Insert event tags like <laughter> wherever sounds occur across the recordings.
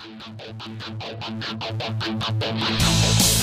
Thank you.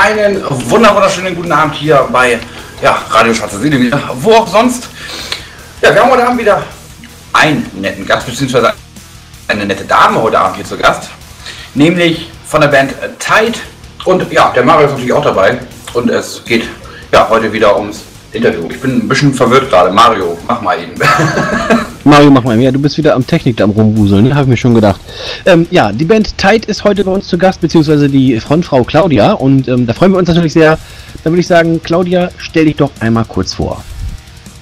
Einen wunder wunderschönen guten Abend hier bei ja, Radio Schatze Seele, wo auch sonst. Ja, wir haben heute Abend wieder einen netten Gast, beziehungsweise eine nette Dame heute Abend hier zu Gast, nämlich von der Band Tide. Und ja, der Mario ist natürlich auch dabei. Und es geht ja heute wieder ums Interview. Ich bin ein bisschen verwirrt gerade. Mario, mach mal eben. <laughs> Mario, mach mal. Ja, du bist wieder am Technik da am rumwuseln, ne? Habe ich mir schon gedacht. Ähm, ja, die Band Tide ist heute bei uns zu Gast, beziehungsweise die Frontfrau Claudia. Und ähm, da freuen wir uns natürlich sehr. Da würde ich sagen, Claudia, stell dich doch einmal kurz vor.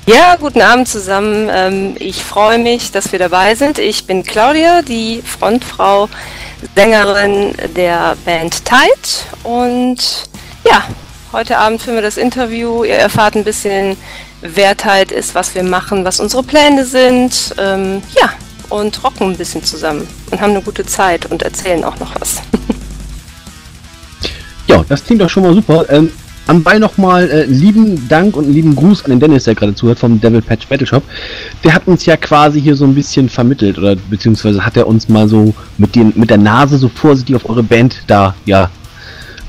Ja, guten Abend zusammen. Ähm, ich freue mich, dass wir dabei sind. Ich bin Claudia, die Frontfrau, Sängerin der Band Tide. Und ja, heute Abend führen wir das Interview. Ihr erfahrt ein bisschen, wer Tide ist, was wir machen, was unsere Pläne sind. Ähm, ja, und rocken ein bisschen zusammen und haben eine gute Zeit und erzählen auch noch was. ja, das klingt doch schon mal super. Ähm, Anbei nochmal äh, lieben Dank und lieben Gruß an den Dennis, der gerade zuhört vom Devil Patch Battle Shop. Der hat uns ja quasi hier so ein bisschen vermittelt oder beziehungsweise hat er uns mal so mit, den, mit der Nase so vorsichtig auf eure Band da ja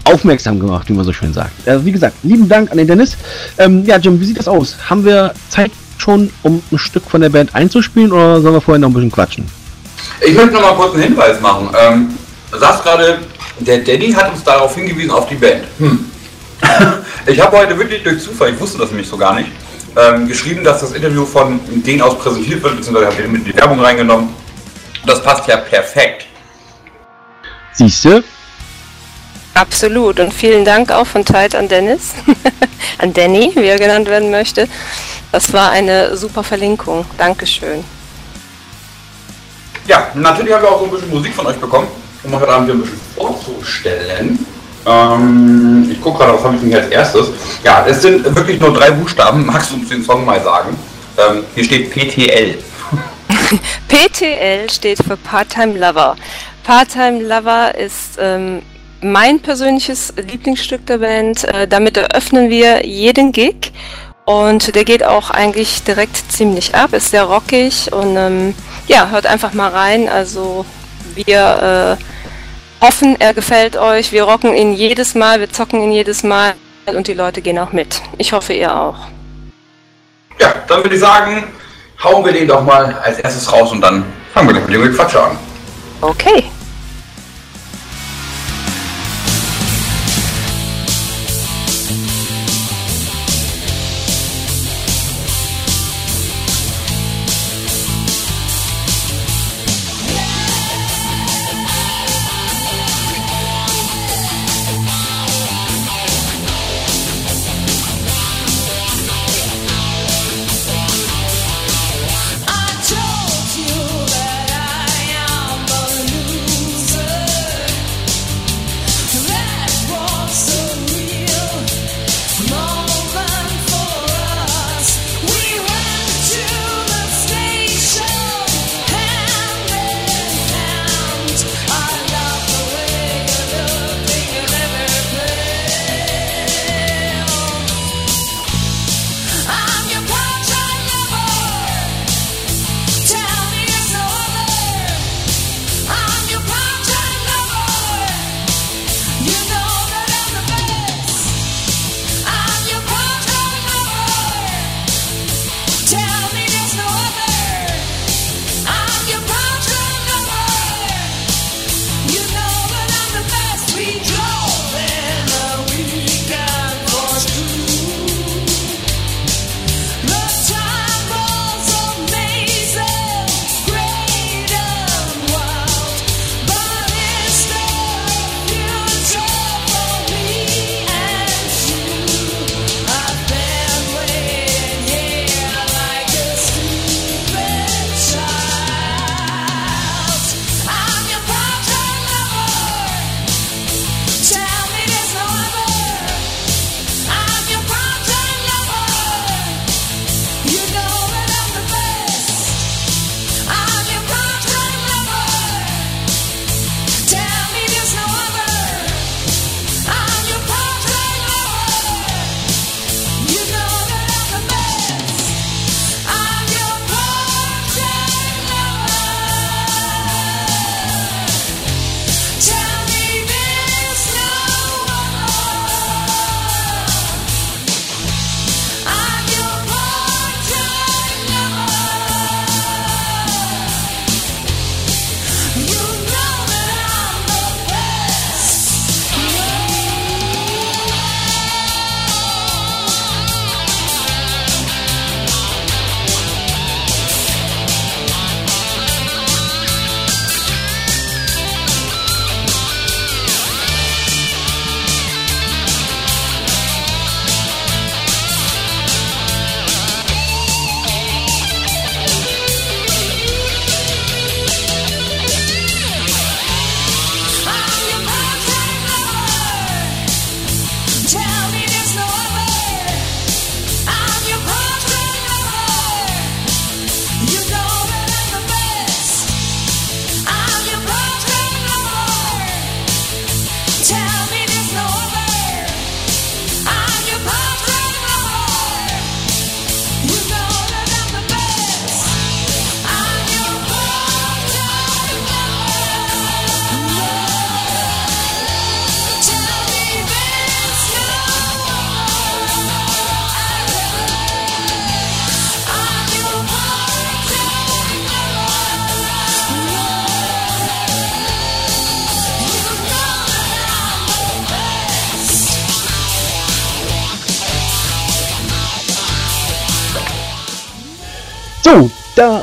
aufmerksam gemacht, wie man so schön sagt. Also wie gesagt, lieben Dank an den Dennis. Ähm, ja, Jim, wie sieht das aus? Haben wir Zeit schon, um ein Stück von der Band einzuspielen oder sollen wir vorher noch ein bisschen quatschen? Ich möchte noch mal kurz einen Hinweis machen. Ähm, du sagst gerade, der Daddy hat uns darauf hingewiesen, auf die Band. Hm. <laughs> ich habe heute wirklich durch Zufall, ich wusste das nämlich so gar nicht, ähm, geschrieben, dass das Interview von denen aus präsentiert wird, beziehungsweise habe ich mit in die Werbung reingenommen. Das passt ja perfekt. Siehste? Absolut. Und vielen Dank auch von Tide an Dennis, <laughs> an Danny, wie er genannt werden möchte. Das war eine super Verlinkung. Dankeschön. Ja, natürlich haben wir auch so ein bisschen Musik von euch bekommen, um heute Abend hier ein bisschen vorzustellen. Ähm, ich gucke gerade, was habe ich denn hier als erstes? Ja, es sind wirklich nur drei Buchstaben. Magst du uns den Song mal sagen? Ähm, hier steht PTL. <laughs> PTL steht für Part-Time Lover. Part-Time Lover ist ähm, mein persönliches Lieblingsstück der Band. Äh, damit eröffnen wir jeden Gig und der geht auch eigentlich direkt ziemlich ab, ist sehr rockig und ähm, ja, hört einfach mal rein. Also wir äh, hoffen, er gefällt euch. Wir rocken ihn jedes Mal, wir zocken ihn jedes Mal und die Leute gehen auch mit. Ich hoffe, ihr auch. Ja, dann würde ich sagen, hauen wir den doch mal als erstes raus und dann fangen wir gleich mit dem Quatsch an. Okay.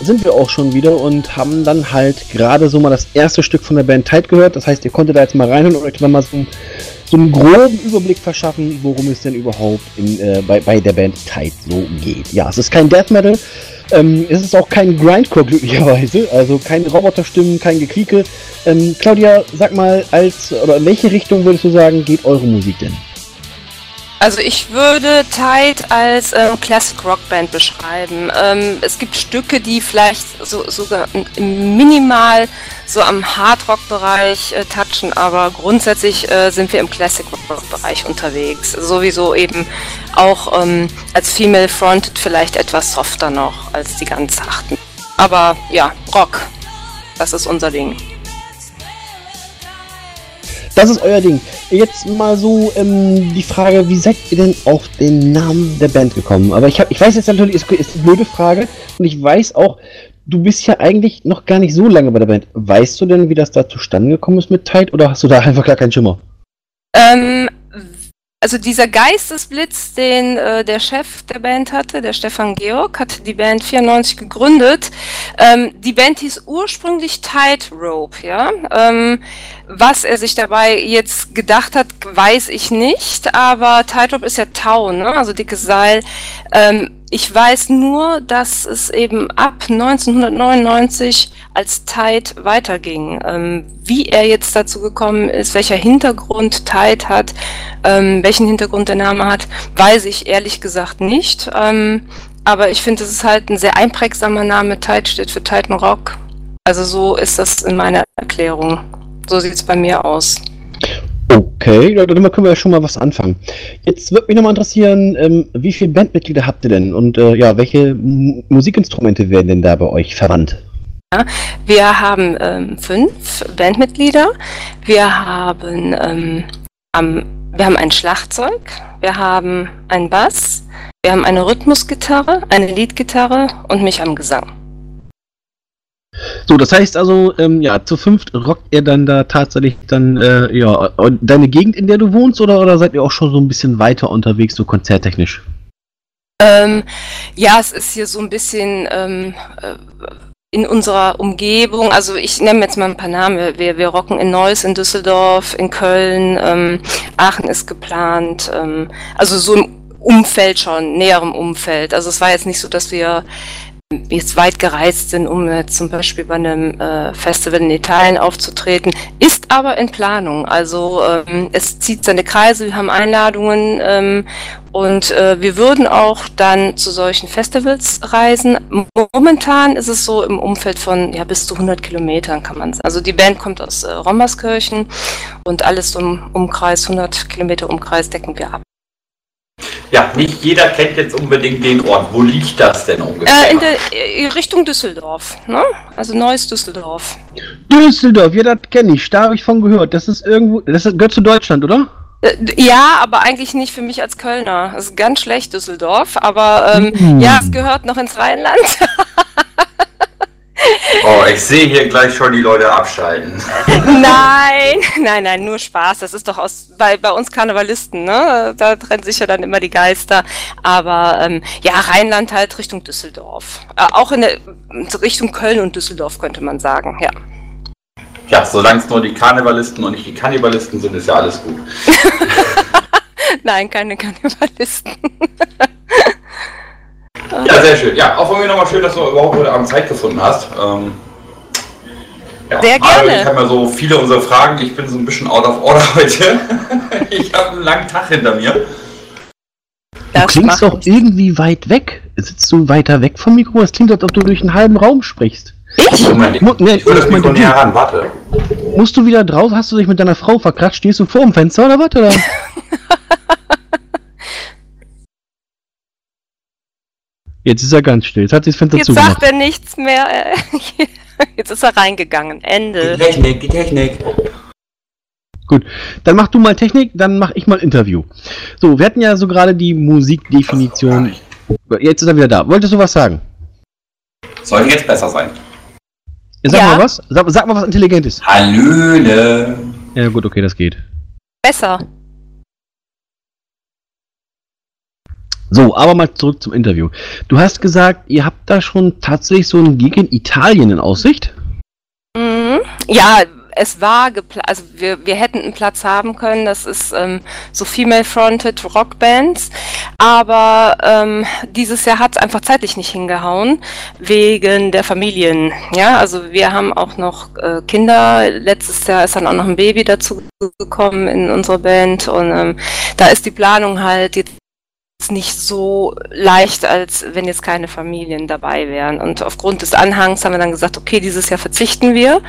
Sind wir auch schon wieder und haben dann halt gerade so mal das erste Stück von der Band Tide gehört. Das heißt, ihr konntet da jetzt mal reinhören und euch dann mal so, einen- so einen groben Überblick verschaffen, worum es denn überhaupt in, äh, bei, bei der Band Tide so geht. Ja, es ist kein Death Metal, ähm, es ist auch kein Grindcore glücklicherweise, also keine Roboterstimmen, kein Gequieke. Ähm, Claudia, sag mal, als oder in welche Richtung würdest du sagen, geht eure Musik denn? Also ich würde Tide als ähm, Classic Rock Band beschreiben. Ähm, es gibt Stücke, die vielleicht so, sogar minimal so am Hard Rock Bereich äh, touchen, aber grundsätzlich äh, sind wir im Classic Rock Bereich unterwegs. Sowieso eben auch ähm, als Female Fronted vielleicht etwas softer noch als die ganz harten. Aber ja, Rock, das ist unser Ding. Das ist euer Ding. Jetzt mal so ähm, die Frage, wie seid ihr denn auf den Namen der Band gekommen? Aber ich, hab, ich weiß jetzt natürlich, ist, ist eine blöde Frage und ich weiß auch, du bist ja eigentlich noch gar nicht so lange bei der Band. Weißt du denn, wie das da zustande gekommen ist mit Tide oder hast du da einfach gar keinen Schimmer? Ähm, also dieser Geistesblitz, den äh, der Chef der Band hatte, der Stefan Georg, hat die Band 94 gegründet. Ähm, die Band hieß ursprünglich Tightrope, ja. Ähm, was er sich dabei jetzt gedacht hat, weiß ich nicht, aber Tightrope ist ja Tau, ne? also dickes Seil. Ähm, ich weiß nur, dass es eben ab 1999 als Tide weiterging. Ähm, wie er jetzt dazu gekommen ist, welcher Hintergrund Tide hat, ähm, welchen Hintergrund der Name hat, weiß ich ehrlich gesagt nicht. Ähm, aber ich finde, es ist halt ein sehr einprägsamer Name. Tide steht für Titan Rock. Also so ist das in meiner Erklärung. So sieht es bei mir aus. Okay, ja, damit können wir ja schon mal was anfangen. Jetzt würde mich nochmal interessieren, ähm, wie viele Bandmitglieder habt ihr denn und äh, ja, welche M Musikinstrumente werden denn da bei euch verwandt? Wir haben ähm, fünf Bandmitglieder. Wir haben, ähm, am, wir haben ein Schlagzeug, wir haben einen Bass, wir haben eine Rhythmusgitarre, eine Leadgitarre und mich am Gesang. So, das heißt also, ähm, ja, zu fünft rockt ihr dann da tatsächlich dann, äh, ja, deine Gegend, in der du wohnst, oder, oder seid ihr auch schon so ein bisschen weiter unterwegs, so konzerttechnisch? Ähm, ja, es ist hier so ein bisschen ähm, äh, in unserer Umgebung, also ich nenne jetzt mal ein paar Namen. Wir, wir rocken in Neuss, in Düsseldorf, in Köln, ähm, Aachen ist geplant, ähm, also so im Umfeld schon, näherem Umfeld. Also es war jetzt nicht so, dass wir jetzt weit gereist sind, um jetzt zum Beispiel bei einem äh, Festival in Italien aufzutreten, ist aber in Planung. Also ähm, es zieht seine Kreise, wir haben Einladungen ähm, und äh, wir würden auch dann zu solchen Festivals reisen. Momentan ist es so im Umfeld von ja bis zu 100 Kilometern kann man sagen. Also die Band kommt aus äh, Rommerskirchen und alles im Umkreis, 100 Kilometer Umkreis decken wir ab. Ja, nicht jeder kennt jetzt unbedingt den Ort. Wo liegt das denn ungefähr? Äh, in der äh, Richtung Düsseldorf, ne? Also neues Düsseldorf. Düsseldorf, ja, das kenne ich, da habe ich von gehört. Das ist irgendwo, das gehört zu Deutschland, oder? Äh, Ja, aber eigentlich nicht für mich als Kölner. Es ist ganz schlecht, Düsseldorf. Aber ähm, Mm. ja, es gehört noch ins Rheinland. <laughs> oh, ich sehe hier gleich schon die Leute abschalten. <laughs> nein, nein, nein, nur Spaß. Das ist doch aus bei, bei uns Karnevalisten, ne? Da trennen sich ja dann immer die Geister. Aber ähm, ja, Rheinland halt Richtung Düsseldorf. Äh, auch in der Richtung Köln und Düsseldorf könnte man sagen, ja. Ja, solange es nur die Karnevalisten und nicht die Kannibalisten sind, ist ja alles gut. <laughs> Nein, keine Karnevalisten. <laughs> Ja, sehr schön. Ja, auch von mir nochmal schön, dass du überhaupt heute Abend Zeit gefunden hast. Ähm, ja, Sehr gerne. Ich habe ja so viele unserer Fragen. Ich bin so ein bisschen out of order <laughs> heute. ich habe einen langen Tag hinter mir. Du Das klingst macht doch irgendwie weit weg. Sitzt du weiter weg vom Mikro? Es klingt, als ob du durch einen halben Raum sprichst. Ich? Moment, Mu- nee, ich will das ich Mikro näher du. ran. Warte. Musst du wieder draus? Hast du dich mit deiner Frau verkratscht? Stehst du vor dem Fenster oder was? Oder? <laughs> Jetzt ist er ganz still. Jetzt hat sich das Fenster Jetzt zugemacht. sagt er nichts mehr. <laughs> Jetzt ist er reingegangen. Die Ende. Technik, die Technik. Dann mach du mal Technik, dann mach ich mal Interview. So, wir hatten ja so gerade die Musikdefinition. Jetzt ist er wieder da. Wolltest du was sagen? Soll jetzt besser sein. Ja, sag Ja. mal was. Sag, sag mal was Intelligentes. Hallöle. Ja gut, okay, das geht. Besser. So, aber mal zurück zum Interview. Du hast gesagt, ihr habt da schon tatsächlich so einen Gig in Italien in Aussicht? Mhm. Ja, es war geplant, also wir, wir hätten einen Platz haben können, das ist ähm, so female-fronted Rockbands, aber ähm, dieses Jahr hat es einfach zeitlich nicht hingehauen, wegen der Familien. Ja, also wir haben auch noch äh, Kinder, letztes Jahr ist dann auch noch ein Baby dazu gekommen in unserer Band und ähm, da ist die Planung halt jetzt nicht so leicht, als wenn jetzt keine Familien dabei wären. Und aufgrund des Anhangs haben wir dann gesagt, okay, dieses Jahr verzichten wir.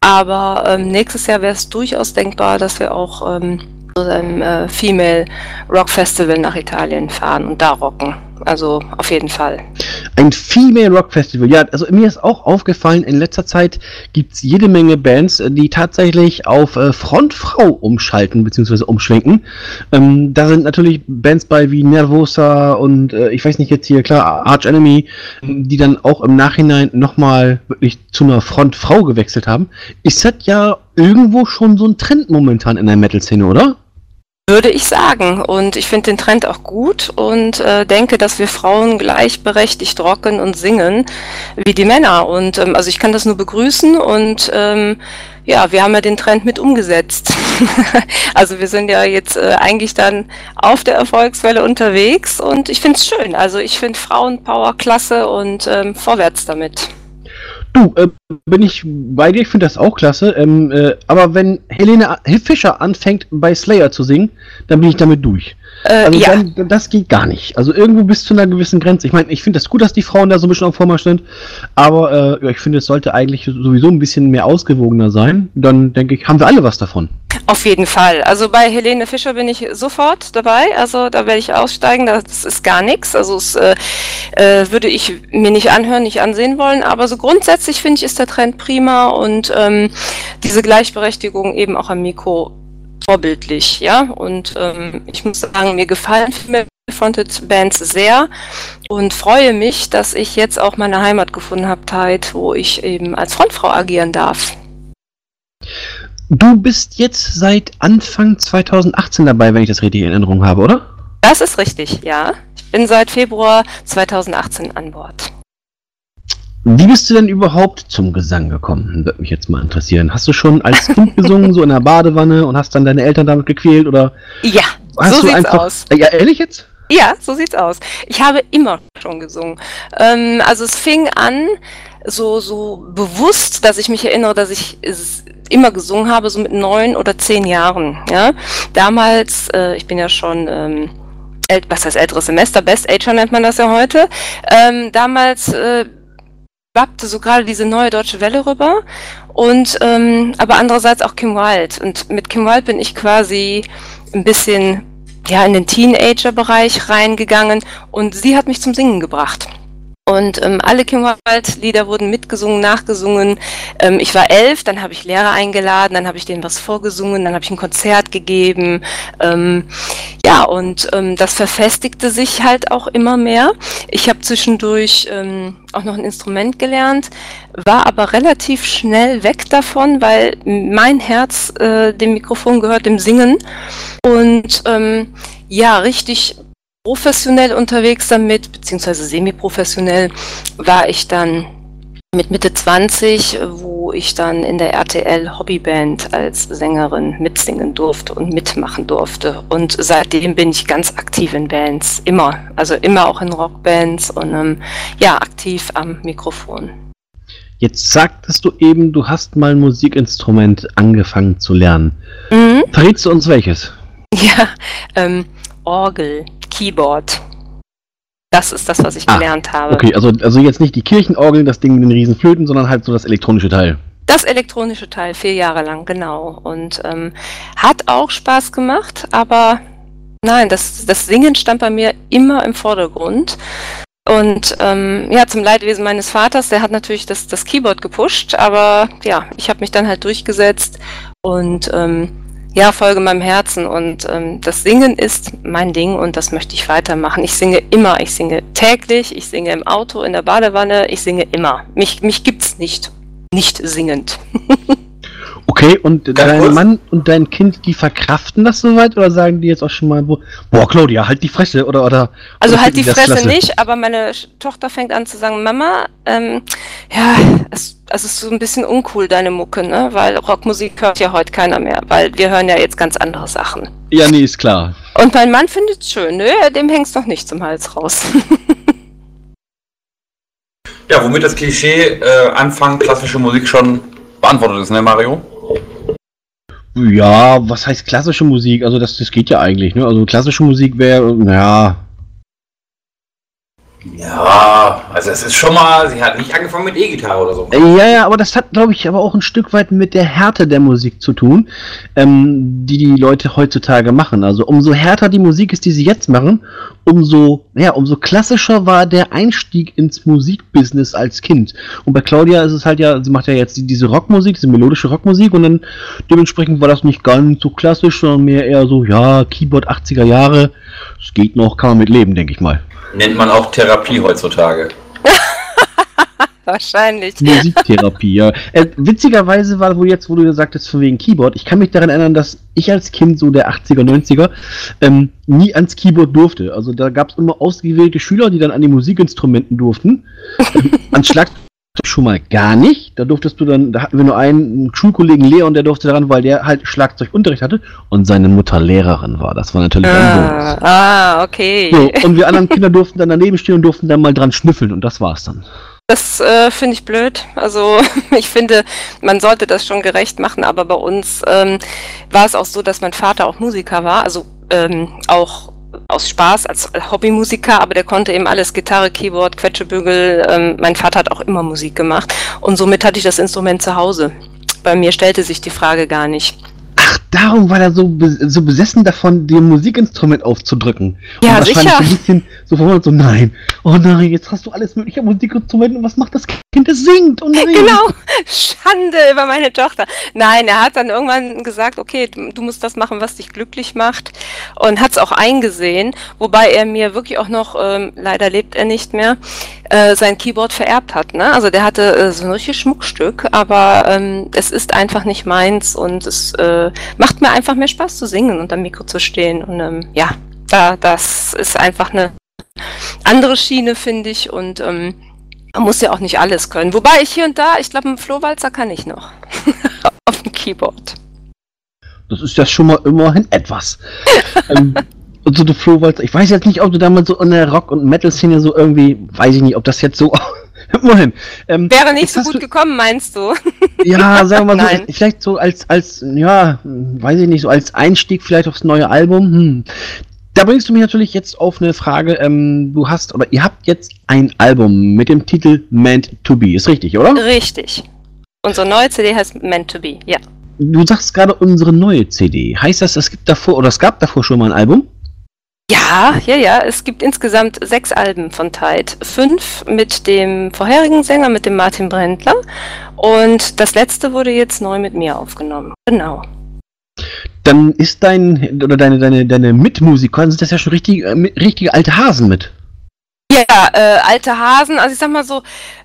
Aber ähm, nächstes Jahr wäre es durchaus denkbar, dass wir auch ähm, zu einem äh, Female Rock Festival nach Italien fahren und da rocken. Also auf jeden Fall. Ein Female Rock Festival. Ja, also mir ist auch aufgefallen, in letzter Zeit gibt es jede Menge Bands, äh, die tatsächlich auf äh, Frontfrau umschalten bzw. umschwenken. Ähm, da sind natürlich Bands bei wie Nervosa und äh, ich weiß nicht jetzt hier, klar, Arch Enemy, die dann auch im Nachhinein nochmal wirklich zu einer Frontfrau gewechselt haben. Ist das ja irgendwo schon so ein Trend momentan in der Metal-Szene, oder? Würde ich sagen. Und ich finde den Trend auch gut und äh, denke, dass wir Frauen gleichberechtigt rocken und singen wie die Männer. Und ähm, also ich kann das nur begrüßen und ähm, ja, wir haben ja den Trend mit umgesetzt. <laughs> also wir sind ja jetzt äh, eigentlich dann auf der Erfolgswelle unterwegs und ich finde es schön. Also ich finde Frauenpower klasse und ähm, vorwärts damit. Du, äh, bin ich bei dir, ich finde das auch klasse. Ähm, äh, aber wenn Helene Fischer anfängt, bei Slayer zu singen, dann bin ich damit durch. Äh, also ja. dann, das geht gar nicht. Also irgendwo bis zu einer gewissen Grenze. Ich meine, ich finde das gut, dass die Frauen da so ein bisschen auf Vormarsch sind, aber äh, ich finde, es sollte eigentlich sowieso ein bisschen mehr ausgewogener sein. Dann denke ich, haben wir alle was davon. Auf jeden Fall. Also bei Helene Fischer bin ich sofort dabei. Also da werde ich aussteigen. Das ist gar nichts. Also es äh, äh, würde ich mir nicht anhören, nicht ansehen wollen. Aber so grundsätzlich finde ich, ist der Trend prima und ähm, diese Gleichberechtigung eben auch am Mikro vorbildlich, ja. Und ähm, ich muss sagen, mir gefallen Female Fronted Bands sehr und freue mich, dass ich jetzt auch meine Heimat gefunden habe, Tide, wo ich eben als Frontfrau agieren darf. Du bist jetzt seit Anfang 2018 dabei, wenn ich das richtig in Erinnerung habe, oder? Das ist richtig, ja. Ich bin seit Februar 2018 an Bord. Wie bist du denn überhaupt zum Gesang gekommen? Würde mich jetzt mal interessieren. Hast du schon als <laughs> Kind gesungen, so in der Badewanne und hast dann deine Eltern damit gequält oder? Ja, hast so du sieht's einfach, aus. Ja, ehrlich jetzt? Ja, so sieht's aus. Ich habe immer schon gesungen. Ähm, also es fing an so so bewusst, dass ich mich erinnere, dass ich immer gesungen habe, so mit neun oder zehn Jahren. Ja, damals, äh, ich bin ja schon ähm, was heißt älteres Semester, Best Ager nennt man das ja heute. Ähm, damals äh, schwappte so gerade diese neue deutsche Welle rüber. Und ähm, aber andererseits auch Kim Wilde. Und mit Kim Wilde bin ich quasi ein bisschen ja in den Teenager-Bereich reingegangen. Und sie hat mich zum Singen gebracht. Und ähm, alle Kim Wilde-Lieder wurden mitgesungen, nachgesungen. Ähm, ich war elf, dann habe ich Lehrer eingeladen, dann habe ich denen was vorgesungen, dann habe ich ein Konzert gegeben. Ähm, ja, und ähm, das verfestigte sich halt auch immer mehr. Ich habe zwischendurch ähm, auch noch ein Instrument gelernt, war aber relativ schnell weg davon, weil mein Herz äh, dem Mikrofon gehört, dem Singen. Und ähm, ja, richtig professionell unterwegs damit, beziehungsweise semi-professionell war ich dann mit Mitte 20, wo ich dann in der RTL Hobbyband als Sängerin mitsingen durfte und mitmachen durfte. Und seitdem bin ich ganz aktiv in Bands, immer. Also immer auch in Rockbands und ähm, ja, aktiv am Mikrofon. Jetzt sagtest du eben, du hast mal ein Musikinstrument angefangen zu lernen. Mhm. Verrätst du uns welches? <laughs> Ja, ähm, Orgel. Keyboard. Das ist das, was ich ah, gelernt habe. Okay, also, also jetzt nicht die Kirchenorgel, das Ding mit den riesen Flöten, sondern halt so das elektronische Teil. Das elektronische Teil, vier Jahre lang, genau. Und ähm, hat auch Spaß gemacht, aber nein, das, das Singen stand bei mir immer im Vordergrund. Und ähm, ja, zum Leidwesen meines Vaters, der hat natürlich das, das Keyboard gepusht, aber ja, ich habe mich dann halt durchgesetzt und ähm, ja, folge meinem Herzen und ähm, das Singen ist mein Ding und das möchte ich weitermachen. Ich singe immer, ich singe täglich, ich singe im Auto, in der Badewanne, ich singe immer. Mich, mich gibt's nicht, nicht singend. <laughs> Okay, und Ganz dein kurz. Mann und dein Kind, die verkraften das soweit oder sagen die jetzt auch schon mal, boah, Claudia, halt die Fresse oder oder. Also oder halt die Fresse klasse? nicht, aber meine Tochter fängt an zu sagen, Mama, ähm, ja, es, es ist so ein bisschen uncool, deine Mucke, ne? Weil Rockmusik hört ja heute keiner mehr, weil wir hören ja jetzt ganz andere Sachen. Ja, nee, ist klar. Und mein Mann findet es schön, nö, dem hängt's noch nicht zum Hals raus. <laughs> Ja, womit das Klischee äh, Anfang klassische Musik schon beantwortet ist, ne Mario? Ja, was heißt klassische Musik? Also das, das geht ja eigentlich, ne? Also klassische Musik wäre, naja, Ja, also es ist schon mal, sie hat nicht angefangen mit E-Gitarre oder so. Äh, Ja, ja, aber das hat, glaube ich, aber auch ein Stück weit mit der Härte der Musik zu tun, ähm, die die Leute heutzutage machen. Also umso härter die Musik ist, die sie jetzt machen, umso, ja, umso klassischer war der Einstieg ins Musikbusiness als Kind. Und bei Claudia ist es halt ja, sie macht ja jetzt die- diese Rockmusik, diese melodische Rockmusik und dann dementsprechend war das nicht ganz so klassisch, sondern mehr eher so, ja, Keyboard 80er Jahre. Es geht noch, kann man mit leben, denke ich mal. Nennt man auch Therapie heutzutage. <laughs> Wahrscheinlich. Musiktherapie, ja. Äh, witzigerweise war, wo jetzt, wo du gesagt hast, von wegen Keyboard, ich kann mich daran erinnern, dass ich als Kind, so der 80er, 90er, ähm, nie ans Keyboard durfte. Also da gab es immer ausgewählte Schüler, die dann an die Musikinstrumenten durften. <laughs> Ähm, ans Schlagzeug schon mal gar nicht. Da durftest du dann, da hatten wir nur einen, Schulkollegen Leon, der durfte daran, weil der halt Schlagzeugunterricht hatte und seine Mutter Lehrerin war. Das war natürlich. Ah, ah, okay. So, und wir anderen Kinder durften dann daneben stehen und durften dann mal dran schnüffeln und das war's dann. Das äh, finde ich blöd. Also <laughs> ich finde, man sollte das schon gerecht machen, aber bei uns ähm, war es auch so, dass mein Vater auch Musiker war, also ähm, auch aus Spaß als Hobbymusiker, aber der konnte eben alles, Gitarre, Keyboard, Quetschebügel. Ähm, mein Vater hat auch immer Musik gemacht und somit hatte ich das Instrument zu Hause. Bei mir stellte sich die Frage gar nicht. Ach, darum war er so, so besessen davon, dem Musikinstrument aufzudrücken. Ja, und wahrscheinlich sicher. so ein bisschen so verwundert, so nein, oh nein, jetzt hast du alles mögliche Musikinstrumente und was macht das Kind? Es singt und nein. Genau, Schande über meine Tochter. Nein, er hat dann irgendwann gesagt, okay, du, du musst das machen, was dich glücklich macht und hat es auch eingesehen, wobei er mir wirklich auch noch, ähm, leider lebt er nicht mehr, äh, sein Keyboard vererbt hat. Ne? Also der hatte äh, so ein richtiges Schmuckstück, aber ähm, es ist einfach nicht meins und es äh, macht mir einfach mehr Spaß zu singen und am Mikro zu stehen und ähm, ja, da, das ist einfach eine andere Schiene, finde ich und ähm, man muss ja auch nicht alles können. Wobei ich hier und da, ich glaube, einen Flohwalzer kann ich noch. <laughs> Auf dem Keyboard. Das ist ja schon mal immerhin etwas. ähm, und so du Flohwalzer, ich weiß jetzt nicht, ob du damals so in der Rock- und Metal-Szene so irgendwie, weiß ich nicht, ob das jetzt so. <laughs> immerhin. Ähm, Wäre nicht so gut du- gekommen, meinst du? <laughs> Ja, sagen wir mal so, vielleicht so als, als, ja, weiß ich nicht, so als Einstieg vielleicht aufs neue Album. Hm. Da bringst du mich natürlich jetzt auf eine Frage. Ähm, du hast, oder ihr habt jetzt ein Album mit dem Titel Meant to Be, ist richtig, oder? Richtig. Unsere neue CD heißt Meant to Be, ja. Du sagst gerade unsere neue CD. Heißt das, es gibt davor, oder es gab davor schon mal ein Album? Ja, ja, ja. Es gibt insgesamt sechs Alben von Tide. Fünf mit dem vorherigen Sänger, mit dem Martin Brendler. Und das letzte wurde jetzt neu mit mir aufgenommen. Genau. Dann ist dein, oder deine, deine, deine Mitmusiker, sind das ja schon richtig, äh, richtige alte Hasen mit. Ja, äh, alte Hasen, also ich sag mal so,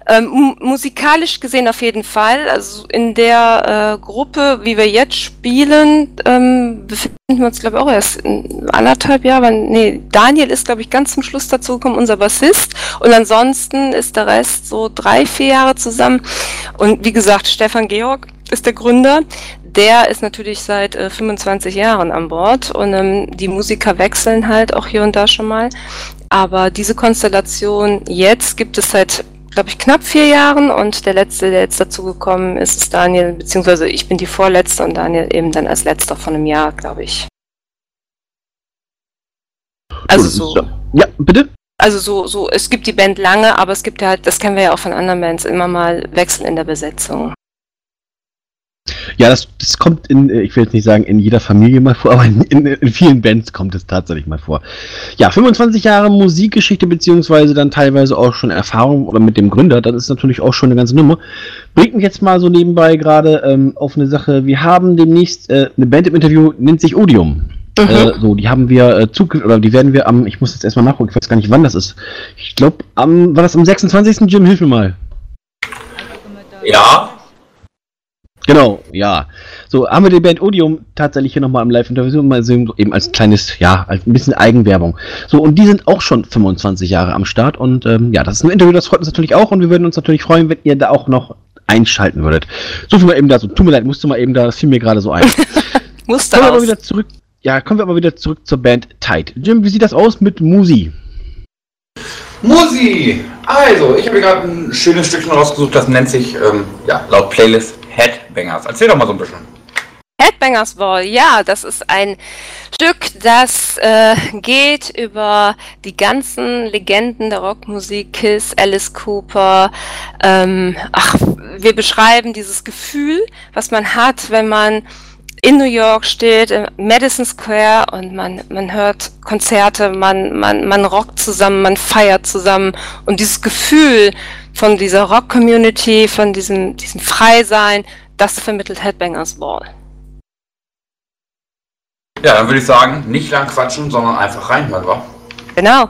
ähm, mu- musikalisch gesehen auf jeden Fall. Also in der äh, Gruppe, wie wir jetzt spielen, ähm, befinden wir uns, glaube ich, auch erst in anderthalb Jahre. aber Nee, Daniel ist, glaube ich, ganz zum Schluss dazu gekommen, unser Bassist. Und ansonsten ist der Rest so drei, vier Jahre zusammen. Und wie gesagt, Stefan Georg ist der Gründer. Der ist natürlich seit äh, 25 Jahren an Bord und ähm, die Musiker wechseln halt auch hier und da schon mal. Aber diese Konstellation jetzt gibt es seit, glaube ich, knapp vier Jahren und der letzte, der jetzt dazugekommen ist, ist Daniel, beziehungsweise ich bin die vorletzte und Daniel eben dann als letzter von einem Jahr, glaube ich. Also so, ja- Ja, bitte? also so, so, es gibt die Band lange, aber es gibt ja halt, das kennen wir ja auch von anderen Bands, immer mal Wechsel in der Besetzung. Ja, das, das kommt in, äh, ich will jetzt nicht sagen in jeder Familie mal vor, <laughs> aber in, in, in vielen Bands kommt es tatsächlich mal vor. Ja, 25 Jahre Musikgeschichte, beziehungsweise dann teilweise auch schon Erfahrung oder mit dem Gründer, das ist natürlich auch schon eine ganze Nummer. Bringt mich jetzt mal so nebenbei gerade ähm, auf eine Sache. Wir haben demnächst äh, eine Band im Interview, nennt sich Odium. Mhm. Äh, so, die haben wir äh, zukünftig, oder die werden wir am, ich muss jetzt erstmal nachgucken, ich weiß gar nicht, wann das ist. Ich glaube, am, war das am 26. Jim, hilf mir mal. Ja, Genau, ja. So, haben wir die Band Odium tatsächlich hier nochmal im Live-Interview, mal sehen, eben als kleines, ja, als ein bisschen Eigenwerbung. So, und die sind auch schon 25 Jahre am Start und ähm, ja, das ist ein Interview, das freut uns natürlich auch und wir würden uns natürlich freuen, wenn ihr da auch noch einschalten würdet. So viel mal eben da, so, tut mir leid, musste mal eben da, das fiel mir gerade so ein. <laughs> Musste kommen wir aber wieder zurück, ja, kommen wir aber wieder zurück zur Band Tide. Jim, wie sieht das aus mit Musi? Musi! Also, ich habe hier gerade ein schönes Stückchen rausgesucht, das nennt sich, ähm, ja, laut Playlist Headbangers. Erzähl doch mal so ein bisschen. Headbangers Ball, ja, das ist ein Stück, das äh, geht über die ganzen Legenden der Rockmusik, Kiss, Alice Cooper. Ähm, ach, wir beschreiben dieses Gefühl, was man hat, wenn man in New York steht, im Madison Square und man, man hört Konzerte, man, man, man rockt zusammen, man feiert zusammen und dieses Gefühl von dieser Rock-Community, von diesem, diesem Freisein, das vermittelt Headbangers Ball. Ja, dann würde ich sagen, nicht lang quatschen, sondern einfach reinhören, wa? Genau.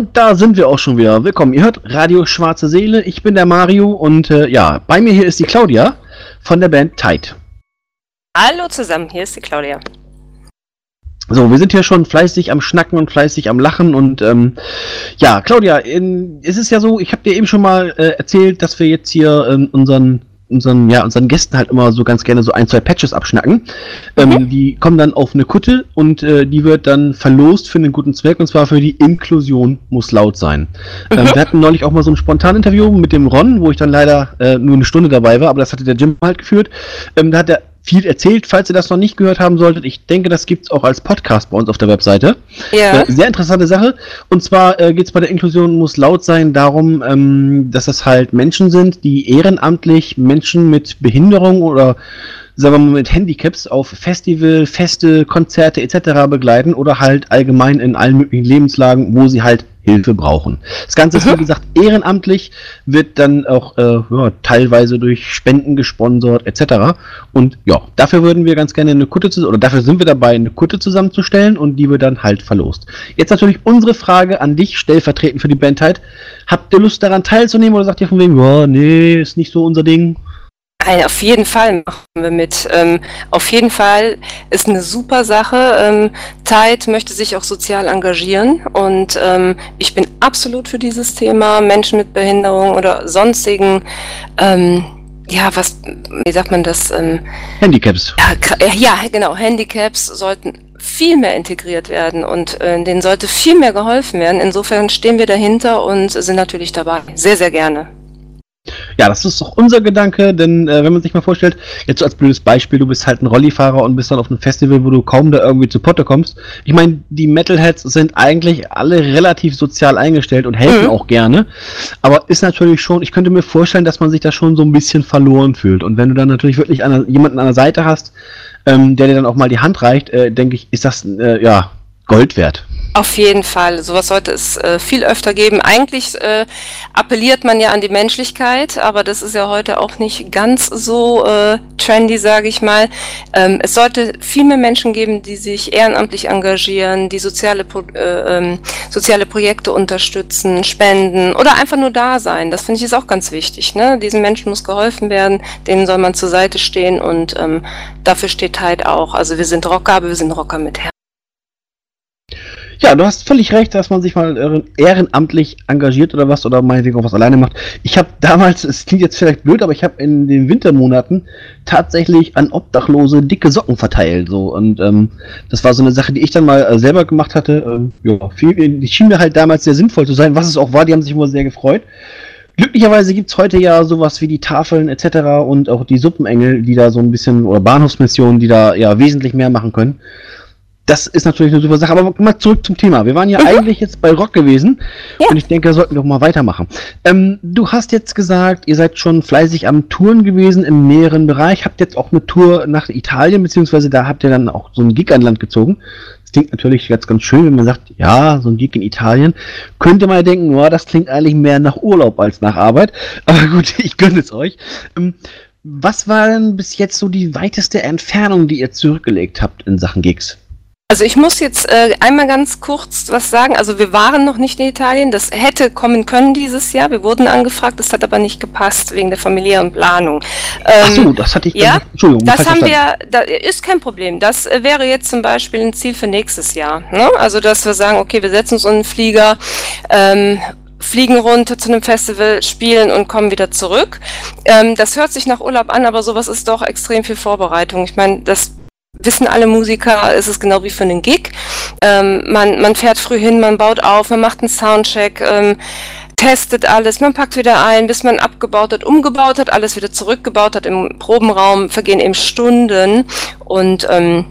Und da sind wir auch schon wieder. Willkommen. Ihr hört Radio Schwarze Seele. Ich bin der Mario und äh, ja, bei mir hier ist die Claudia von der Band Tide. Hallo zusammen, hier ist die Claudia. So, wir sind hier schon fleißig am Schnacken und fleißig am Lachen und ähm, ja, Claudia, in, es ist ja so, ich habe dir eben schon mal äh, erzählt, dass wir jetzt hier ähm, unseren unseren, ja, unseren Gästen halt immer so ganz gerne so ein, zwei Patches abschnacken. Ähm, die kommen dann auf eine Kutte und äh, die wird dann verlost für einen guten Zweck und zwar für die Inklusion muss laut sein. Ähm, wir hatten neulich auch mal so ein Spontan-Interview mit dem Ron, wo ich dann leider äh, nur eine Stunde dabei war, aber das hatte der Jim halt geführt. Ähm, da hat er viel erzählt, falls ihr das noch nicht gehört haben solltet. Ich denke, das gibt's auch als Podcast bei uns auf der Webseite. Ja. Äh, sehr interessante Sache. Und zwar äh, geht es bei der Inklusion muss laut sein darum, ähm, dass das halt Menschen sind, die ehrenamtlich Menschen mit Behinderung oder sagen wir mal mit Handicaps auf Festival, Feste, Konzerte etc. begleiten oder halt allgemein in allen möglichen Lebenslagen, wo sie halt Hilfe brauchen. Das Ganze ist, wie gesagt, ehrenamtlich, wird dann auch äh, ja, teilweise durch Spenden gesponsert etc. Und ja, dafür würden wir ganz gerne eine Kutte zu, oder dafür sind wir dabei, eine Kutte zusammenzustellen und die wird dann halt verlost. Jetzt natürlich unsere Frage an dich, stellvertretend für die Bandheit. Habt ihr Lust daran teilzunehmen oder sagt ihr von wegen, ja, nee, ist nicht so unser Ding? Nein, auf jeden Fall machen wir mit. Ähm, auf jeden Fall ist eine super Sache. Ähm, Tide möchte sich auch sozial engagieren und ähm, ich bin absolut für dieses Thema Menschen mit Behinderung oder sonstigen, ähm, ja, was, wie sagt man das? Ähm, Handicaps. ja, äh, ja, genau, Handicaps sollten viel mehr integriert werden und äh, denen sollte viel mehr geholfen werden. Insofern stehen wir dahinter und sind natürlich dabei. Sehr, sehr gerne. Ja, das ist doch unser Gedanke, denn äh, wenn man sich mal vorstellt, jetzt so als blödes Beispiel, du bist halt ein Rollifahrer und bist dann auf einem Festival, wo du kaum da irgendwie zu Potte kommst. Ich meine, die Metalheads sind eigentlich alle relativ sozial eingestellt und helfen Mhm. auch gerne, aber ist natürlich schon, ich könnte mir vorstellen, dass man sich da schon so ein bisschen verloren fühlt. Und wenn du dann natürlich wirklich an, jemanden an der Seite hast, ähm, der dir dann auch mal die Hand reicht, äh, denke ich, ist das äh, ja Gold wert. Auf jeden Fall. Sowas sollte es äh, viel öfter geben. Eigentlich äh, appelliert man ja an die Menschlichkeit, aber das ist ja heute auch nicht ganz so äh, trendy, sage ich mal. Ähm, es sollte viel mehr Menschen geben, die sich ehrenamtlich engagieren, die soziale, Pro äh, ähm, soziale Projekte unterstützen, spenden oder einfach nur da sein. Das finde ich ist auch ganz wichtig. Ne? Diesen Menschen muss geholfen werden, denen soll man zur Seite stehen und ähm, dafür steht halt auch. Also wir sind Rocker, aber wir sind Rocker mit Herz. Ja, du hast völlig recht, dass man sich mal ehrenamtlich engagiert oder was oder meinetwegen auch was alleine macht. Ich habe damals, es klingt jetzt vielleicht blöd, aber ich habe in den Wintermonaten tatsächlich an Obdachlose dicke Socken verteilt. So und ähm, das war so eine Sache, die ich dann mal äh, selber gemacht hatte. Ähm, ja, viel, die schien mir halt damals sehr sinnvoll zu sein, was es auch war. Die haben sich immer sehr gefreut. Glücklicherweise gibt's heute ja sowas wie die Tafeln etc. und auch die Suppenengel, die da so ein bisschen, oder Bahnhofsmissionen, die da ja wesentlich mehr machen können. Das ist natürlich eine super Sache, aber mal zurück zum Thema. Wir waren ja eigentlich jetzt bei Rock gewesen Ja. und ich denke, da sollten wir doch mal weitermachen. Ähm, du hast jetzt gesagt, ihr seid schon fleißig am Touren gewesen im näheren Bereich, habt jetzt auch eine Tour nach Italien, beziehungsweise da habt ihr dann auch so ein Gig an Land gezogen. Das klingt natürlich jetzt ganz schön, wenn man sagt, ja, so ein Gig in Italien. Könnte man ja denken, oh, das klingt eigentlich mehr nach Urlaub als nach Arbeit. <laughs> Aber gut, ich gönne es euch. Ähm, was war denn bis jetzt so die weiteste Entfernung, die ihr zurückgelegt habt in Sachen Gigs? Also ich muss jetzt äh, einmal ganz kurz was sagen. Also wir waren noch nicht in Italien. Das hätte kommen können dieses Jahr. Wir wurden angefragt. Das hat aber nicht gepasst wegen der familiären Planung. Ach so, Ähm, das hatte ich ja, Entschuldigung, das haben wir, da ist kein Problem. Das äh, wäre jetzt zum Beispiel ein Ziel für nächstes Jahr. Ne? Also dass wir sagen, okay, wir setzen uns in einen Flieger, ähm, fliegen runter zu einem Festival, spielen und kommen wieder zurück. Ähm, das hört sich nach Urlaub an, aber sowas ist doch extrem viel Vorbereitung. Ich meine, das wissen alle Musiker, ist es genau wie für einen Gig. Ähm, man, man fährt früh hin, man baut auf, man macht einen Soundcheck, ähm, testet alles, man packt wieder ein, bis man abgebaut hat, umgebaut hat, alles wieder zurückgebaut hat. Im Probenraum vergehen eben Stunden und ähm,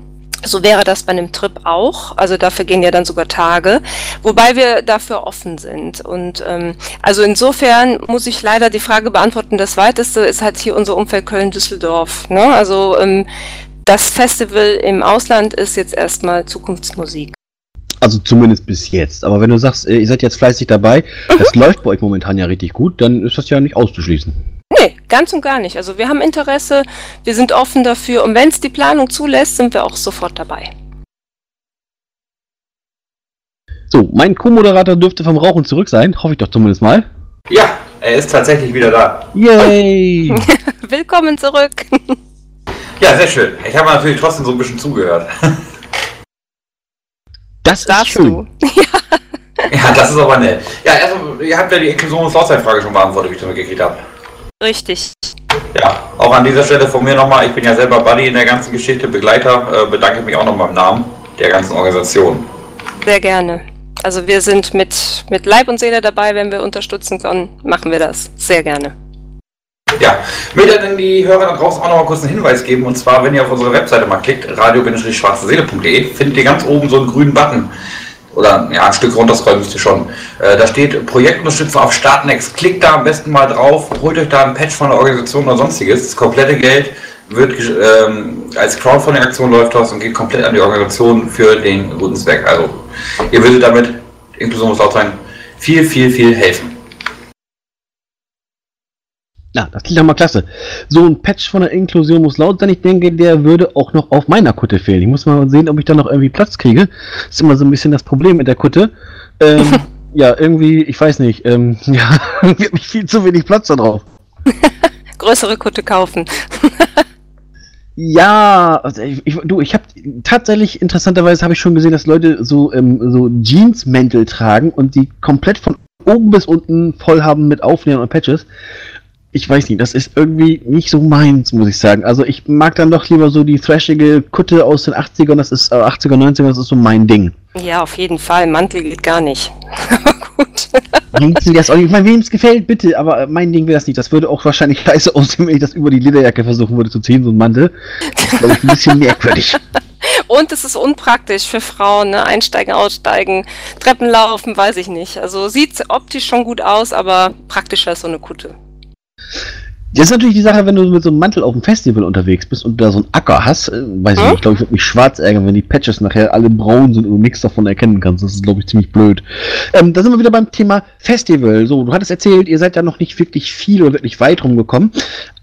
so wäre das bei einem Trip auch. Also dafür gehen ja dann sogar Tage, wobei wir dafür offen sind. Und ähm, also insofern muss ich leider die Frage beantworten. Das weiteste ist halt hier unser Umfeld Köln-Düsseldorf. Ne? Also ähm, das Festival im Ausland ist jetzt erstmal Zukunftsmusik. Also zumindest bis jetzt. Aber wenn du sagst, äh, ihr seid jetzt fleißig dabei, das läuft bei euch momentan ja richtig gut, dann ist das ja nicht auszuschließen. Nee, ganz und gar nicht. Also wir haben Interesse, wir sind offen dafür und wenn es die Planung zulässt, sind wir auch sofort dabei. So, mein Co-Moderator dürfte vom Rauchen zurück sein, hoffe ich doch zumindest mal. Ja, er ist tatsächlich wieder da. Yay! <laughs> Willkommen zurück. <laughs> Ja, sehr schön. Ich habe natürlich trotzdem so ein bisschen zugehört. <laughs> Das ist Darfst schön. du. <laughs> ja, das ist aber nett. Ja, also, ihr habt ja die Inklusion- und Slaughter-Frage schon beantwortet, wie ich das mitgekriegt habe. Richtig. Ja, auch an dieser Stelle von mir nochmal, ich bin ja selber Buddy in der ganzen Geschichte, Begleiter, äh, bedanke mich auch nochmal im Namen der ganzen Organisation. Sehr gerne. Also wir sind mit, mit Leib und Seele dabei, wenn wir unterstützen können, machen wir das. Sehr gerne. Ja, will dann die Hörer da draußen auch noch mal kurz einen Hinweis geben. Und zwar, wenn ihr auf unsere Webseite mal klickt, radio-schwarzeseele.de, findet ihr ganz oben so einen grünen Button. Oder ja, ein Stück runterscrollen müsst ihr schon. Äh, da steht Projektunterstützung auf Startnext. Klickt da am besten mal drauf, holt euch da ein Patch von der Organisation oder sonstiges. Das komplette Geld wird ähm, als Crowdfunding-Aktion läuft das und geht komplett an die Organisation für den guten Zweck. Also ihr würdet damit, Inklusion muss laut sein, viel, viel, viel helfen. Ja, das klingt doch mal klasse. So ein Patch von der Inklusion muss laut sein. Ich denke, der würde auch noch auf meiner Kutte fehlen. Ich muss mal sehen, ob ich da noch irgendwie Platz kriege. Das ist immer so ein bisschen das Problem mit der Kutte. Ähm, <laughs> ja, irgendwie, ich weiß nicht. Ähm, <laughs> ja, wird mich viel zu wenig Platz da drauf. <laughs> Größere Kutte kaufen. Ja, also ich, ich, du, ich habe tatsächlich interessanterweise habe ich schon gesehen, dass Leute so ähm, so Jeansmäntel tragen und die komplett von oben bis unten voll haben mit Aufnähern und Patches. Ich weiß nicht, das ist irgendwie nicht so meins, muss ich sagen. Also ich mag dann doch lieber so die thrashige Kutte aus den 80ern, das ist äh, 80er, 90er, das ist so mein Ding. Ja, auf jeden Fall. Mantel geht gar nicht. <laughs> Gut. Das auch nicht. Ich meine, wem es gefällt, bitte, aber äh, mein Ding wäre das nicht. Das würde auch wahrscheinlich <laughs> scheiße aussehen, wenn ich das über die Lederjacke versuchen würde zu ziehen, so ein Mantel. Das ist, ich, ein bisschen merkwürdig. <laughs> Und es ist unpraktisch für Frauen, ne? Einsteigen, aussteigen, Treppen laufen, weiß ich nicht. Also sieht optisch schon gut aus, aber praktischer ist so eine Kutte. Das ist natürlich die Sache, wenn du mit so einem Mantel auf dem Festival unterwegs bist und da so einen Acker hast, äh, weiß ich Hm? nicht, ich glaube, ich würde mich schwarz ärgern, wenn die Patches nachher alle braun sind und du nichts davon erkennen kannst. Das ist, glaube ich, ziemlich blöd. Ähm, da sind wir wieder beim Thema Festival. So, du hattest erzählt, ihr seid ja noch nicht wirklich viel oder wirklich weit rumgekommen,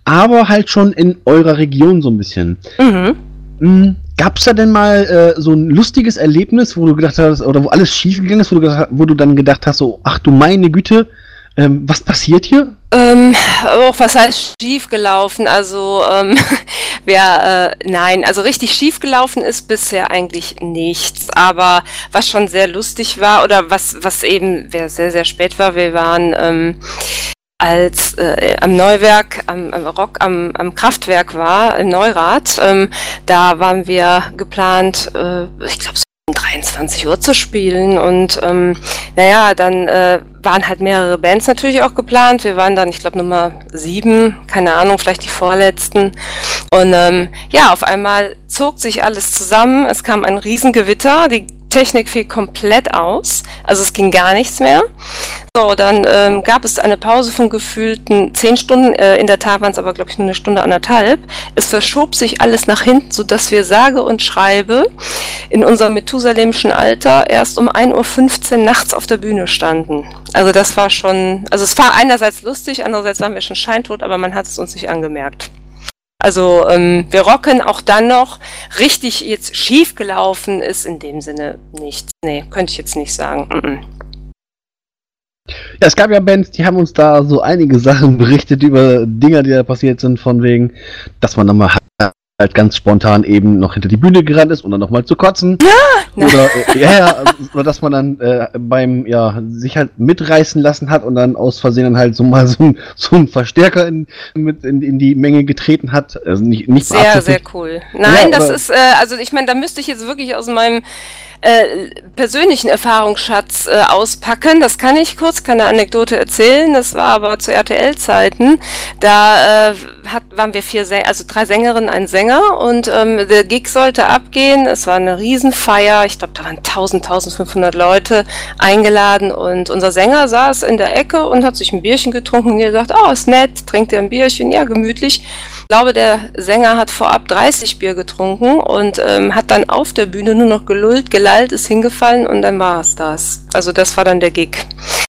aber halt schon in eurer Region so ein bisschen. Mhm. Hm, Gab's da denn mal äh, so ein lustiges Erlebnis, wo du gedacht hast, oder wo alles schief gegangen ist, wo du, wo du dann gedacht hast, so, ach du meine Güte, ähm, was passiert hier? Ähm, auch was heißt schief gelaufen? Also, ähm, <laughs> wer, äh, nein, also richtig schief gelaufen ist bisher eigentlich nichts. Aber was schon sehr lustig war oder was, was eben, wer sehr, sehr spät war, wir waren, ähm, als äh, am Neuwerk, am, am Rock, am, am Kraftwerk war, in Neurath, ähm, da waren wir geplant, äh, ich glaube, 23 Uhr zu spielen und ähm, naja, dann äh, waren halt mehrere Bands natürlich auch geplant. Wir waren dann, ich glaube, Nummer sieben, keine Ahnung, vielleicht die vorletzten. Und ähm, ja, auf einmal zog sich alles zusammen. Es kam ein Riesengewitter. Die Technik fiel komplett aus. Also es ging gar nichts mehr. So, dann ähm, gab es eine Pause von gefühlten zehn Stunden. Äh, in der Tat waren es aber, glaube ich, nur eine Stunde anderthalb. Es verschob sich alles nach hinten, sodass wir sage und schreibe in unserem methusalemschen Alter erst um 1.15 Uhr nachts auf der Bühne standen. Also das war schon, also es war einerseits lustig, andererseits waren wir schon scheintot, aber man hat es uns nicht angemerkt. Also ähm, wir rocken auch dann noch. Richtig jetzt schief gelaufen ist in dem Sinne nichts. Nee, könnte ich jetzt nicht sagen. Mm -mm. Ja, es gab ja Bands, die haben uns da so einige Sachen <laughs> berichtet über Dinger, die da passiert sind, von wegen, dass man dann mal halt ganz spontan eben noch hinter die Bühne gerannt ist, um dann nochmal zu kotzen. Na. Oder, äh, ja, ja, oder dass man dann äh, beim, ja, sich halt mitreißen lassen hat und dann aus Versehen dann halt so mal so ein, so ein Verstärker in, mit in, in die Menge getreten hat. Also nicht, nicht Sehr, sehr cool. Nein, Ja, das ist, äh, also ich meine, da müsste ich jetzt wirklich aus meinem äh, persönlichen Erfahrungsschatz äh, auspacken. Das kann ich kurz, kann eine Anekdote erzählen. Das war aber zu RTL-Zeiten. Da äh, hat, waren wir vier, Sänger, also drei Sängerinnen, ein Sänger und ähm, der Gig sollte abgehen. Es war eine Riesenfeier. Ich glaube, da waren 1000, 1500 Leute eingeladen und unser Sänger saß in der Ecke und hat sich ein Bierchen getrunken und gesagt, oh, ist nett, trinkt ihr ein Bierchen, ja, gemütlich. Ich glaube, der Sänger hat vorab 30 Bier getrunken und ähm, hat dann auf der Bühne nur noch gelullt, gelallt, ist hingefallen und dann war es das. Also das war dann der Gig.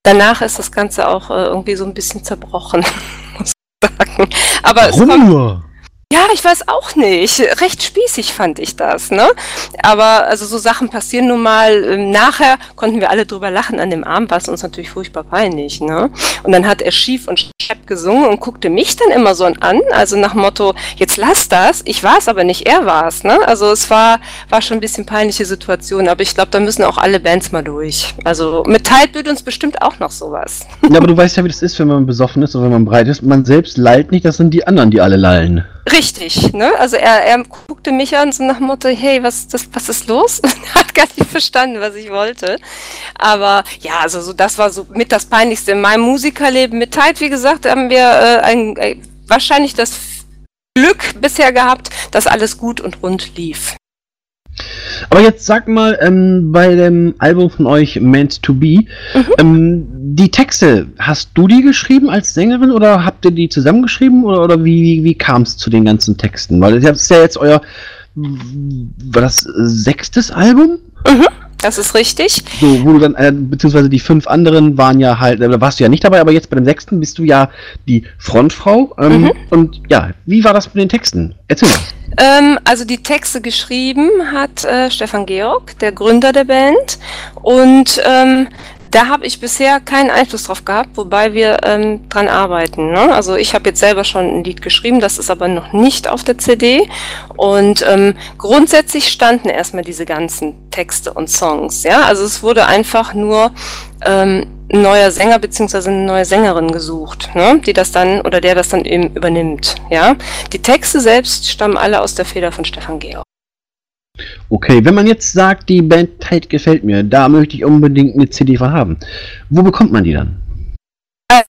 Danach ist das Ganze auch äh, irgendwie so ein bisschen zerbrochen, <laughs> muss ich sagen. Aber es Warum kommt, nur? Ja, ich weiß auch nicht. Recht spießig fand ich das, ne? Aber also so Sachen passieren nun mal. Ähm, Nachher konnten wir alle drüber lachen. An dem Abend war es uns natürlich furchtbar peinlich, ne? Und dann hat er schief und schepp gesungen und guckte mich dann immer so an, also nach Motto, jetzt lass das. Ich war es aber nicht, er war es, ne? Also es war, war schon ein bisschen peinliche Situation, aber ich glaube, da müssen auch alle Bands mal durch. Also mit Tide wird uns bestimmt auch noch sowas. Ja, aber du weißt ja, wie das ist, wenn man besoffen ist oder wenn man breit ist. Man selbst lallt nicht, das sind die anderen, die alle lallen. Richtig, ne? Also er, er guckte mich an, so nach Motto, hey, was, das, was ist los? <laughs> Hat gar nicht verstanden, was ich wollte. Aber ja, also so, das war so mit das Peinlichste in meinem Musikerleben. Mit Tide, wie gesagt, haben wir äh, ein, äh, wahrscheinlich das Glück bisher gehabt, dass alles gut und rund lief. Aber jetzt sag mal, ähm, bei dem Album von euch Meant to Be, ähm, die Texte, hast du die geschrieben als Sängerin oder habt ihr die zusammengeschrieben oder, oder wie, wie, wie kam es zu den ganzen Texten? Weil das ist ja jetzt euer, war das sechstes Album? Das ist richtig. So, wo du dann, äh, beziehungsweise die fünf anderen waren ja halt, äh, da warst du ja nicht dabei, aber jetzt bei dem sechsten bist du ja die Frontfrau. Ähm, Und ja, wie war das mit den Texten? Erzähl mal. Ähm, also die Texte geschrieben hat äh, Stefan Georg, der Gründer der Band. Und ähm, da habe ich bisher keinen Einfluss drauf gehabt, wobei wir ähm, dran arbeiten. Ne? Also ich habe jetzt selber schon ein Lied geschrieben, das ist aber noch nicht auf der CD. Und ähm, grundsätzlich standen erstmal diese ganzen Texte und Songs. Ja, also es wurde einfach nur ähm, ein neuer Sänger beziehungsweise eine neue Sängerin gesucht, ne? die das dann oder der das dann eben übernimmt. Ja, die Texte selbst stammen alle aus der Feder von Stefan Georg. Okay, wenn man jetzt sagt, die Band Tide gefällt mir, da möchte ich unbedingt eine CD von haben. Wo bekommt man die dann?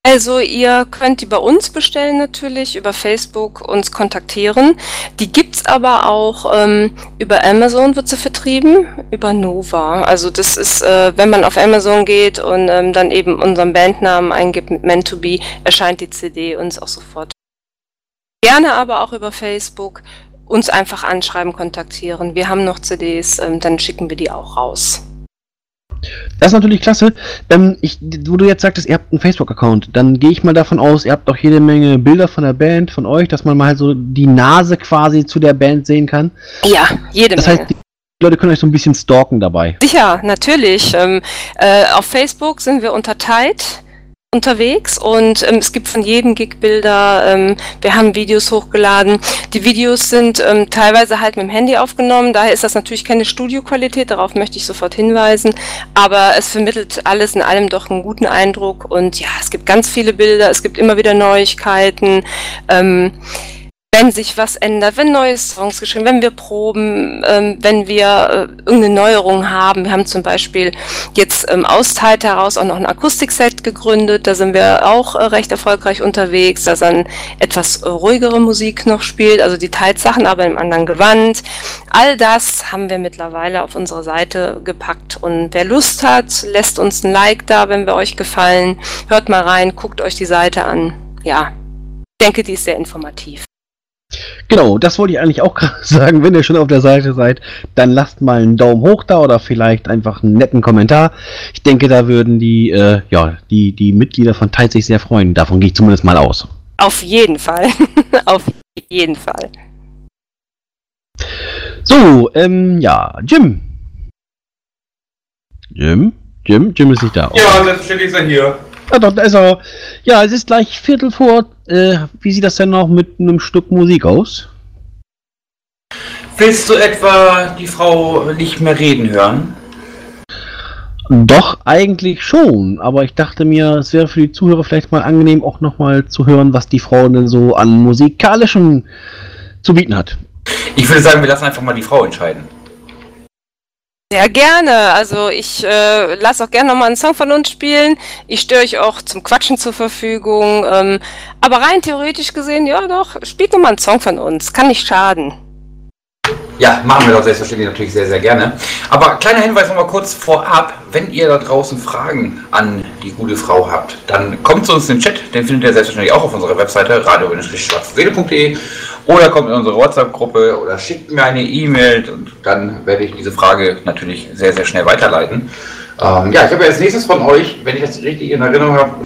Also ihr könnt die bei uns bestellen natürlich, über Facebook uns kontaktieren. Die gibt's aber auch ähm, über Amazon wird sie vertrieben, über Nova. Also das ist, äh, wenn man auf Amazon geht und ähm, dann eben unseren Bandnamen eingibt mit Meant to Be, erscheint die CD uns auch sofort. Gerne aber auch über Facebook uns einfach anschreiben, kontaktieren. Wir haben noch CDs, ähm, dann schicken wir die auch raus. Das ist natürlich klasse. Ähm, ich, wo du jetzt sagtest, ihr habt einen Facebook-Account, dann gehe ich mal davon aus, ihr habt auch jede Menge Bilder von der Band, von euch, dass man mal so die Nase quasi zu der Band sehen kann. Ja, jede Das Menge. heißt, die Leute können euch so ein bisschen stalken dabei. Sicher, natürlich. Ähm, äh, auf Facebook sind wir unter Tide unterwegs und ähm, es gibt von jedem Gig Bilder. Ähm, wir haben Videos hochgeladen. Die Videos sind ähm, teilweise halt mit dem Handy aufgenommen. Daher ist das natürlich keine Studioqualität. Darauf möchte ich sofort hinweisen. Aber es vermittelt alles in allem doch einen guten Eindruck. Und ja, es gibt ganz viele Bilder. Es gibt immer wieder Neuigkeiten. Ähm, wenn sich was ändert, wenn neue Songs geschrieben, wenn wir proben, ähm, wenn wir äh, irgendeine Neuerung haben. Wir haben zum Beispiel jetzt ähm, aus Tide heraus auch noch ein Akustikset gegründet. Da sind wir auch äh, recht erfolgreich unterwegs, da dann etwas ruhigere Musik noch spielt, also die Tide-Sachen, aber im anderen Gewand. All das haben wir mittlerweile auf unsere Seite gepackt. Und wer Lust hat, lässt uns ein Like da, wenn wir euch gefallen. Hört mal rein, guckt euch die Seite an. Ja, ich denke, die ist sehr informativ. Genau, das wollte ich eigentlich auch <laughs> gerade sagen. Wenn ihr schon auf der Seite seid, dann lasst mal einen Daumen hoch da oder vielleicht einfach einen netten Kommentar. Ich denke, da würden die, äh, ja, die, die Mitglieder von Tide sich sehr freuen. Davon gehe ich zumindest mal aus. Auf jeden Fall. <laughs> Auf jeden Fall. So, ähm, ja, Jim. Jim? Jim? Jim ist nicht da. Ja, selbstverständlich ist er hier. Ja, doch, da ist er. Ja, es ist gleich Viertel vor. Äh, wie sieht das denn noch mit einem Stück Musik aus? Willst du etwa die Frau nicht mehr reden hören? Doch, eigentlich schon. Aber ich dachte mir, es wäre für die Zuhörer vielleicht mal angenehm, auch nochmal zu hören, was die Frau denn so an musikalischem zu bieten hat. Ich würde sagen, wir lassen einfach mal die Frau entscheiden. Sehr gerne. Also ich äh, lasse auch gerne nochmal einen Song von uns spielen. Ich stehe euch auch zum Quatschen zur Verfügung. Ähm, aber rein theoretisch gesehen, ja doch, spielt nochmal einen Song von uns. Kann nicht schaden. Ja, machen wir doch selbstverständlich natürlich sehr, sehr gerne. Aber kleiner Hinweis nochmal kurz vorab, wenn ihr da draußen Fragen an die gute Frau habt, dann kommt zu uns in den Chat, den findet ihr selbstverständlich auch auf unserer Webseite radio-schwarzseele.de oder kommt in unsere WhatsApp-Gruppe oder schickt mir eine E-Mail und dann werde ich diese Frage natürlich sehr, sehr schnell weiterleiten. Ähm, ja, ich habe als nächstes von euch, wenn ich das richtig in Erinnerung habe,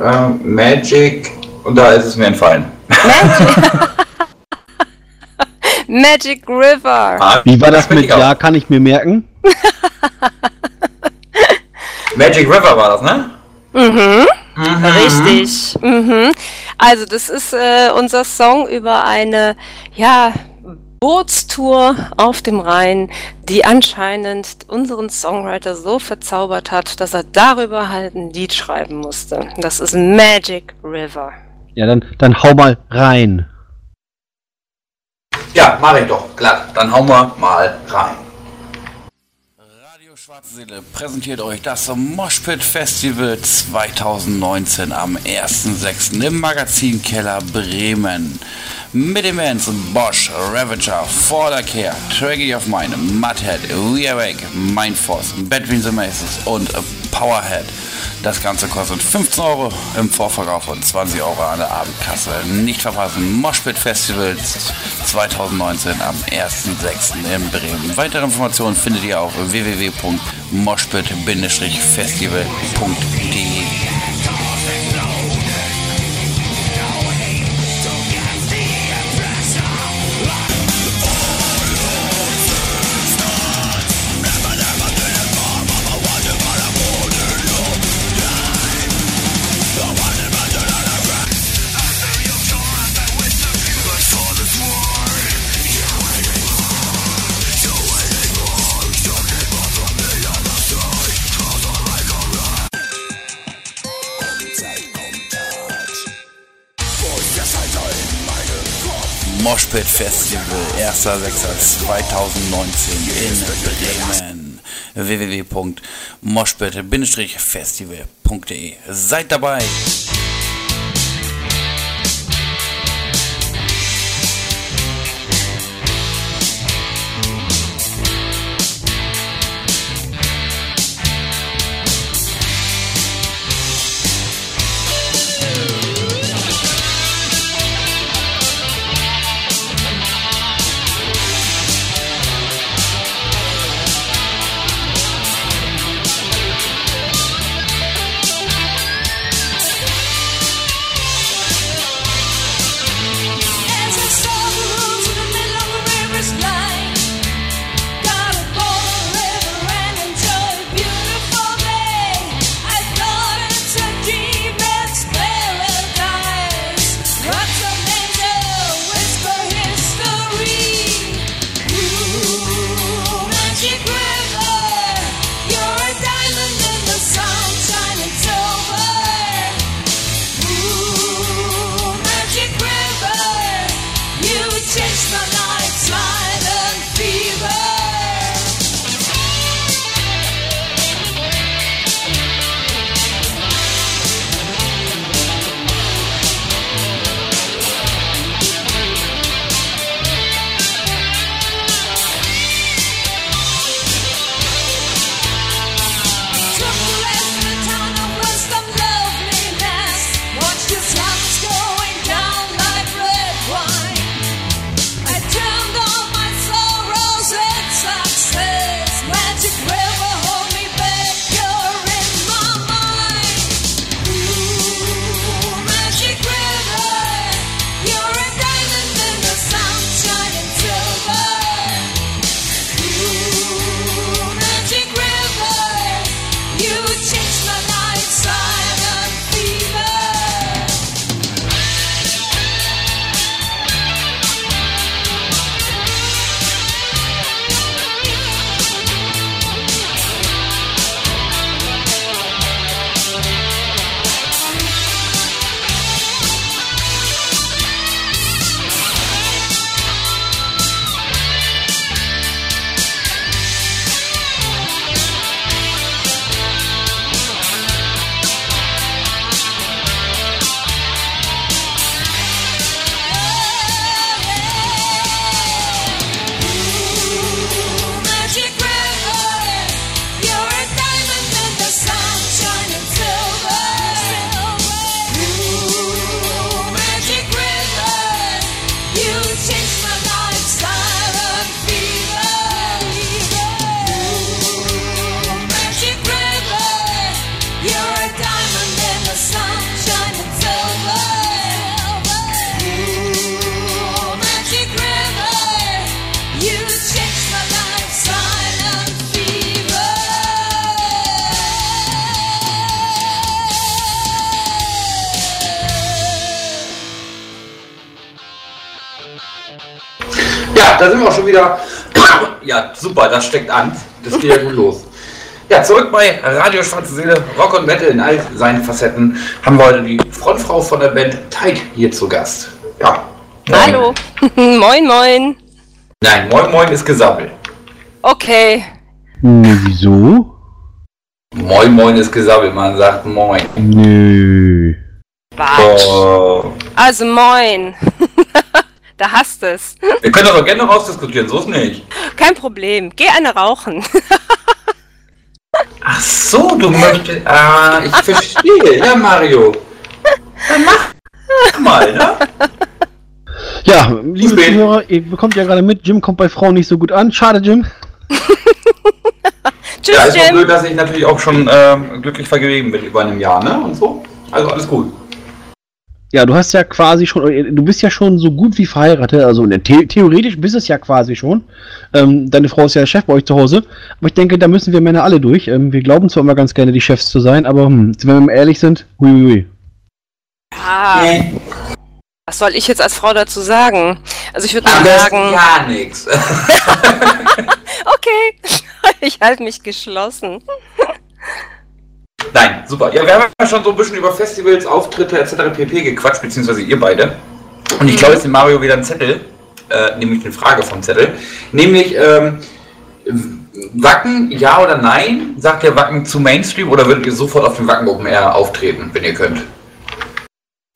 äh, Magic und da ist es mir entfallen. Magic <laughs> River. Ah, Wie war das mit. Ja, kann ich mir merken? Magic River war das, ne? Richtig. Mhm. Also das ist äh, unser Song über eine ja, Bootstour auf dem Rhein, die anscheinend unseren Songwriter so verzaubert hat, dass er darüber halt ein Lied schreiben musste. Das ist Magic River. Ja, dann, dann hau mal rein. Ja, mach ich doch. Klar, dann hauen wir mal rein. Seele präsentiert euch das Moshpit Festival 2019 am 1.6. im Magazinkeller Bremen. Mit den Bands Bosch, Ravager, Fallercare, Tragedy of Mine, Mudhead, We Awake, Mindforce, Between the Maces und Powerhead. Das Ganze kostet 15 Euro im Vorverkauf und 20 Euro an der Abendkasse. Nicht verpassen, Moshpit Festival 2019 am 1.6. in Bremen. Weitere Informationen findet ihr auf www.moshpit-festival.de. Moshpit Festival 1.6.2019 in Bremen. www.moshpit-festival.de Seid dabei! Das steckt an. Das geht ja gut los. Ja, zurück bei Radio Schwarze Seele, Rock und Metal in all seinen Facetten, haben wir heute die Frontfrau von der Band Tide hier zu Gast. Ja. Moin. Hallo. <laughs> moin, moin. Nein, Moin Moin ist gesammelt. Okay. Hm, wieso? Moin Moin ist gesammelt, man sagt Moin. Nö. Quatsch. Oh. Also moin. <laughs> da hast es. <laughs> Wir können auch gerne rausdiskutieren, so ist nicht. Kein Problem. Geh eine rauchen. Ach so, du möchtest. Ah, ich verstehe. Ja, Mario. Dann mach mal, ne? Ja, liebe. Zuhörer, ihr bekommt ja gerade mit, Jim kommt bei Frauen nicht so gut an. Schade, Jim. <laughs> Tschüss, Ja, ist auch Jim. blöd, dass ich natürlich auch schon ähm, glücklich vergeben bin über einem Jahr, ne? Und so. Also alles gut. Ja, du hast ja quasi schon, du bist ja schon so gut wie verheiratet, also ne, the theoretisch bist es ja quasi schon. Ähm, deine Frau ist ja der Chef bei euch zu Hause, aber ich denke, da müssen wir Männer alle durch. Ähm, wir glauben zwar immer ganz gerne, die Chefs zu sein, aber hm, wenn wir mal ehrlich sind, huiuiui. Ja, Nee, was soll ich jetzt als Frau dazu sagen? Also ich würde mal sagen, gar nichts. <laughs> okay, <laughs> ich halte mich geschlossen. Nein, super. Ja, wir haben ja schon so ein bisschen über Festivals, Auftritte etc. pp. gequatscht, beziehungsweise ihr beide. Und ich glaube, jetzt dem Mario wieder einen Zettel, äh, nämlich eine Frage vom Zettel. Nämlich, ähm, Wacken, ja oder nein? Sagt ihr Wacken zu Mainstream oder würdet ihr sofort auf dem Wacken Open Air auftreten, wenn ihr könnt?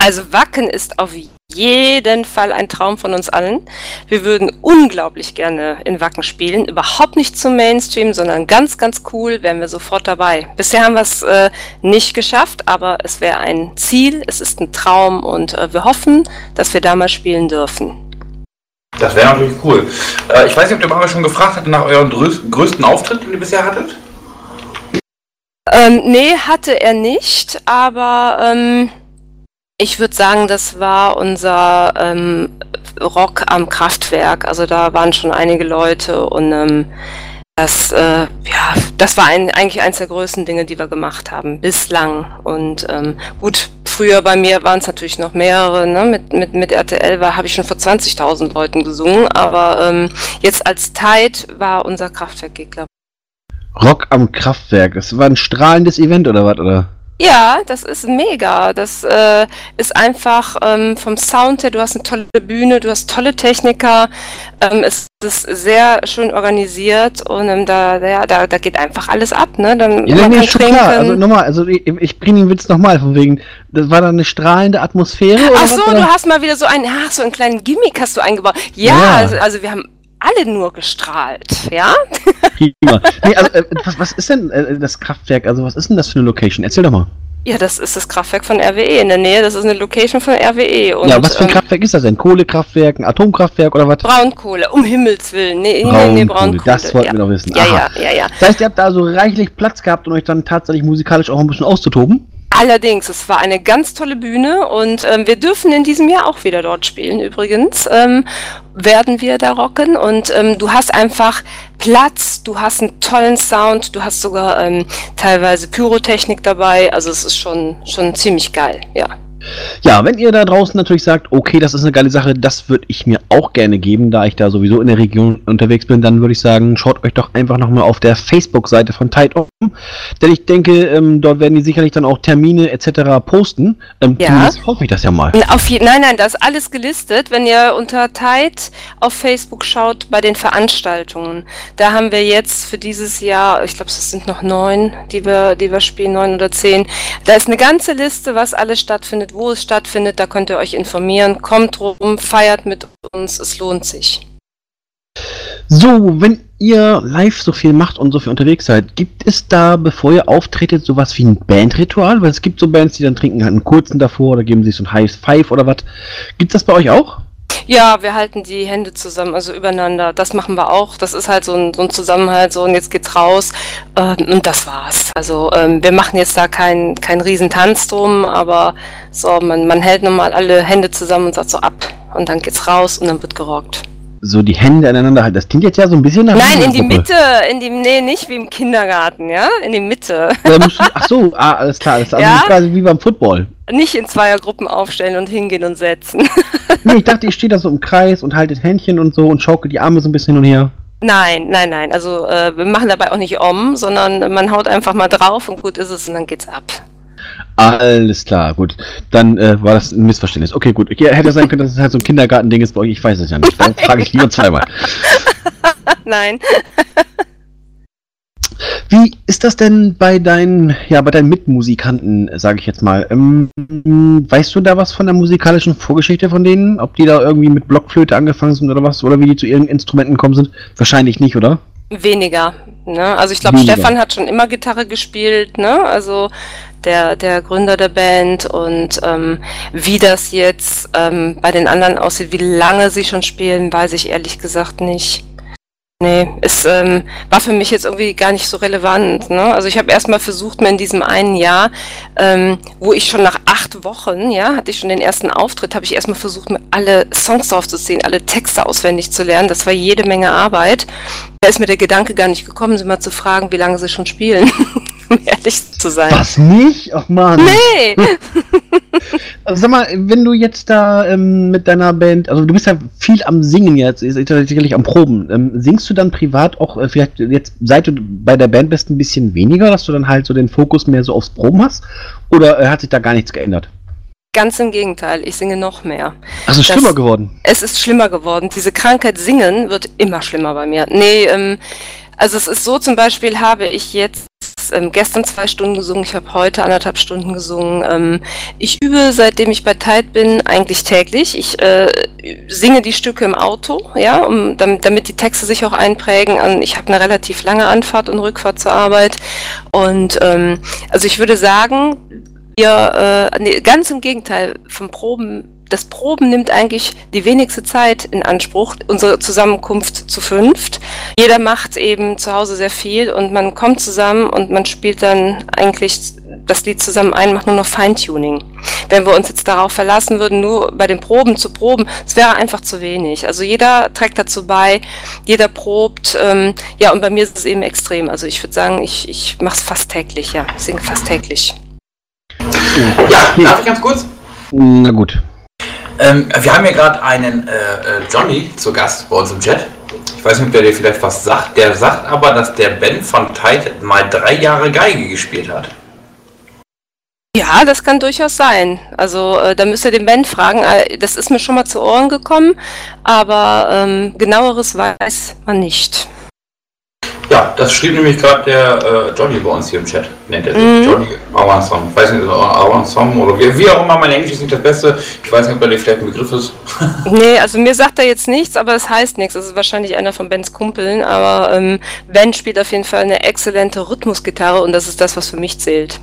Also Wacken ist auf jeden Fall ein Traum von uns allen. Wir würden unglaublich gerne in Wacken spielen. Überhaupt nicht zum Mainstream, sondern ganz, ganz cool, wären wir sofort dabei. Bisher haben wir es äh, nicht geschafft, aber es wäre ein Ziel, es ist ein Traum und äh, wir hoffen, dass wir da mal spielen dürfen. Das wäre natürlich cool. Äh, ich weiß nicht, ob der Mario schon gefragt hat nach euren größ größten Auftritt, den ihr bisher hattet. Ähm, nee, hatte er nicht, aber ähm, ich würde sagen, das war unser ähm, Rock am Kraftwerk. Also da waren schon einige Leute und ähm, das, äh, ja, das war ein, eigentlich eins der größten Dinge, die wir gemacht haben bislang. Und ähm, gut, früher bei mir waren es natürlich noch mehrere. Ne? Mit, mit, mit RTL habe ich schon vor 20.000 Leuten gesungen, aber ähm, jetzt als Tide war unser Kraftwerk, glaube Rock am Kraftwerk, das war ein strahlendes Event oder was, oder? Ja, das ist mega. Das äh, ist einfach ähm, vom Sound her, du hast eine tolle Bühne, du hast tolle Techniker, ähm, es ist sehr schön organisiert und ähm, da, ja, da, da geht einfach alles ab, ne? Dann, Ja, man nee, kann schon trinken. klar. Also nochmal, also ich, ich bringe den Witz nochmal von wegen, das war dann eine strahlende Atmosphäre Ach so, du hast mal wieder so einen, ach, so einen kleinen Gimmick hast du eingebaut. Ja, Ja. Also, also wir haben alle nur gestrahlt, ja? Prima. Nee, also, äh, was, was ist denn äh, das Kraftwerk? Also was ist denn das für eine Location? Erzähl doch mal. Ja, das ist das Kraftwerk von RWE in der Nähe. Das ist eine Location von RWE. Und, ja, was für ein ähm, Kraftwerk ist das denn? Kohlekraftwerk, ein Atomkraftwerk oder was? Braunkohle, um Himmels Willen. Nee, nee, nee, Braunkohle. das wollten ja. wir doch wissen. Ja, Aha. ja, ja, ja. Das heißt, ihr habt da so reichlich Platz gehabt, um euch dann tatsächlich musikalisch auch ein bisschen auszutoben? Allerdings, es war eine ganz tolle Bühne und ähm, wir dürfen in diesem Jahr auch wieder dort spielen. Übrigens ähm, werden wir da rocken und ähm, du hast einfach Platz, du hast einen tollen Sound, du hast sogar ähm, teilweise Pyrotechnik dabei. Also es ist schon schon ziemlich geil, ja. Ja, wenn ihr da draußen natürlich sagt, okay, das ist eine geile Sache, das würde ich mir auch gerne geben, da ich da sowieso in der Region unterwegs bin, dann würde ich sagen, schaut euch doch einfach nochmal auf der Facebook-Seite von Tide um. Denn ich denke, ähm, dort werden die sicherlich dann auch Termine etc. posten. Ähm, Ja. Zumindest hoffe ich das ja mal. Auf je nein, nein, da ist alles gelistet. Wenn ihr unter Tide auf Facebook schaut bei den Veranstaltungen, da haben wir jetzt für dieses Jahr, ich glaube, es sind noch neun, die wir, die wir spielen, neun oder zehn. Da ist eine ganze Liste, was alles stattfindet, wo es stattfindet. Da könnt ihr euch informieren. Kommt rum, feiert mit uns. Es lohnt sich. So, wenn ihr live so viel macht und so viel unterwegs seid, gibt es da, bevor ihr auftretet, sowas wie ein Bandritual? Weil es gibt so Bands, die dann trinken halt einen kurzen davor oder geben sich so ein High Five oder was. Gibt das bei euch auch? Ja, wir halten die Hände zusammen, also übereinander. Das machen wir auch. Das ist halt so ein, so ein Zusammenhalt, so und jetzt geht's raus. Ähm, und das war's. Also ähm, wir machen jetzt da keinen kein Riesentanz drum, aber so, man, man hält nochmal alle Hände zusammen und sagt so ab. Und dann geht's raus und dann wird gerockt. So die Hände aneinander halten. Das klingt jetzt ja so ein bisschen nach. Nein, in die. Mitte, in die, nee, nicht wie im Kindergarten, ja? In die Mitte. Musst du, <laughs> ach so, ah, alles klar. Das ist also Ja? quasi wie beim Football. Nicht in Zweiergruppen aufstellen und hingehen und setzen. <laughs> Nee, ich dachte, ich stehe da so im Kreis und haltet Händchen und so und schaukel die Arme so ein bisschen hin und her. Nein, nein, nein. Also äh, wir machen dabei auch nicht um, sondern man haut einfach mal drauf und gut ist es und dann geht's ab. Alles klar, gut. Dann äh, war das ein Missverständnis. Okay, gut. Ja, hätte sein können, dass es halt so ein Kindergartending ist bei euch. Ich weiß es ja nicht. Dann frage ich lieber zweimal. <laughs> Nein. Wie ist das denn bei deinen, ja, bei deinen Mitmusikanten, sage ich jetzt mal? Ähm, weißt du da was von der musikalischen Vorgeschichte von denen? Ob die da irgendwie mit Blockflöte angefangen sind oder was? Oder wie die zu ihren Instrumenten gekommen sind? Wahrscheinlich nicht, oder? Weniger. Ne? Also ich glaube. Stefan hat schon immer Gitarre gespielt, ne? Also der, der Gründer der Band und ähm, wie das jetzt ähm, bei den anderen aussieht, wie lange sie schon spielen, weiß ich ehrlich gesagt nicht. Nee, es ähm, war für mich jetzt irgendwie gar nicht so relevant. Ne? Also ich habe erstmal versucht, mir in diesem einen Jahr, ähm, wo ich schon nach acht Wochen, ja, hatte ich schon den ersten Auftritt, habe ich erstmal versucht, mir alle Songs draufzuziehen, alle Texte auswendig zu lernen. Das war jede Menge Arbeit. Da ist mir der Gedanke gar nicht gekommen, sie mal zu fragen, wie lange sie schon spielen, <laughs> um <laughs> ehrlich zu sein. Was nicht? Ach man. Nee! <laughs> Also sag mal, wenn du jetzt da ähm, mit deiner Band, also du bist ja viel am Singen jetzt, sicherlich am Proben. Ähm, singst du dann privat auch äh, vielleicht jetzt, seit du bei der Band bist, ein bisschen weniger, dass du dann halt so den Fokus mehr so aufs Proben hast? Oder äh, hat sich da gar nichts geändert? Ganz im Gegenteil, ich singe noch mehr. Also ist Das- schlimmer geworden. Es ist schlimmer geworden. Diese Krankheit Singen wird immer schlimmer bei mir. Nee, ähm, also es ist so, zum Beispiel habe ich jetzt ähm, gestern zwei Stunden gesungen, ich habe heute anderthalb Stunden gesungen. Ähm, ich übe, seitdem ich bei Tide bin, eigentlich täglich. Ich äh, singe die Stücke im Auto, ja, um, damit, damit die Texte sich auch einprägen. Ich habe eine relativ lange Anfahrt und Rückfahrt zur Arbeit. Und ähm, also ich würde sagen, wir, äh, nee, ganz im Gegenteil, vom Proben, das Proben nimmt eigentlich die wenigste Zeit in Anspruch, unsere Zusammenkunft zu fünft. Jeder macht eben zu Hause sehr viel und man kommt zusammen und man spielt dann eigentlich das Lied zusammen ein, macht nur noch Feintuning. Wenn wir uns jetzt darauf verlassen würden, nur bei den Proben zu proben, es wäre einfach zu wenig. Also jeder trägt dazu bei, jeder probt, ähm, ja, und bei mir ist es eben extrem. Also ich würde sagen, ich, ich mache es fast täglich, ja, ich singe fast täglich. Ja, darf ich ganz kurz? Na gut. Ähm, wir haben hier gerade einen äh, äh, Johnny zu Gast bei uns im Chat. Ich weiß nicht, ob der dir vielleicht was sagt. Der sagt aber, dass der Ben von Tide mal drei Jahre Geige gespielt hat. Ja, das kann durchaus sein. Also äh, da müsst ihr den Ben fragen. Äh, das ist mir schon mal zu Ohren gekommen, aber ähm, genaueres weiß man nicht. Ja, das schrieb nämlich gerade der äh, Johnny bei uns hier im Chat. Nennt er sich Mhm. Johnny Awansom. Ich weiß nicht, Awansom oder wie, wie auch immer, mein Englisch ist nicht das Beste. Ich weiß nicht, ob er dir vielleicht ein Begriff ist. <laughs> Nee, also mir sagt er jetzt nichts, aber es heißt nichts. Das ist wahrscheinlich einer von Bens Kumpeln, aber ähm, Ben spielt auf jeden Fall eine exzellente Rhythmusgitarre und das ist das, was für mich zählt.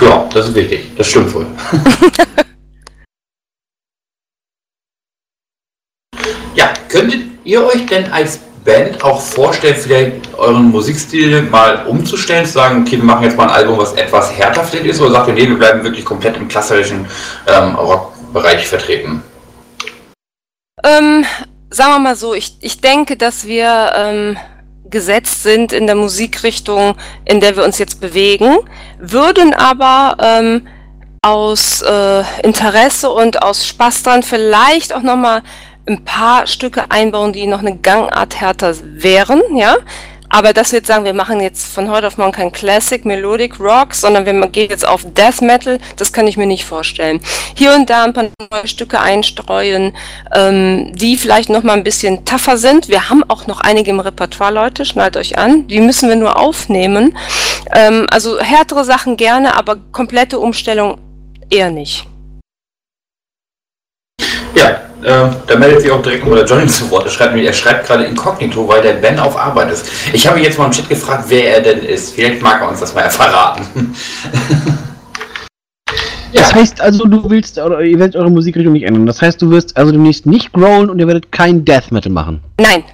Ja, das ist wichtig. Das stimmt wohl. <laughs> ja, könntet ihr euch denn als Band auch vorstellen, vielleicht euren Musikstil mal umzustellen, zu sagen, okay, wir machen jetzt mal ein Album, was etwas härter vielleicht ist, oder sagt ihr, nee, wir bleiben wirklich komplett im klassischen ähm, Rockbereich vertreten? Ähm, sagen wir mal so, ich, ich denke, dass wir ähm, gesetzt sind in der Musikrichtung, in der wir uns jetzt bewegen, würden aber ähm, aus äh, Interesse und aus Spaß dran vielleicht auch nochmal ein paar Stücke einbauen, die noch eine Gangart härter wären, ja. Aber dass wir jetzt sagen, wir machen jetzt von heute auf morgen kein Classic Melodic Rock, sondern wir gehen jetzt auf Death Metal, das kann ich mir nicht vorstellen. Hier und da ein paar neue Stücke einstreuen, ähm, die vielleicht noch mal ein bisschen tougher sind. Wir haben auch noch einige im Repertoire, Leute, schnallt euch an. Die müssen wir nur aufnehmen. Ähm, also härtere Sachen gerne, aber komplette Umstellung eher nicht. Ja, äh, da meldet sich auch direkt mal der Johnny <laughs> zu Wort. Er schreibt, mir- er schreibt gerade inkognito, weil der Ben auf Arbeit ist. Ich habe jetzt mal im Chat gefragt, wer er denn ist. Vielleicht mag er uns das mal <laughs> verraten. Das heißt also, du willst, oder ihr werdet eure Musikrichtung nicht ändern. Das heißt, du wirst also demnächst nicht growlen und ihr werdet kein Death Metal machen. Nein,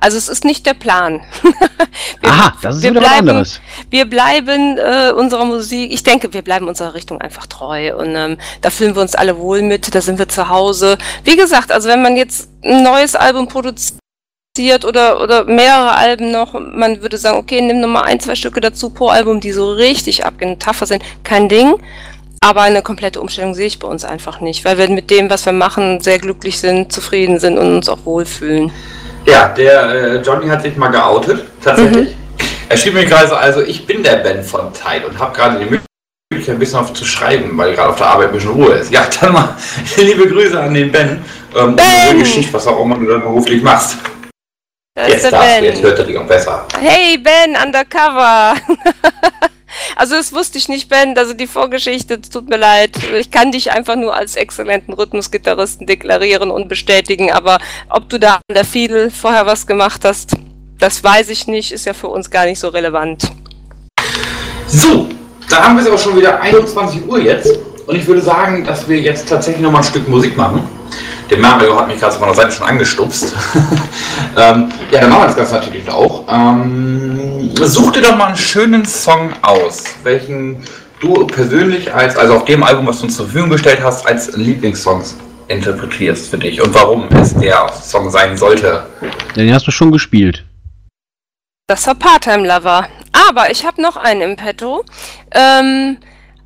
Also es ist nicht der Plan. <laughs> Wir- Aha, das ist wir wieder was bleiben, anderes. Wir bleiben äh, unserer Musik, ich denke, wir bleiben unserer Richtung einfach treu und ähm, da fühlen wir uns alle wohl mit, da sind wir zu Hause. Wie gesagt, also wenn man jetzt ein neues Album produziert oder, oder mehrere Alben noch, man würde sagen, okay, nimm noch mal ein, zwei Stücke dazu pro Album, die so richtig abgehen, tougher sind, kein Ding. Aber eine komplette Umstellung sehe ich bei uns einfach nicht, weil wir mit dem, was wir machen, sehr glücklich sind, zufrieden sind und uns auch wohlfühlen. Ja, der äh, Johnny hat sich mal geoutet, tatsächlich. Mhm. Er schrieb mir gerade so, also ich bin der Ben von Tide und habe gerade die Möglichkeit, ein bisschen auf zu schreiben, weil gerade auf der Arbeit ein bisschen Ruhe ist. Ja, dann mal <laughs> liebe Grüße an den Ben. Ähm, Ben! eine Geschichte, was auch immer du da beruflich machst. Da Jetzt darfst du, jetzt hört er dich auch besser. Hey Ben, undercover. <laughs> also das wusste ich nicht, Ben. Also die Vorgeschichte, es tut mir leid. Ich kann dich einfach nur als exzellenten Rhythmusgitarristen deklarieren und bestätigen. Aber ob du da an der Fiedel vorher was gemacht hast, das weiß ich nicht. Ist ja für uns gar nicht so relevant. So, da haben wir es aber schon wieder 21 Uhr jetzt. Und ich würde sagen, dass wir jetzt tatsächlich noch mal ein Stück Musik machen. Der Mario hat mich gerade von der Seite schon angestupst. <laughs> ähm, ja, dann machen wir das Ganze natürlich auch. Ähm, such dir doch mal einen schönen Song aus, welchen du persönlich als, also auf dem Album, was du uns zur Verfügung gestellt hast, als Lieblingssongs interpretierst für dich und warum es der Song sein sollte. Den hast du schon gespielt. Das war Part-Time Lover. Aber ich habe noch einen im Petto. Ähm,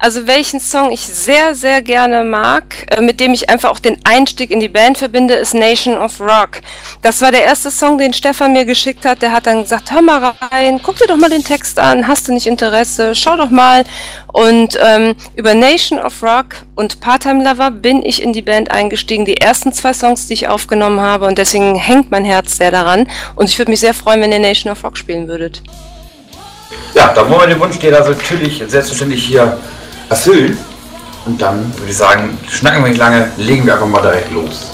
also welchen Song ich sehr, sehr gerne mag, äh, mit dem ich einfach auch den Einstieg in die Band verbinde, ist Nation of Rock. Das war der erste Song, den Stefan mir geschickt hat. Der hat dann gesagt, hör mal rein, guck dir doch mal den Text an, hast du nicht Interesse, schau doch mal. Und ähm, über Nation of Rock und Part-Time Lover bin ich in die Band eingestiegen. Die ersten zwei Songs, die ich aufgenommen habe und deswegen hängt mein Herz sehr daran. Und ich würde mich sehr freuen, wenn ihr Nation of Rock spielen würdet. Ja, da wollen wir den Wunsch dir da natürlich selbstverständlich hier erfüllen. Und dann würde ich sagen, schnacken wir nicht lange, legen wir einfach mal direkt los.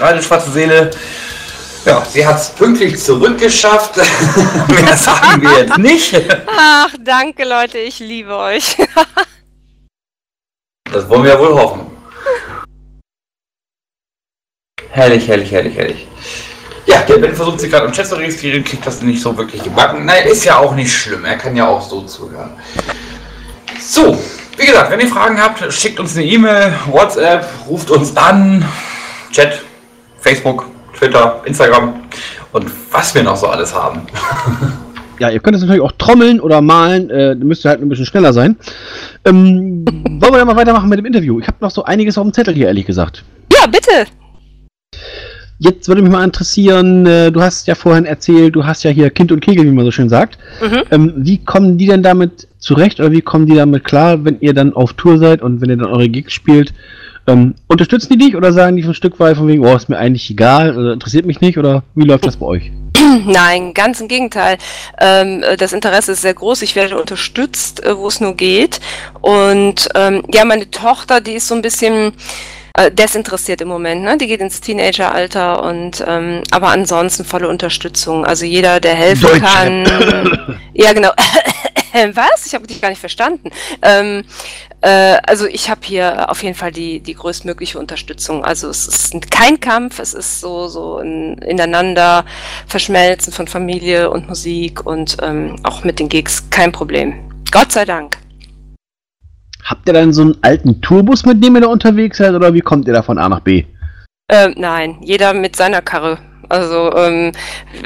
Radio Schwarze Seele. Ja, sie hat es pünktlich zurückgeschafft. <laughs> Mehr sagen wir jetzt nicht. Ach, danke Leute, ich liebe euch. <laughs> Das wollen wir ja wohl hoffen. Herrlich, herrlich, herrlich, herrlich. Ja, der Ben versucht sich gerade im Chat zu registrieren, kriegt das nicht so wirklich gebacken. Naja, ist ja auch nicht schlimm. Er kann ja auch so zuhören. So, wie gesagt, wenn ihr Fragen habt, schickt uns eine E-Mail, WhatsApp, ruft uns an, Chat, Facebook, Twitter, Instagram und was wir noch so alles haben. Ja, ihr könnt es natürlich auch trommeln oder malen, äh, müsst ihr halt ein bisschen schneller sein. Ähm, wollen wir ja mal weitermachen mit dem Interview? Ich habe noch so einiges auf dem Zettel hier, ehrlich gesagt. Ja, bitte. Jetzt würde mich mal interessieren, äh, du hast ja vorhin erzählt, du hast ja hier Kind und Kegel, wie man so schön sagt. Mhm. Ähm, wie kommen die denn damit zurecht oder wie kommen die damit klar, wenn ihr dann auf Tour seid und wenn ihr dann eure Gigs spielt? Ähm, unterstützen die dich oder sagen die von Stück weit von wegen, oh, ist mir eigentlich egal oder interessiert mich nicht oder wie läuft das bei euch? <clears throat> Nein, ganz im Gegenteil. Ähm, äh, das Interesse ist sehr groß. Ich werde unterstützt, äh, wo es nur geht. Und ähm, ja, meine Tochter, die ist so ein bisschen äh, desinteressiert im Moment. Ne? Die geht ins Teenageralter und ähm, aber ansonsten volle Unterstützung. Also jeder, der helfen Deutsch. kann. <coughs> ja, genau. Was? Ich habe dich gar nicht verstanden. Ähm, äh, also ich habe hier auf jeden Fall die, die größtmögliche Unterstützung. Also es ist kein Kampf, es ist so, so ein ineinander verschmelzen von Familie und Musik und ähm, auch mit den Gigs kein Problem. Gott sei Dank. Habt ihr dann so einen alten Tourbus, mit dem ihr da unterwegs seid oder wie kommt ihr da von A nach B? Ähm, nein, jeder mit seiner Karre. Also ähm,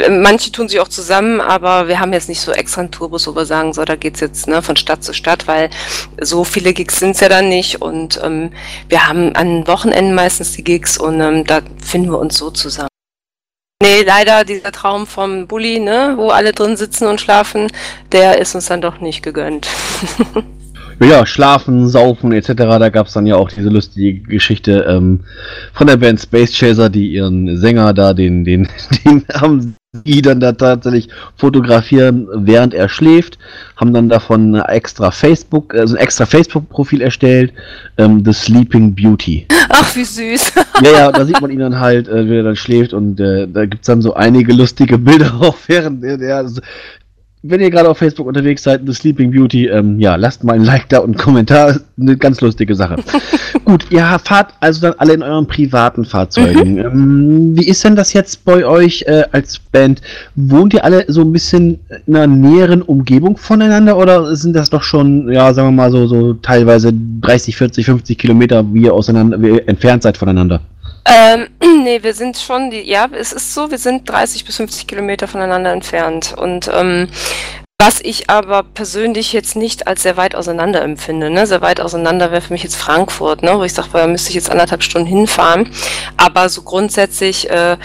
manche tun sich auch zusammen, aber wir haben jetzt nicht so extra einen Tourbus, wo wir sagen, so da geht's jetzt ne, von Stadt zu Stadt, weil so viele Gigs sind's ja dann nicht und ähm, wir haben an Wochenenden meistens die Gigs und ähm, da finden wir uns so zusammen. Nee, leider dieser Traum vom Bulli, ne, wo alle drin sitzen und schlafen, der ist uns dann doch nicht gegönnt. <laughs> Ja, schlafen, saufen etc. Da gab es dann ja auch diese lustige Geschichte ähm, von der Band Space Chaser, die ihren Sänger da, den, den, <laughs> den haben die dann da tatsächlich fotografieren, während er schläft, haben dann davon extra Facebook, also ein extra Facebook-Profil erstellt, ähm, The Sleeping Beauty. Ach, wie süß. <laughs> Ja, ja, da sieht man ihn dann halt, äh, wie er dann schläft und äh, da gibt's dann so einige lustige Bilder <laughs> auch während der, der wenn ihr gerade auf Facebook unterwegs seid, The Sleeping Beauty, ähm, ja, lasst mal ein Like da und einen Kommentar. <laughs> Eine ganz lustige Sache. <laughs> Gut, ihr fahrt also dann alle in euren privaten Fahrzeugen. ähm, wie ist denn das jetzt bei euch äh, als Band? Wohnt ihr alle so ein bisschen in einer näheren Umgebung voneinander oder sind das doch schon, ja, sagen wir mal so, so teilweise 30, 40, 50 Kilometer, wie ihr auseinander, wie ihr entfernt seid voneinander? Ähm, <clears throat> nee, wir sind schon, die, ja, es ist so, wir sind 30 bis 50 Kilometer voneinander entfernt. Und ähm, was ich aber persönlich jetzt nicht als sehr weit auseinander empfinde. Ne? Sehr weit auseinander wäre für mich jetzt Frankfurt, ne? wo ich sage, da müsste ich jetzt anderthalb Stunden hinfahren. Aber so grundsätzlich, äh,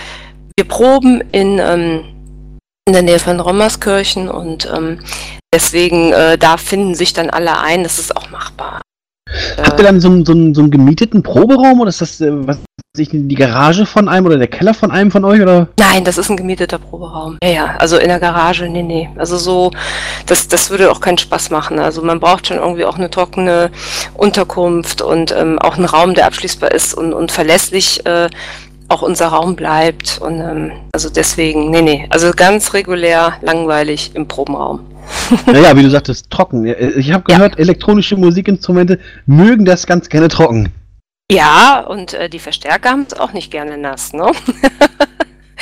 wir proben in, ähm, in der Nähe von Rommerskirchen und ähm, deswegen, äh, da finden sich dann alle ein. Das ist auch machbar. Habt ihr dann so einen, so, so einen gemieteten Proberaum oder ist das äh, was weiß ich, die Garage von einem oder der Keller von einem von euch oder? Nein, das ist ein gemieteter Proberaum. Ja, ja, also in der Garage, nee, nee. Also so, das, das würde auch keinen Spaß machen. Also man braucht schon irgendwie auch eine trockene Unterkunft und ähm, auch einen Raum, der abschließbar ist und, und verlässlich äh, auch unser Raum bleibt. Und ähm, also deswegen, nee, nee. Also ganz regulär, langweilig im Probenraum. <laughs> Naja, wie du sagtest, trocken. Ich habe Ja. gehört, elektronische Musikinstrumente mögen das ganz gerne trocken. Ja, und äh, die Verstärker haben es auch nicht gerne nass, ne? <laughs>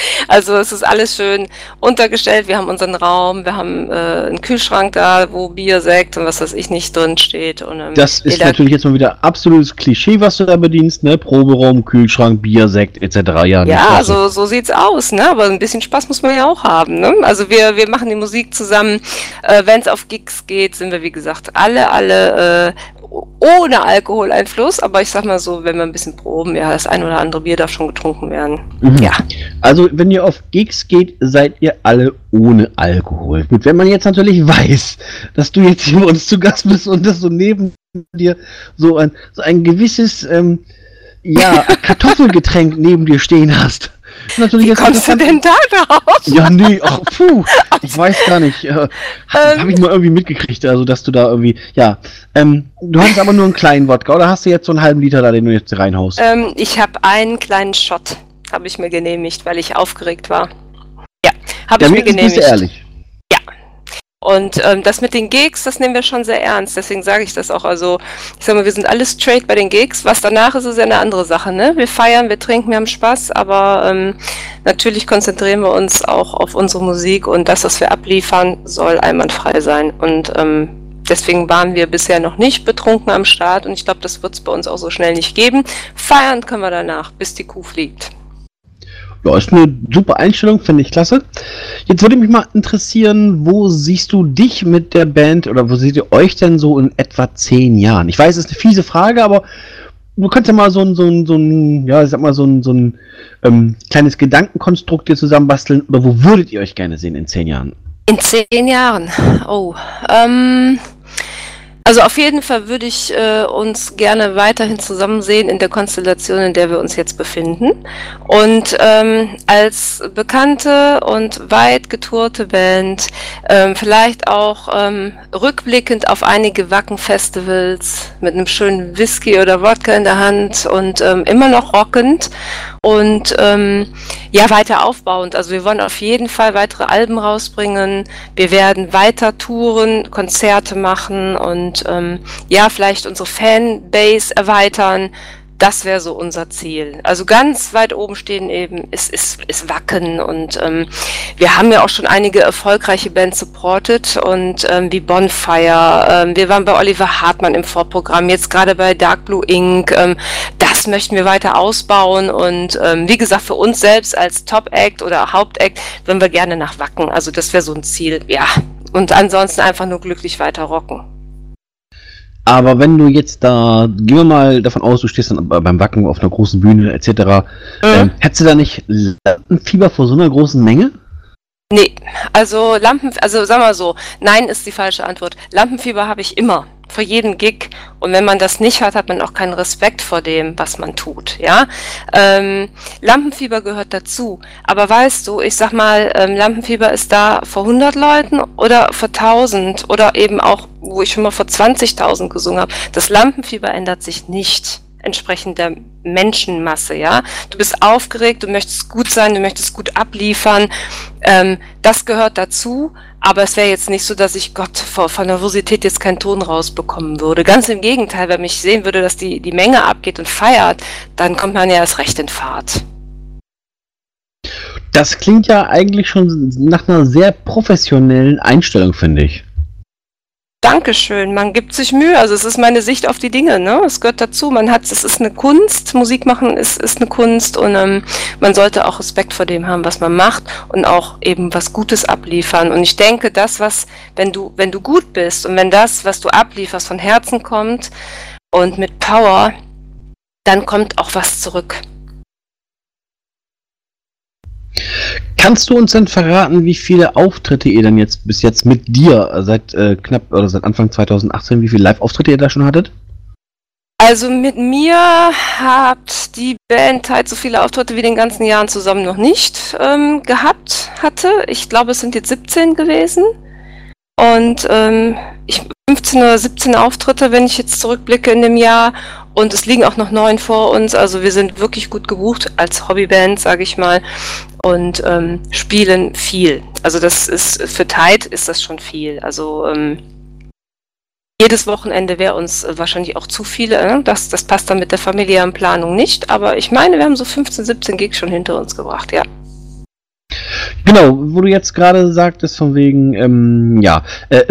<laughs> also es ist alles schön untergestellt. Wir haben unseren Raum, wir haben äh, einen Kühlschrank da, wo Bier, Sekt und was weiß ich nicht drin steht. Und, ähm, Das ist natürlich jetzt mal wieder absolutes Klischee, was du da bedienst, ne? Proberaum, Kühlschrank, Bier, Sekt etc. Ja, Ja, so. so, so sieht's aus, ne? Aber ein bisschen Spaß muss man ja auch haben, ne? Also wir, wir machen die Musik zusammen. Äh, Wenn es auf Gigs geht, sind wir, wie gesagt, alle, alle äh, ohne Alkoholeinfluss. Aber ich sag mal so, wenn wir ein bisschen proben, ja, das ein oder andere Bier darf schon getrunken werden. Mhm. Ja. Also, wenn ihr auf Gigs geht, seid ihr alle ohne Alkohol. Gut, wenn man jetzt natürlich <laughs> weiß, dass du jetzt hier bei uns zu Gast bist und dass so neben dir so ein, so ein gewisses, ähm, ja, <laughs> Kartoffelgetränk neben dir stehen hast, Natürlich Wie kommst du denn da drauf? Ja, nee, ach, puh, <laughs> ich weiß gar nicht. Äh, Ähm. Habe ich mal irgendwie mitgekriegt, also dass du da irgendwie, ja. Ähm, du hattest aber nur einen kleinen Wodka, oder hast du jetzt so einen halben Liter da, den du jetzt reinhaust? Ähm, ich habe einen kleinen Shot, habe ich mir genehmigt, weil ich aufgeregt war. Ja, habe ja, ich mir bist du genehmigt. ehrlich. Und ähm, das mit den Gigs, das nehmen wir schon sehr ernst. Deswegen sage ich das auch. Also, ich sag mal, wir sind alle straight bei den Gigs. Was danach ist, ist ja eine andere Sache. Ne? Wir feiern, wir trinken, wir haben Spaß, aber ähm, natürlich konzentrieren wir uns auch auf unsere Musik und das, was wir abliefern, soll einwandfrei sein. Und ähm, deswegen waren wir bisher noch nicht betrunken am Start und ich glaube, das wird es bei uns auch so schnell nicht geben. Feiern können wir danach, bis die Kuh fliegt. Ja, ist eine super Einstellung, finde ich klasse. Jetzt würde mich mal interessieren, wo siehst du dich mit der Band oder wo seht ihr euch denn so in etwa zehn Jahren? Ich weiß, es ist eine fiese Frage, aber du kannst ja mal so ein, so ein, so ein ja, ich sag mal, so ein, so ein ähm, kleines Gedankenkonstrukt hier zusammenbasteln. Oder wo würdet ihr euch gerne sehen in zehn Jahren? In zehn Jahren. Oh. Ähm, also auf jeden Fall würde ich äh, uns gerne weiterhin zusammen sehen in der Konstellation, in der wir uns jetzt befinden. Und ähm, als bekannte und weit getourte Band, ähm, vielleicht auch ähm, rückblickend auf einige Wacken-Festivals mit einem schönen Whisky oder Wodka in der Hand und ähm, immer noch rockend und ähm, ja, weiter aufbauend. Also wir wollen auf jeden Fall weitere Alben rausbringen. Wir werden weiter touren, Konzerte machen und ähm, ja, vielleicht unsere Fanbase erweitern. Das wäre so unser Ziel. Also ganz weit oben stehen eben ist, ist, ist Wacken und ähm, wir haben ja auch schon einige erfolgreiche Bands supported und ähm, wie Bonfire. Ähm, wir waren bei Oliver Hartmann im Vorprogramm, jetzt gerade bei Dark Blue Inc. Ähm, das möchten wir weiter ausbauen und ähm, wie gesagt, für uns selbst als Top-Act oder Haupt-Act würden wir gerne nach Wacken. Also das wäre so ein Ziel, ja. Und ansonsten einfach nur glücklich weiter rocken. Aber wenn du jetzt da, gehen wir mal davon aus, du stehst dann beim Wacken auf einer großen Bühne etc., ähm, hättest du da nicht Lampenfieber vor so einer großen Menge? Nee, also Lampen, also sag mal so, nein ist die falsche Antwort. Lampenfieber habe ich immer, vor jedem Gig. Und wenn man das nicht hat, hat man auch keinen Respekt vor dem, was man tut, ja. Ähm, Lampenfieber gehört dazu. Aber weißt du, ich sag mal, ähm, Lampenfieber ist da vor 100 Leuten oder vor 1000 oder eben auch, wo ich schon mal vor 20.000 gesungen habe. Das Lampenfieber ändert sich nicht entsprechend der Menschenmasse, ja. Du bist aufgeregt, du möchtest gut sein, du möchtest gut abliefern. Ähm, das gehört dazu, aber es wäre jetzt nicht so, dass ich Gott vor, vor Nervosität jetzt keinen Ton rausbekommen würde. Ganz im Gegenteil, wenn ich sehen würde, dass die, die Menge abgeht und feiert, dann kommt man ja erst recht in Fahrt. Das klingt ja eigentlich schon nach einer sehr professionellen Einstellung, finde ich. Dankeschön, man gibt sich Mühe. Also es ist meine Sicht auf die Dinge, ne? Es gehört dazu. Man hat, es ist eine Kunst. Musik machen ist, ist eine Kunst und ähm, man sollte auch Respekt vor dem haben, was man macht und auch eben was Gutes abliefern. Und ich denke, das, was, wenn du, wenn du gut bist und wenn das, was du ablieferst, von Herzen kommt und mit Power, dann kommt auch was zurück. Kannst du uns denn verraten, wie viele Auftritte ihr denn jetzt bis jetzt mit dir äh, seit äh, knapp oder seit Anfang 2018, wie viele Live-Auftritte ihr da schon hattet? Also mit mir hat die Band halt so viele Auftritte wie den ganzen Jahren zusammen noch nicht ähm, gehabt hatte. Ich glaube, es sind jetzt 17 gewesen. Und ähm, ich, 15 oder 17 Auftritte, wenn ich jetzt zurückblicke in dem Jahr. Und es liegen auch noch neun vor uns. Also wir sind wirklich gut gebucht als Hobbyband, sage ich mal. Und ähm, spielen viel. Also das ist für Tide ist das schon viel. Also ähm, jedes Wochenende wäre uns wahrscheinlich auch zu viele. Ne? Das, das passt dann mit der familiären Planung nicht. Aber ich meine, wir haben so 15, 17 Gigs schon hinter uns gebracht, ja. Genau, wo du jetzt gerade sagtest, von wegen, ähm, ja, äh,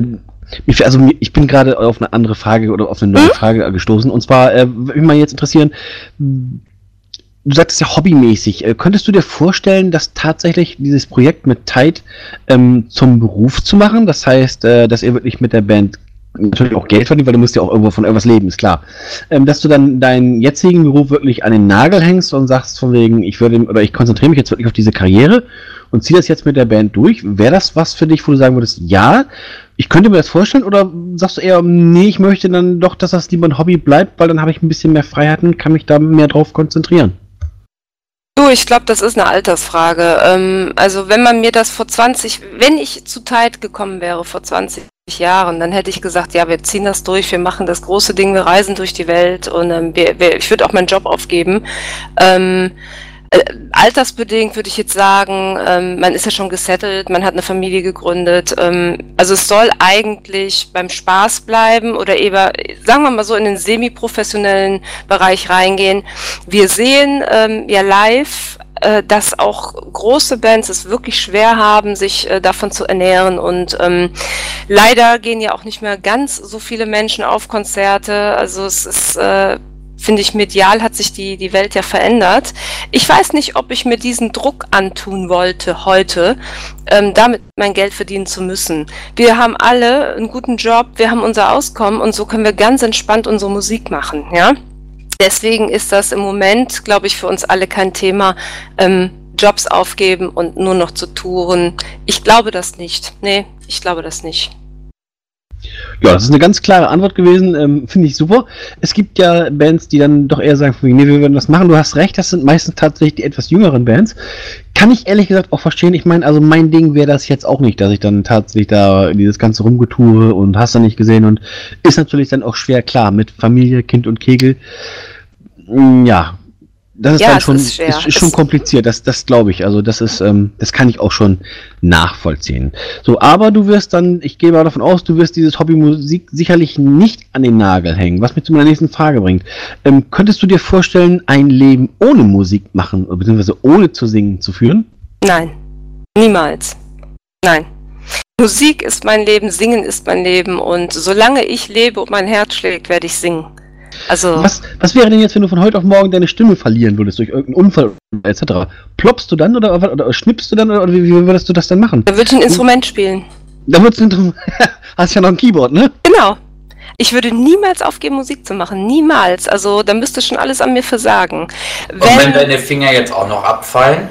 also ich bin gerade auf eine andere Frage oder auf eine neue Frage gestoßen. Und zwar äh, würde mich mal jetzt interessieren, du sagtest ja hobbymäßig. Äh, könntest du dir vorstellen, dass tatsächlich dieses Projekt mit Tide ähm, zum Beruf zu machen? Das heißt, äh, dass ihr wirklich mit der Band natürlich auch Geld verdient, weil du musst ja auch irgendwo von irgendwas leben, ist klar. Ähm, dass du dann deinen jetzigen Beruf wirklich an den Nagel hängst und sagst von wegen, ich würde oder ich konzentriere mich jetzt wirklich auf diese Karriere und ziehe das jetzt mit der Band durch. Wäre das was für dich, wo du sagen würdest, ja, ich könnte mir das vorstellen, oder sagst du eher, nee, ich möchte dann doch, dass das lieber ein Hobby bleibt, weil dann habe ich ein bisschen mehr Freiheiten und kann mich da mehr drauf konzentrieren? Du, ich glaube, das ist eine Altersfrage. Ähm, also wenn man mir das vor 20, wenn ich zu Tide gekommen wäre vor 20 Jahren, dann hätte ich gesagt, ja, wir ziehen das durch, wir machen das große Ding, wir reisen durch die Welt und ähm, wir, wir, ich würde auch meinen Job aufgeben. Ähm, äh, altersbedingt würde ich jetzt sagen, ähm, man ist ja schon gesettelt, man hat eine Familie gegründet. Ähm, also es soll eigentlich beim Spaß bleiben oder eben, sagen wir mal so, in den semi-professionellen Bereich reingehen. Wir sehen ähm, ja live, äh, dass auch große Bands es wirklich schwer haben, sich äh, davon zu ernähren. Und ähm, leider gehen ja auch nicht mehr ganz so viele Menschen auf Konzerte. Also es ist äh, finde ich, medial hat sich die, die Welt ja verändert. Ich weiß nicht, ob ich mir diesen Druck antun wollte heute, ähm, damit mein Geld verdienen zu müssen. Wir haben alle einen guten Job, wir haben unser Auskommen und so können wir ganz entspannt unsere Musik machen, ja. Deswegen ist das im Moment, glaube ich, für uns alle kein Thema, ähm, Jobs aufgeben und nur noch zu touren. Ich glaube das nicht. Nee, ich glaube das nicht. Ja, das ist eine ganz klare Antwort gewesen, ähm, finde ich super. Es gibt ja Bands, die dann doch eher sagen, nee, wir würden das machen. Du hast recht, das sind meistens tatsächlich die etwas jüngeren Bands. Kann ich ehrlich gesagt auch verstehen. Ich meine, also mein Ding wäre das jetzt auch nicht, dass ich dann tatsächlich da dieses ganze Rumgetue und hast du nicht gesehen und ist natürlich dann auch schwer klar mit Familie, Kind und Kegel. Mm, Ja, das ist Ja, dann schon, ist ist, ist schon kompliziert, das, das glaube ich. Also das ist, ähm, das kann ich auch schon nachvollziehen. So, aber du wirst dann, ich gehe mal davon aus, du wirst dieses Hobby Musik sicherlich nicht an den Nagel hängen, was mich zu meiner nächsten Frage bringt. Ähm, könntest du dir vorstellen, ein Leben ohne Musik machen, beziehungsweise ohne zu singen zu führen? Nein, niemals. Nein. Musik ist mein Leben, Singen ist mein Leben und solange ich lebe und mein Herz schlägt, werde ich singen. Also, Was, was wäre denn jetzt, wenn du von heute auf morgen deine Stimme verlieren würdest durch irgendeinen Unfall etc.? Ploppst du dann oder, oder, oder schnippst du dann oder wie, wie würdest du das denn machen? da würde ich ein Instrument spielen. Da wird's <laughs> nicht, hast ja noch ein Keyboard, ne? Genau. Ich würde niemals aufgeben, Musik zu machen. Niemals. Also, da müsste schon alles an mir versagen. Und wenn Wenn, deine Finger jetzt auch noch abfallen?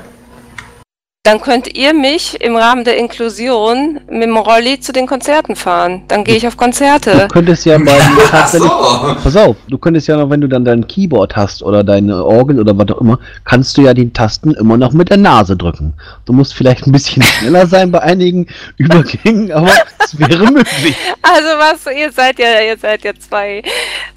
Dann könnt ihr mich im Rahmen der Inklusion mit dem Rolli zu den Konzerten fahren. Dann gehe ich auf Du Konzerte. könntest ja mal <laughs> tatsächlich. so. Pass auf, du könntest ja noch, wenn du dann dein Keyboard hast oder deine Orgel oder was auch immer, kannst du ja die Tasten immer noch mit der Nase drücken. Du musst vielleicht ein bisschen <laughs> schneller sein bei einigen Übergängen, aber es wäre möglich. Also was, ihr seid ja, ihr seid ja zwei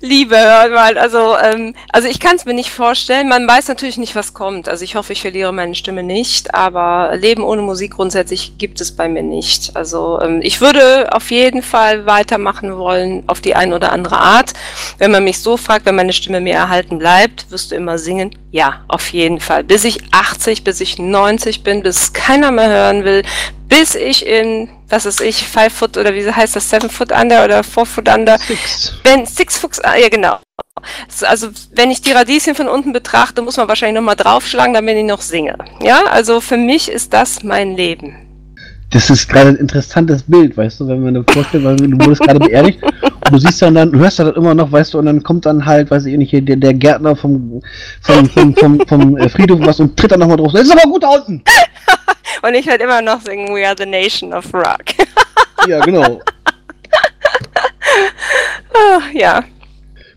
Liebe, mal. Also, ähm, also ich kann es mir nicht vorstellen. Man weiß natürlich nicht, was kommt. Also ich hoffe, ich verliere meine Stimme nicht, aber Leben ohne Musik grundsätzlich gibt es bei mir nicht. Also ähm, ich würde auf jeden Fall weitermachen wollen auf die eine oder andere Art. Wenn man mich so fragt, wenn meine Stimme mir erhalten bleibt, wirst du immer singen? Ja, auf jeden Fall. Bis ich 80, bis ich 90 bin, bis keiner mehr hören will, bis ich in, was ist ich, Five Foot oder wie heißt das, Seven Foot Under oder Four Foot Under, Six. wenn Six Foot, ah, ja genau. So, Also wenn ich die Radieschen von unten betrachte, muss man wahrscheinlich nochmal draufschlagen, damit ich noch singe. Ja, also für mich ist das mein Leben. Das ist gerade ein interessantes Bild, weißt du, wenn man dir vorstellt, weil du wurdest gerade beerdigt und du siehst dann, dann du hörst dann immer noch, weißt du, und dann kommt dann halt, weiß ich nicht, hier der, der Gärtner vom, vom, vom, vom, vom äh, Friedhof was und tritt dann nochmal drauf. Das ist aber gut da unten! <laughs> Und ich werde immer noch singen We are the nation of rock. Ja, genau. Ah, ja.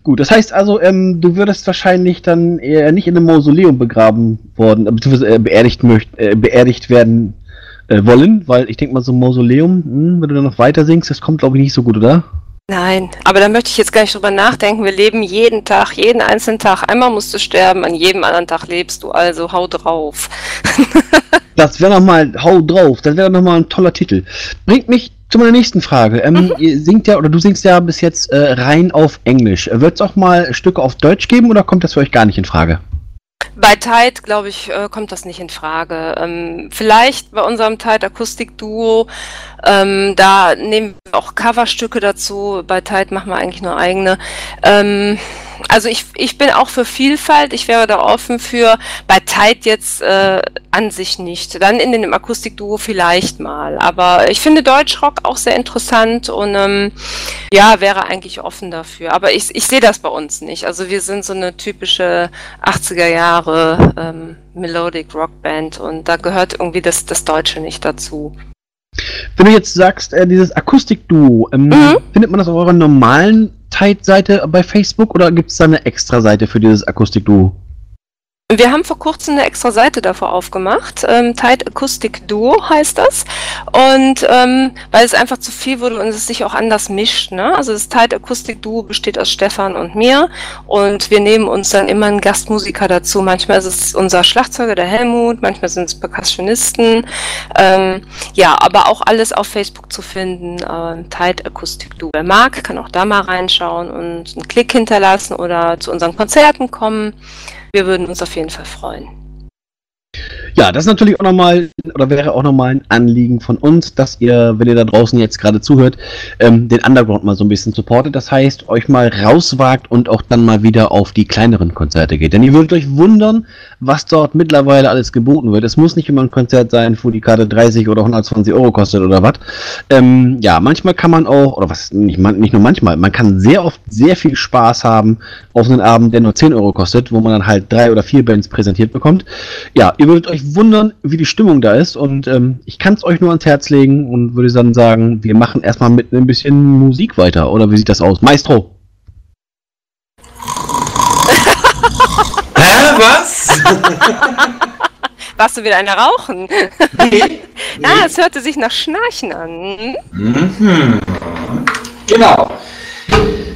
Gut, das heißt also, ähm, du würdest wahrscheinlich dann eher nicht in einem Mausoleum begraben worden, äh, beziehungsweise äh, beerdigt, möcht, äh, beerdigt werden äh, wollen, weil ich denke mal, so ein Mausoleum, hm, wenn du dann noch weiter singst, das kommt glaube ich nicht so gut, oder? Nein, aber da möchte ich jetzt gar nicht drüber nachdenken. Wir leben jeden Tag, jeden einzelnen Tag. Einmal musst du sterben, an jedem anderen Tag lebst du, also hau drauf. <laughs> Das wäre nochmal, hau drauf, das wäre nochmal ein toller Titel. Bringt mich zu meiner nächsten Frage. Ähm, Ihr singt ja, oder du singst ja bis jetzt äh, rein auf Englisch. Wird es auch mal Stücke auf Deutsch geben oder kommt das für euch gar nicht in Frage? Bei Tide, glaube ich, äh, kommt das nicht in Frage. Ähm, vielleicht bei unserem Tide Akustik Duo, ähm, da nehmen wir auch Coverstücke dazu. Bei Tide machen wir eigentlich nur eigene. Ähm, also ich, ich bin auch für Vielfalt. Ich wäre da offen für. Bei Tide jetzt äh, an sich nicht. Dann in dem Akustikduo vielleicht mal. Aber ich finde Deutschrock auch sehr interessant und ähm, ja, wäre eigentlich offen dafür. Aber ich, ich sehe das bei uns nicht. Also wir sind so eine typische 80er Jahre ähm, Melodic Rock Band und da gehört irgendwie das, das Deutsche nicht dazu. Wenn du jetzt sagst, äh, dieses Akustikduo, ähm, Mhm. findet man das auf eurer normalen Tide-Seite bei Facebook oder gibt es da eine extra Seite für dieses Akustikduo? Wir haben vor kurzem eine extra Seite davor aufgemacht. Ähm, Tide Acoustic Duo heißt das. Und ähm, weil es einfach zu viel wurde und es sich auch anders mischt. Ne? Also das Tide Acoustic Duo besteht aus Stefan und mir. Und wir nehmen uns dann immer einen Gastmusiker dazu. Manchmal ist es unser Schlagzeuger, der Helmut. Manchmal sind es Percussionisten. Ähm, ja, aber auch alles auf Facebook zu finden. Äh, Tide Acoustic Duo. Wer mag, kann auch da mal reinschauen und einen Klick hinterlassen oder zu unseren Konzerten kommen. Wir würden uns auf jeden Fall freuen. Ja, das ist natürlich auch nochmal, oder wäre auch nochmal ein Anliegen von uns, dass ihr, wenn ihr da draußen jetzt gerade zuhört, ähm, den Underground mal so ein bisschen supportet. Das heißt, euch mal rauswagt und auch dann mal wieder auf die kleineren Konzerte geht. Denn ihr würdet euch wundern, was dort mittlerweile alles geboten wird. Es muss nicht immer ein Konzert sein, wo die Karte 30 oder 120 Euro kostet oder was. Ähm, ja, manchmal kann man auch, oder was, nicht, nicht nur manchmal, man kann sehr oft sehr viel Spaß haben auf einen Abend, der nur 10 Euro kostet, wo man dann halt drei oder vier Bands präsentiert bekommt. Ja, ihr würdet euch wundern, wie die Stimmung da ist und ähm, ich kann es euch nur ans Herz legen und würde dann sagen, wir machen erstmal mit ein bisschen Musik weiter. Oder wie sieht das aus? Maestro! Hä, was? <laughs> Warst du wieder eine rauchen? Nee. <laughs> Ah, es hörte sich nach Schnarchen an. Mhm. Genau.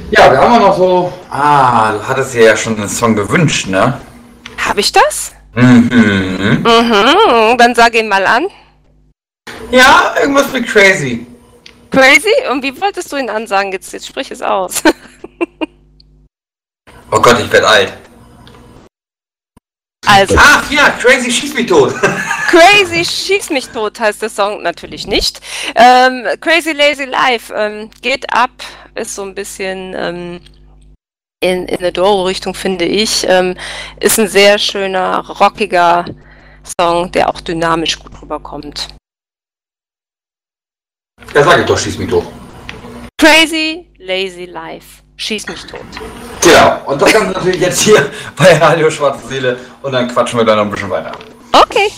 Ja, wir haben auch noch so. Ah, du hattest dir ja schon einen Song gewünscht, ne? Habe ich das? Mhm. Mhm, dann sag ihn mal an. Ja, irgendwas mit Crazy. Crazy? Und wie wolltest du ihn ansagen? Jetzt, jetzt sprich es aus. <laughs> Oh Gott, ich werd alt. Also, Ach ja, Crazy schieß mich tot. <laughs> Crazy Schieß mich tot heißt der Song natürlich nicht. Ähm, Crazy Lazy Life ähm, geht ab, ist so ein bisschen ähm, in, in eine Doro-Richtung, finde ich. Ähm, ist ein sehr schöner, rockiger Song, der auch dynamisch gut rüberkommt. Ja, sag ich doch, schieß mich tot. Crazy Lazy Life. Schieß mich tot. Genau. Und das Ganze natürlich jetzt hier bei Radio Schwarze Seele und dann quatschen wir da noch ein bisschen weiter. Okay.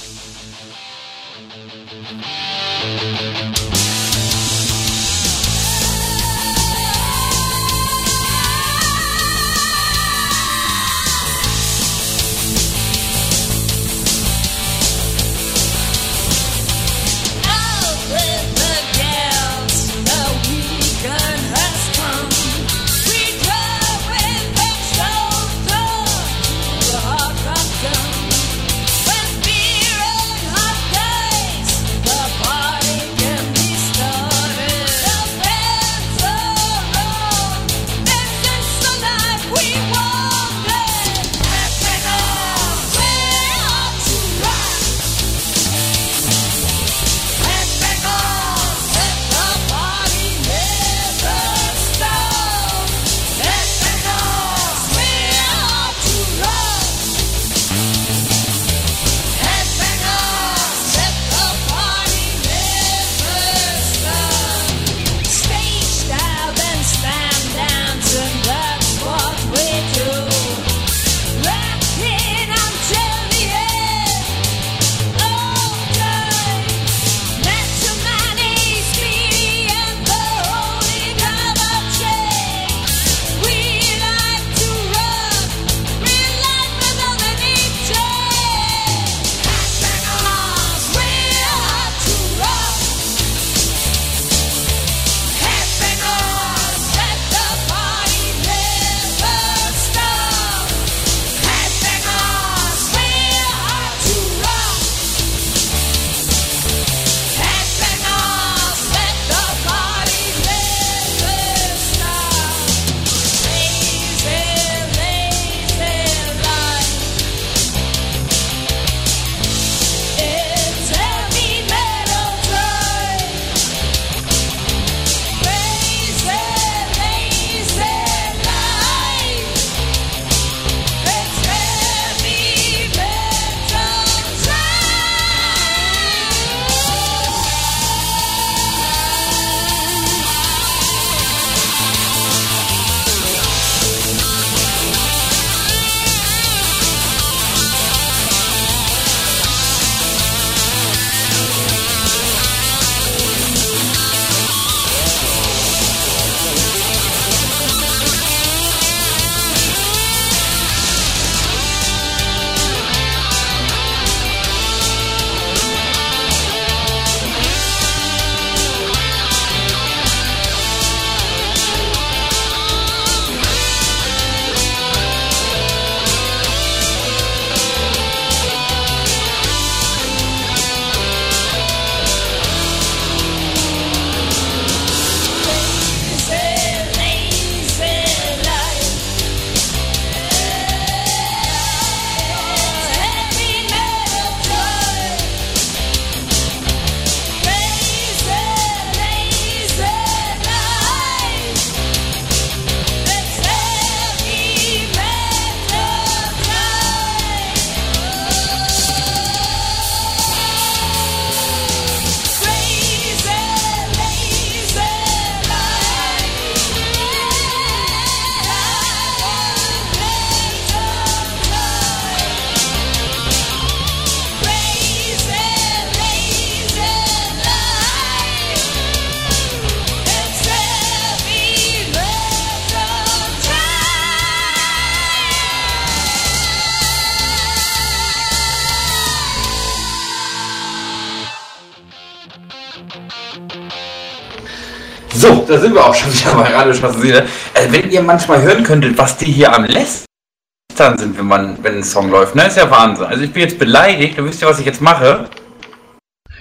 Da sind wir auch schon wieder bei Radio Schwarze Seele. Also wenn ihr manchmal hören könntet, was die hier am Lästern sind, wenn man, wenn ein Song läuft, ne, ist ja Wahnsinn. Also ich bin jetzt beleidigt, du wisst ja, was ich jetzt mache.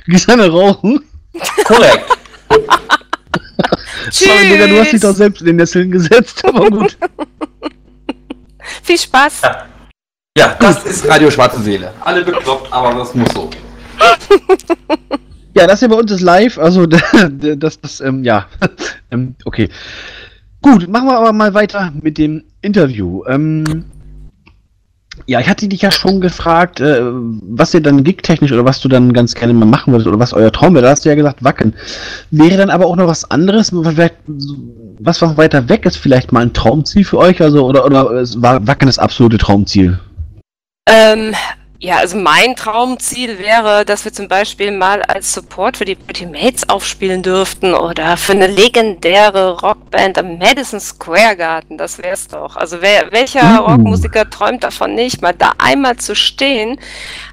Gehst eine rauchen? Korrekt. <laughs> Sorry, Digga, du hast dich doch selbst in den Nesseln gesetzt, aber gut. <laughs> Viel Spaß. Ja, das ist Radio Schwarze Seele. Alle bekloppt, aber das muss so. <laughs> Ja, das hier bei uns ist live, also das, das, ähm, ja, ähm, okay. Gut, machen wir aber mal weiter mit dem Interview. Ähm, ja, ich hatte dich ja schon gefragt, äh, was ihr dann gigtechnisch oder was du dann ganz gerne mal machen würdest oder was euer Traum wäre. Da hast du ja gesagt, Wacken. Wäre dann aber auch noch was anderes, was noch weiter weg ist, vielleicht mal ein Traumziel für euch? Also, oder, oder ist Wa- Wacken das absolute Traumziel? Ähm, ja, also mein Traumziel wäre, dass wir zum Beispiel mal als Support für die Pretty Mates aufspielen dürften oder für eine legendäre Rockband am Madison Square Garden. Das wär's doch. Also wer, welcher Uh. Rockmusiker träumt davon nicht, mal da einmal zu stehen,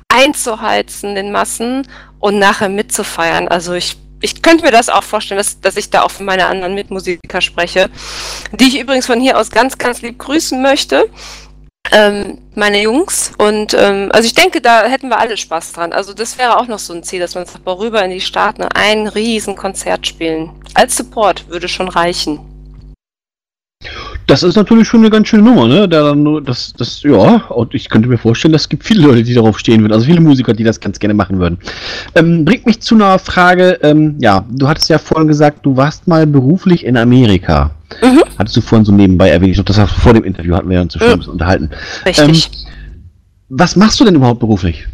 einzuheizen den Massen und nachher mitzufeiern? Also ich ich könnte mir das auch vorstellen, dass, dass ich da auch für meine anderen Mitmusiker spreche, die ich übrigens von hier aus ganz, ganz lieb grüßen möchte ähm, meine Jungs. Und ähm, also ich denke, da hätten wir alle Spaß dran. Also das wäre auch noch so ein Ziel, dass man sagt, boah, rüber in die Staaten ein riesen Konzert spielen. Als Support würde schon reichen. Das ist natürlich schon eine ganz schöne Nummer, ne? Da nur, das, das, ja, und ich könnte mir vorstellen, es gibt viele Leute, die darauf stehen würden, also viele Musiker, die das ganz gerne machen würden. Ähm, bringt mich zu einer Frage, ähm, ja, du hattest ja vorhin gesagt, du warst mal beruflich in Amerika. Mhm. Hattest du vorhin so nebenbei erwähnt, ich glaube, das war vor dem Interview, hatten wir uns schon Mhm. ein bisschen unterhalten. Richtig. Was machst du denn überhaupt beruflich?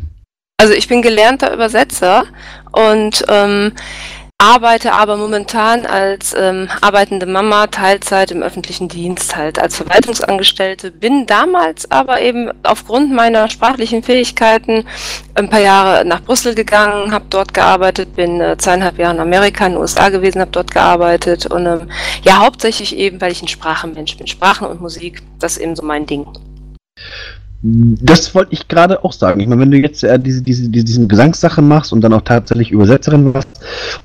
Also ich bin gelernter Übersetzer und ähm, arbeite aber momentan als ähm, arbeitende Mama Teilzeit im öffentlichen Dienst halt als Verwaltungsangestellte. Bin damals aber eben aufgrund meiner sprachlichen Fähigkeiten ein paar Jahre nach Brüssel gegangen, habe dort gearbeitet, bin äh, zweieinhalb Jahre in Amerika, in den USA gewesen, habe dort gearbeitet und ähm, ja hauptsächlich eben, weil ich ein Sprachenmensch bin. Sprachen und Musik, das ist eben so mein Ding. Das wollte ich gerade auch sagen. Ich meine, wenn du jetzt äh, diese, diese, diese, diesen Gesangssachen machst und dann auch tatsächlich Übersetzerin und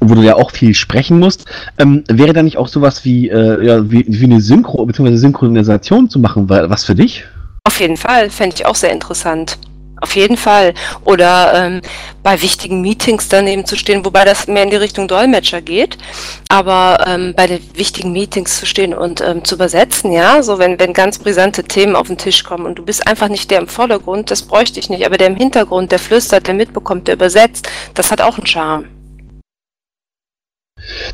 wo du ja auch viel sprechen musst, ähm, wäre da nicht auch sowas wie, äh, ja, wie, wie eine Synchro- bzw. Synchronisation zu machen, was für dich? Auf jeden Fall, fände ich auch sehr interessant. Auf jeden Fall. Oder ähm, bei wichtigen Meetings daneben zu stehen, wobei das mehr in die Richtung Dolmetscher geht. Aber ähm, bei den wichtigen Meetings zu stehen und ähm, zu übersetzen, ja, so wenn, wenn ganz brisante Themen auf den Tisch kommen und du bist einfach nicht der im Vordergrund, das bräuchte ich nicht, aber der im Hintergrund, der flüstert, der mitbekommt, der übersetzt, das hat auch einen Charme.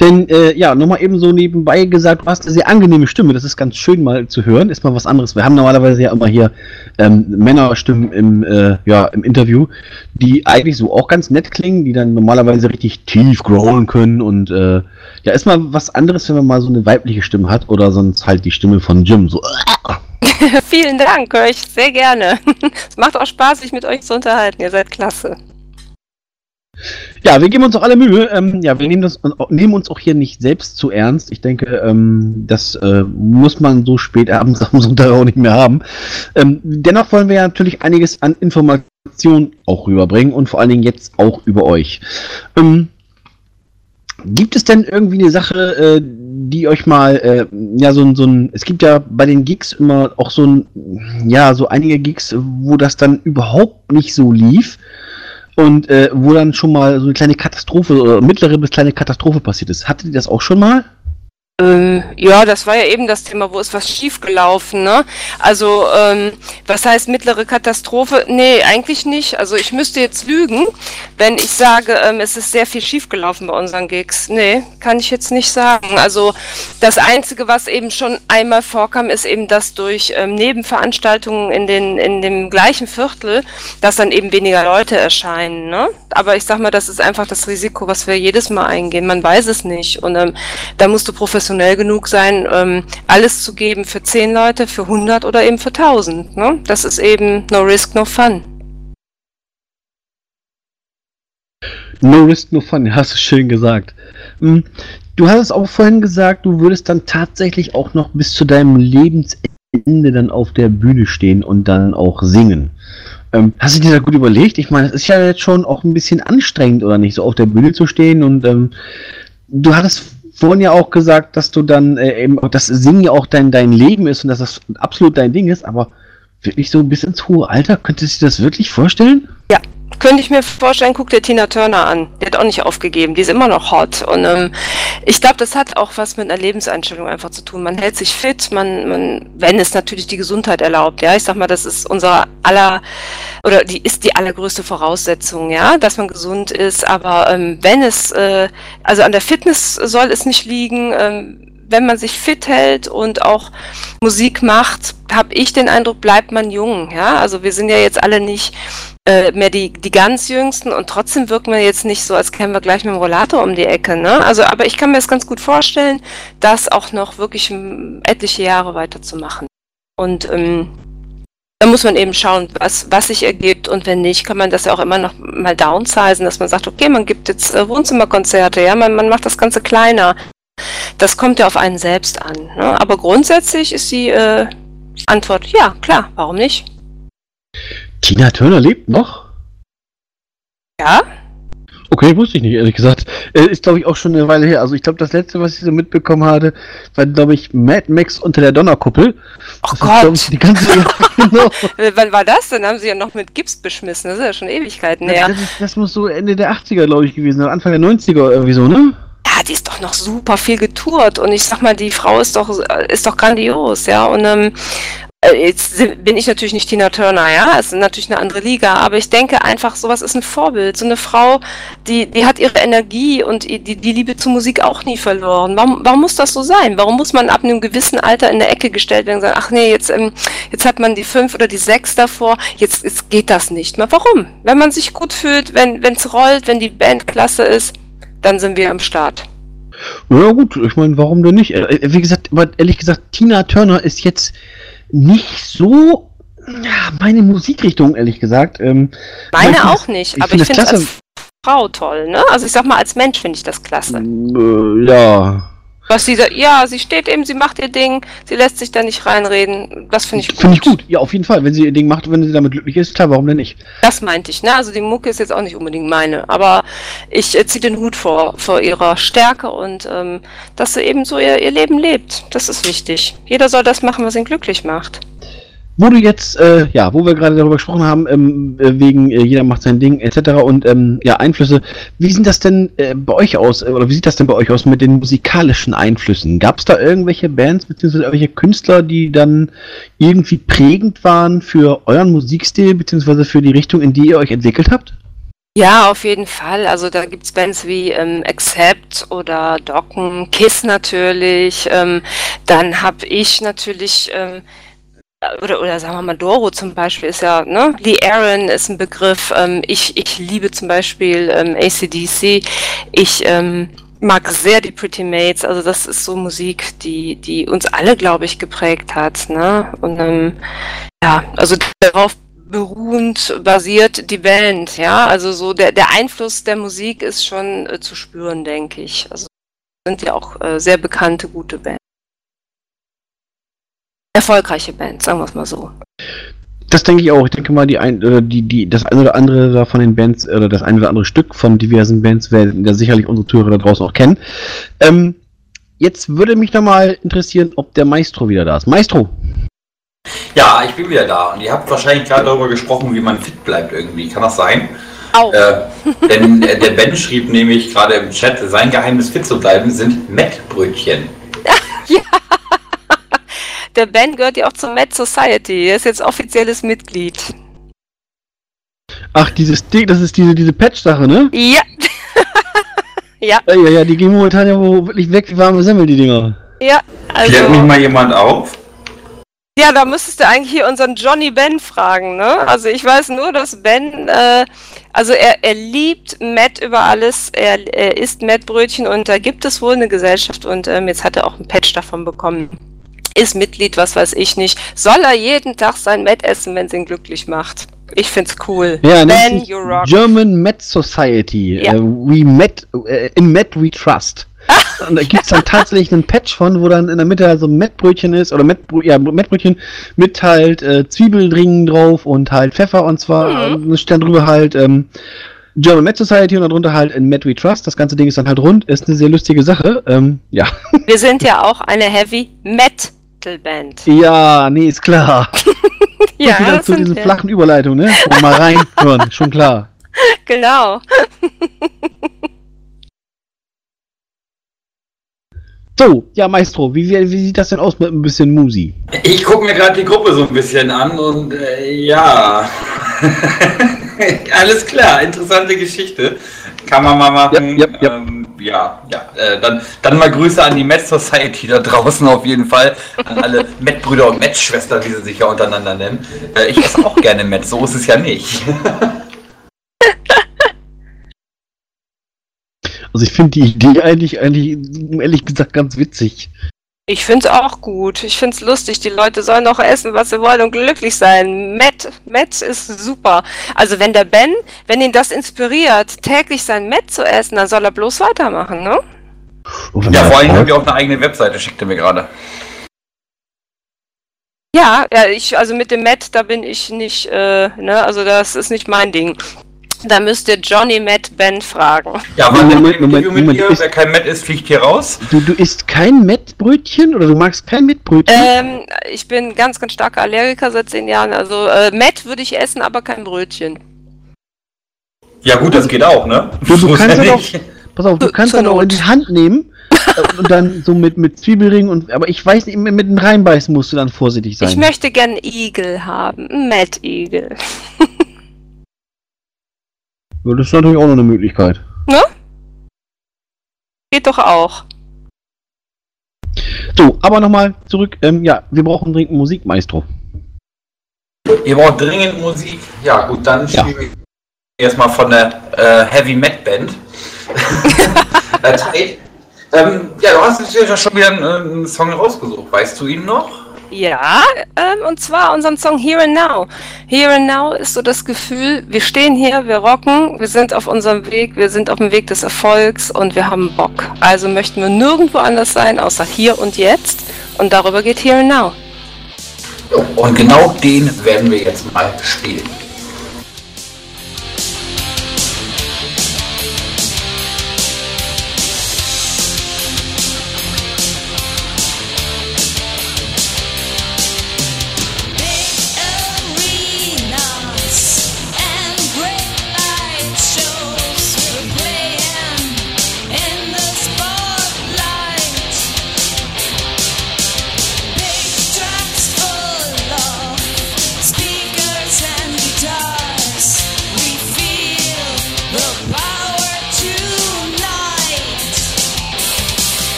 Denn, äh, ja, nochmal eben so nebenbei gesagt, du hast eine sehr angenehme Stimme, das ist ganz schön mal zu hören, ist mal was anderes. Wir haben normalerweise ja immer hier ähm, Männerstimmen im, äh, ja, im Interview, die eigentlich so auch ganz nett klingen, die dann normalerweise richtig tief growlen können und äh, ja, ist mal was anderes, wenn man mal so eine weibliche Stimme hat oder sonst halt die Stimme von Jim, so <laughs> Vielen Dank, ich sehr gerne. <laughs> Es macht auch Spaß, sich mit euch zu unterhalten. Ihr seid klasse. Ja, wir geben uns auch alle Mühe. Ähm, ja, wir nehmen, das, nehmen uns auch hier nicht selbst zu ernst. Ich denke, ähm, das äh, muss man so spät abends <laughs> am Sonntag auch nicht mehr haben. Ähm, dennoch wollen wir ja natürlich einiges an Informationen auch rüberbringen und vor allen Dingen jetzt auch über euch. Ähm, gibt es denn irgendwie eine Sache, äh, die euch mal, äh, ja, so so ein, es gibt ja bei den Gigs immer auch so ein, ja, so einige Gigs, wo das dann überhaupt nicht so lief und äh, wo dann schon mal so eine kleine Katastrophe oder mittlere bis kleine Katastrophe passiert ist. Hattet ihr das auch schon mal? Ähm, ja, das war ja eben das Thema, wo ist was schiefgelaufen, ne? Also, ähm, was heißt mittlere Katastrophe? Nee, eigentlich nicht. Also ich müsste jetzt lügen, wenn ich sage, ähm, es ist sehr viel schiefgelaufen bei unseren Gigs. Nee, kann ich jetzt nicht sagen. Also das Einzige, was eben schon einmal vorkam, ist eben, dass durch ähm, Nebenveranstaltungen in, den, in dem gleichen Viertel, dass dann eben weniger Leute erscheinen, ne? Aber ich sag mal, das ist einfach das Risiko, was wir jedes Mal eingehen. Man weiß es nicht. Und ähm, da musst du professionell genug sein, ähm, alles zu geben für 10 Leute, für 100 oder eben für 1000. Ne? Das ist eben no risk, no fun. No risk, no fun, hast du schön gesagt. Hm, Du hast es auch vorhin gesagt, du würdest dann tatsächlich auch noch bis zu deinem Lebensende dann auf der Bühne stehen und dann auch singen. Ähm, hast du dir da gut überlegt? Ich meine, es ist ja jetzt schon auch ein bisschen anstrengend, oder nicht, so auf der Bühne zu stehen und ähm, du hattest vorhin ja auch gesagt, dass du dann äh, eben, dass Singen ja auch dein, dein Leben ist und dass das absolut dein Ding ist, aber wirklich so bis ins hohe Alter, könntest du dir das wirklich vorstellen? Ja, könnte ich mir vorstellen, guck dir Tina Turner an. Die hat auch nicht aufgegeben, die ist immer noch hot. Und ähm, ich glaube, das hat auch was mit einer Lebenseinstellung einfach zu tun. Man hält sich fit, man, man, wenn es natürlich die Gesundheit erlaubt, ja. Ich sag mal, das ist unser aller oder die ist die allergrößte Voraussetzung, ja, dass man gesund ist. Aber ähm, wenn es, äh, also an der Fitness soll es nicht liegen, ähm, wenn man sich fit hält und auch Musik macht, habe ich den Eindruck, bleibt man jung. Ja, also wir sind ja jetzt alle nicht äh, mehr die, die ganz Jüngsten und trotzdem wirken wir jetzt nicht so, als kämen wir gleich mit dem Rollator um die Ecke. Ne? Also, aber ich kann mir das ganz gut vorstellen, das auch noch wirklich etliche Jahre weiterzumachen. Und ähm, da muss man eben schauen, was, was sich ergibt und wenn nicht, kann man das ja auch immer noch mal downsizen, dass man sagt, okay, man gibt jetzt äh, Wohnzimmerkonzerte, ja, man, man macht das Ganze kleiner. Das kommt ja auf einen selbst an. Ne? Aber grundsätzlich ist die äh, Antwort, ja, klar, warum nicht? Tina Turner lebt noch? Ja, Okay, wusste ich nicht, ehrlich gesagt. Äh, ist, glaube ich, auch schon eine Weile her. Also ich glaube, das letzte, was ich so mitbekommen hatte, war, glaube ich, Mad Max unter der Donnerkuppel. Oh Das ist, Gott. ich, die ganze <laughs> genau. Äh, Wann war das denn? Haben sie ja noch mit Gips beschmissen. Das ist ja schon Ewigkeiten her. das, ist, das muss so Ende der 80er, glaube ich, gewesen sein. Anfang der 90er irgendwie so, ne? Ja, die ist doch noch super viel getourt und ich sag mal, die Frau ist doch ist doch grandios, ja. Und ähm, äh, jetzt sind- bin ich natürlich nicht Tina Turner, ja, es ist natürlich eine andere Liga, aber ich denke einfach, sowas ist ein Vorbild. So eine Frau, die, die hat ihre Energie und die, die Liebe zur Musik auch nie verloren. Warum, warum muss das so sein? Warum muss man ab einem gewissen Alter in der Ecke gestellt werden und sagen, ach nee, jetzt, ähm, jetzt hat man die fünf oder die sechs davor, jetzt, jetzt geht das nicht mehr. Warum? Wenn man sich gut fühlt, wenn es rollt, wenn die Band klasse ist, dann sind wir am Start. Ja gut, ich meine, warum denn nicht? Äh, Wie gesagt, ehrlich gesagt, Tina Turner ist jetzt nicht so meine Musikrichtung, ehrlich gesagt. Ähm, Meine auch das- nicht, ich aber ich das finde es klasse. als Frau toll, ne? Also ich sag mal, als Mensch finde ich das klasse. äh, ja, Was sie sagt, ja, sie steht eben, sie macht ihr Ding, sie lässt sich da nicht reinreden. Das finde ich gut. finde ich gut. Ja, auf jeden Fall. Wenn sie ihr Ding macht, wenn sie damit glücklich ist, klar, warum denn nicht? Das meinte ich, ne? Also die Mucke ist jetzt auch nicht unbedingt meine, aber ich äh, ziehe den Hut vor, vor ihrer Stärke und ähm, dass sie eben so ihr, ihr Leben lebt. Das ist wichtig. Jeder soll das machen, was ihn glücklich macht. Wo du jetzt, äh, ja, wo wir gerade darüber gesprochen haben, ähm, äh, wegen äh, jeder macht sein Ding etc. und ähm, ja, Einflüsse, wie sind das denn äh, bei euch aus, äh, oder wie sieht das denn bei euch aus mit den musikalischen Einflüssen? Gab es da irgendwelche Bands bzw. irgendwelche Künstler, die dann irgendwie prägend waren für euren Musikstil bzw. für die Richtung, in die ihr euch entwickelt habt? Ja, auf jeden Fall. Also da gibt's Bands wie ähm, Accept oder Docken, Kiss natürlich. Ähm, dann habe ich natürlich, ähm, oder, oder sagen wir mal, Doro zum Beispiel ist ja, ne? Lee Aaron ist ein Begriff. Ähm, ich, ich liebe zum Beispiel ähm, ACDC. Ich ähm, mag sehr die Pretty Mates. Also das ist so Musik, die, die uns alle, glaube ich, geprägt hat. Ne? Und ähm, ja, also darauf beruhend basiert die Band, ja. Also so der, der Einfluss der Musik ist schon äh, zu spüren, denke ich. Also sind ja auch äh, sehr bekannte, gute Bands. Erfolgreiche Bands, sagen wir es mal so. Das denke ich auch. Ich denke mal, die ein, oder die, die, das eine oder andere von den Bands, oder das eine oder andere Stück von diversen Bands werden ja sicherlich unsere Zuhörer da draußen auch kennen. Ähm, jetzt würde mich nochmal interessieren, ob der Maestro wieder da ist. Maestro! Ja, ich bin wieder da und ihr habt wahrscheinlich gerade darüber gesprochen, wie man fit bleibt irgendwie. Kann das sein? Auch. Äh, denn äh, der Ben schrieb nämlich gerade im Chat, sein Geheimnis fit zu bleiben sind Mettbrötchen. <laughs> Der Ben gehört ja auch zur Mad Society. Er ist jetzt offizielles Mitglied. Ach, dieses Ding, das ist diese, diese Patch-Sache, ne? Ja. <laughs> ja, Ja, ja, ja, die gehen momentan ja wo wirklich weg wie warme Semmel, die Dinger. ja. Klärt mich Also, mal jemand auf? ja, da müsstest du eigentlich hier unseren Johnny Ben fragen, ne? Also ich weiß nur, dass Ben, äh, also er, er liebt Matt über alles. Er, er isst Matt-Brötchen und da gibt es wohl eine Gesellschaft und ähm, jetzt hat er auch ein Patch davon bekommen. Ist Mitglied, was weiß ich nicht. Soll er jeden Tag sein Matt essen, wenn es ihn glücklich macht? Ich find's cool. Ja, Ben, you rock. German Met Society. Ja. Äh, we met, äh, in Met we trust. <laughs> Und da gibt's dann tatsächlich einen Patch von, wo dann in der Mitte halt so ein Mettbrötchen ist, oder Mettbrö ja, Mettbrötchen mit halt äh, Zwiebelringen drauf und halt Pfeffer und zwar, Mhm. äh, es steht dann drüber halt, ähm, German Met Society und darunter halt in Met We Trust. Das ganze Ding ist dann halt rund, ist eine sehr lustige Sache. Ähm, ja. Wir sind <laughs> ja auch eine Heavy Metal Band. Ja, nee, ist klar. <laughs> Ja, wieder das zu diesen wir. flachen Überleitungen, ne? Und mal <laughs> reinhören, schon klar. Genau. <laughs> So, ja, Maestro, wie, wie, wie sieht das denn aus mit ein bisschen Musi? Ich gucke mir gerade die Gruppe so ein bisschen an und äh, ja. <laughs> Alles klar, interessante Geschichte. Kann man mal machen. Yep, yep, yep. Ähm, ja, ja. Äh, dann, dann mal Grüße an die Met Society da draußen auf jeden Fall. An alle <laughs> Met-Brüder und Met-Schwestern, wie sie sich ja untereinander nennen. Äh, ich esse auch gerne Met, so ist es ja nicht. <laughs> Also ich finde die Idee eigentlich, eigentlich, ehrlich gesagt, ganz witzig. Ich find's auch gut. Ich find's lustig. Die Leute sollen auch essen, was sie wollen und glücklich sein. Matt, Matt ist super. Also wenn der Ben, wenn ihn das inspiriert, täglich sein Matt zu essen, dann soll er bloß weitermachen, ne? Ja, vor allem haben wir auch eine eigene Webseite, schickte mir gerade. Ja, ja, ich, also mit dem Matt, da bin ich nicht, äh, ne, also das ist nicht mein Ding. Da müsst ihr Johnny Matt Ben fragen. Ja, Moment, warte, Moment, Interview Moment, mit Moment, ihr. ist- Wer kein Met ist, fliegt hier raus. Du, du isst kein Mettbrötchen oder du magst kein Mettbrötchen? Ähm, ich bin ganz, ganz starker Allergiker seit zehn Jahren. Also äh, Matt würde ich essen, aber kein Brötchen. Ja gut, das geht auch, ne? Du- du <laughs> kannst ja nicht. Pass auf, du kannst dann auch in die Hand nehmen äh, und dann so mit, mit Zwiebelringen und. Aber ich weiß nicht, mit dem Reinbeißen musst du dann vorsichtig sein. Ich möchte gern einen Igel haben. Matt-Igel. <laughs> Ja, das ist natürlich auch noch eine Möglichkeit. Geht doch auch. So, aber nochmal zurück. Ähm, ja, wir brauchen dringend Musik, Maestro. Ihr braucht dringend Musik. Ja gut, dann Ja. spielen wir erstmal von der äh, Heavy Met Band. <laughs> äh, ähm, ja, du hast jetzt ja schon wieder einen, äh, einen Song rausgesucht. Weißt du ihn noch? Ja, ähm, und zwar unseren Song Here and Now. Here and Now ist so das Gefühl, wir stehen hier, wir rocken, wir sind auf unserem Weg, wir sind auf dem Weg des Erfolgs und wir haben Bock. Also möchten wir nirgendwo anders sein, außer hier und jetzt. Und darüber geht Here and Now. Und genau den werden wir jetzt mal spielen.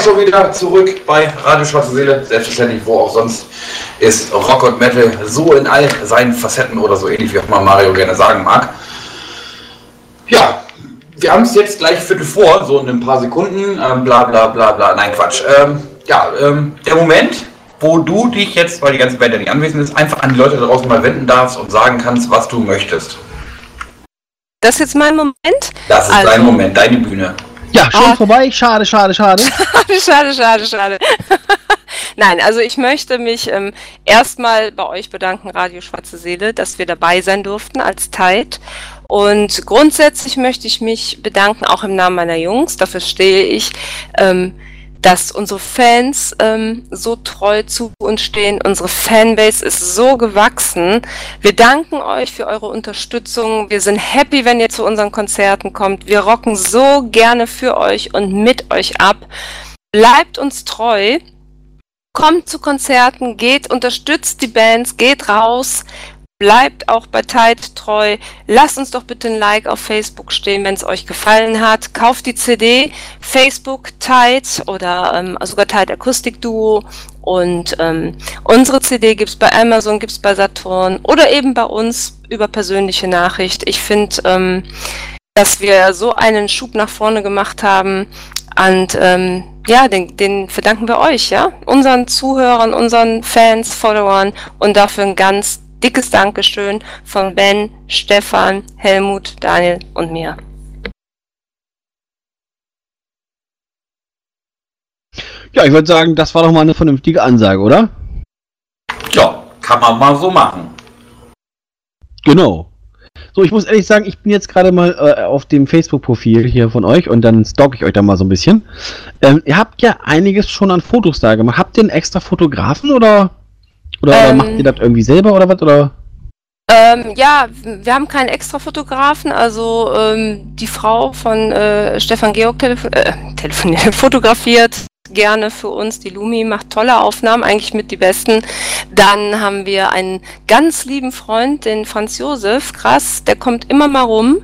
Auch schon wieder zurück bei Radio Schwarze Seele. Selbstverständlich, wo auch sonst ist Rock und Metal so in all seinen Facetten oder so ähnlich, wie auch mal Mario gerne sagen mag. Ja, wir haben es jetzt gleich Viertel vor, so in ein paar Sekunden. Ähm, bla bla bla bla. Nein, Quatsch. Ähm, ja, ähm, der Moment, wo du dich jetzt, weil die ganze Band ja nicht anwesend ist, einfach an die Leute da draußen mal wenden darfst und sagen kannst, was du möchtest. Das ist jetzt mein Moment. Das ist Also- dein Moment, deine Bühne. Ja, schon Ah. vorbei. Schade, schade, schade. <laughs> schade, schade, schade. <laughs> Nein, also ich möchte mich ähm, erstmal bei euch bedanken, Radio Schwarze Seele, dass wir dabei sein durften als Tide. Und grundsätzlich möchte ich mich bedanken, auch im Namen meiner Jungs, dafür stehe ich, ähm, dass unsere Fans ähm, so treu zu uns stehen. Unsere Fanbase ist so gewachsen. Wir danken euch für eure Unterstützung. Wir sind happy, wenn ihr zu unseren Konzerten kommt. Wir rocken so gerne für euch und mit euch ab. Bleibt uns treu. Kommt zu Konzerten, geht, unterstützt die Bands, geht raus, bleibt auch bei Tide treu. Lasst uns doch bitte ein Like auf Facebook stehen, wenn es euch gefallen hat. Kauft die CD, Facebook Tide oder ähm, sogar Tide Akustik Duo. Und ähm, unsere CD gibt's bei Amazon, gibt's bei Saturn oder eben bei uns über persönliche Nachricht. Ich finde, ähm, dass wir so einen Schub nach vorne gemacht haben. Und ähm, ja, den, den verdanken wir euch, ja, unseren Zuhörern, unseren Fans, Followern und dafür ein ganz dickes Dankeschön von Ben, Stefan, Helmut, Daniel und mir. Ja, ich würde sagen, das war doch mal eine vernünftige Ansage, oder? Ja, kann man mal so machen. Genau. So, ich muss ehrlich sagen, ich bin jetzt gerade mal äh, auf dem Facebook-Profil hier von euch und dann stalk ich euch da mal so ein bisschen. Ähm, ihr habt ja einiges schon an Fotos da gemacht. Habt ihr einen extra Fotografen oder, oder, oder Ähm. macht ihr das irgendwie selber oder was? Oder? Ähm, ja, wir haben keinen extra Fotografen, also ähm, die Frau von äh, Stefan Georg telefo äh, <laughs> telefoniert, fotografiert gerne für uns. Die Lumi macht tolle Aufnahmen, eigentlich mit die besten. Dann haben wir einen ganz lieben Freund, den Franz Josef, krass, der kommt immer mal rum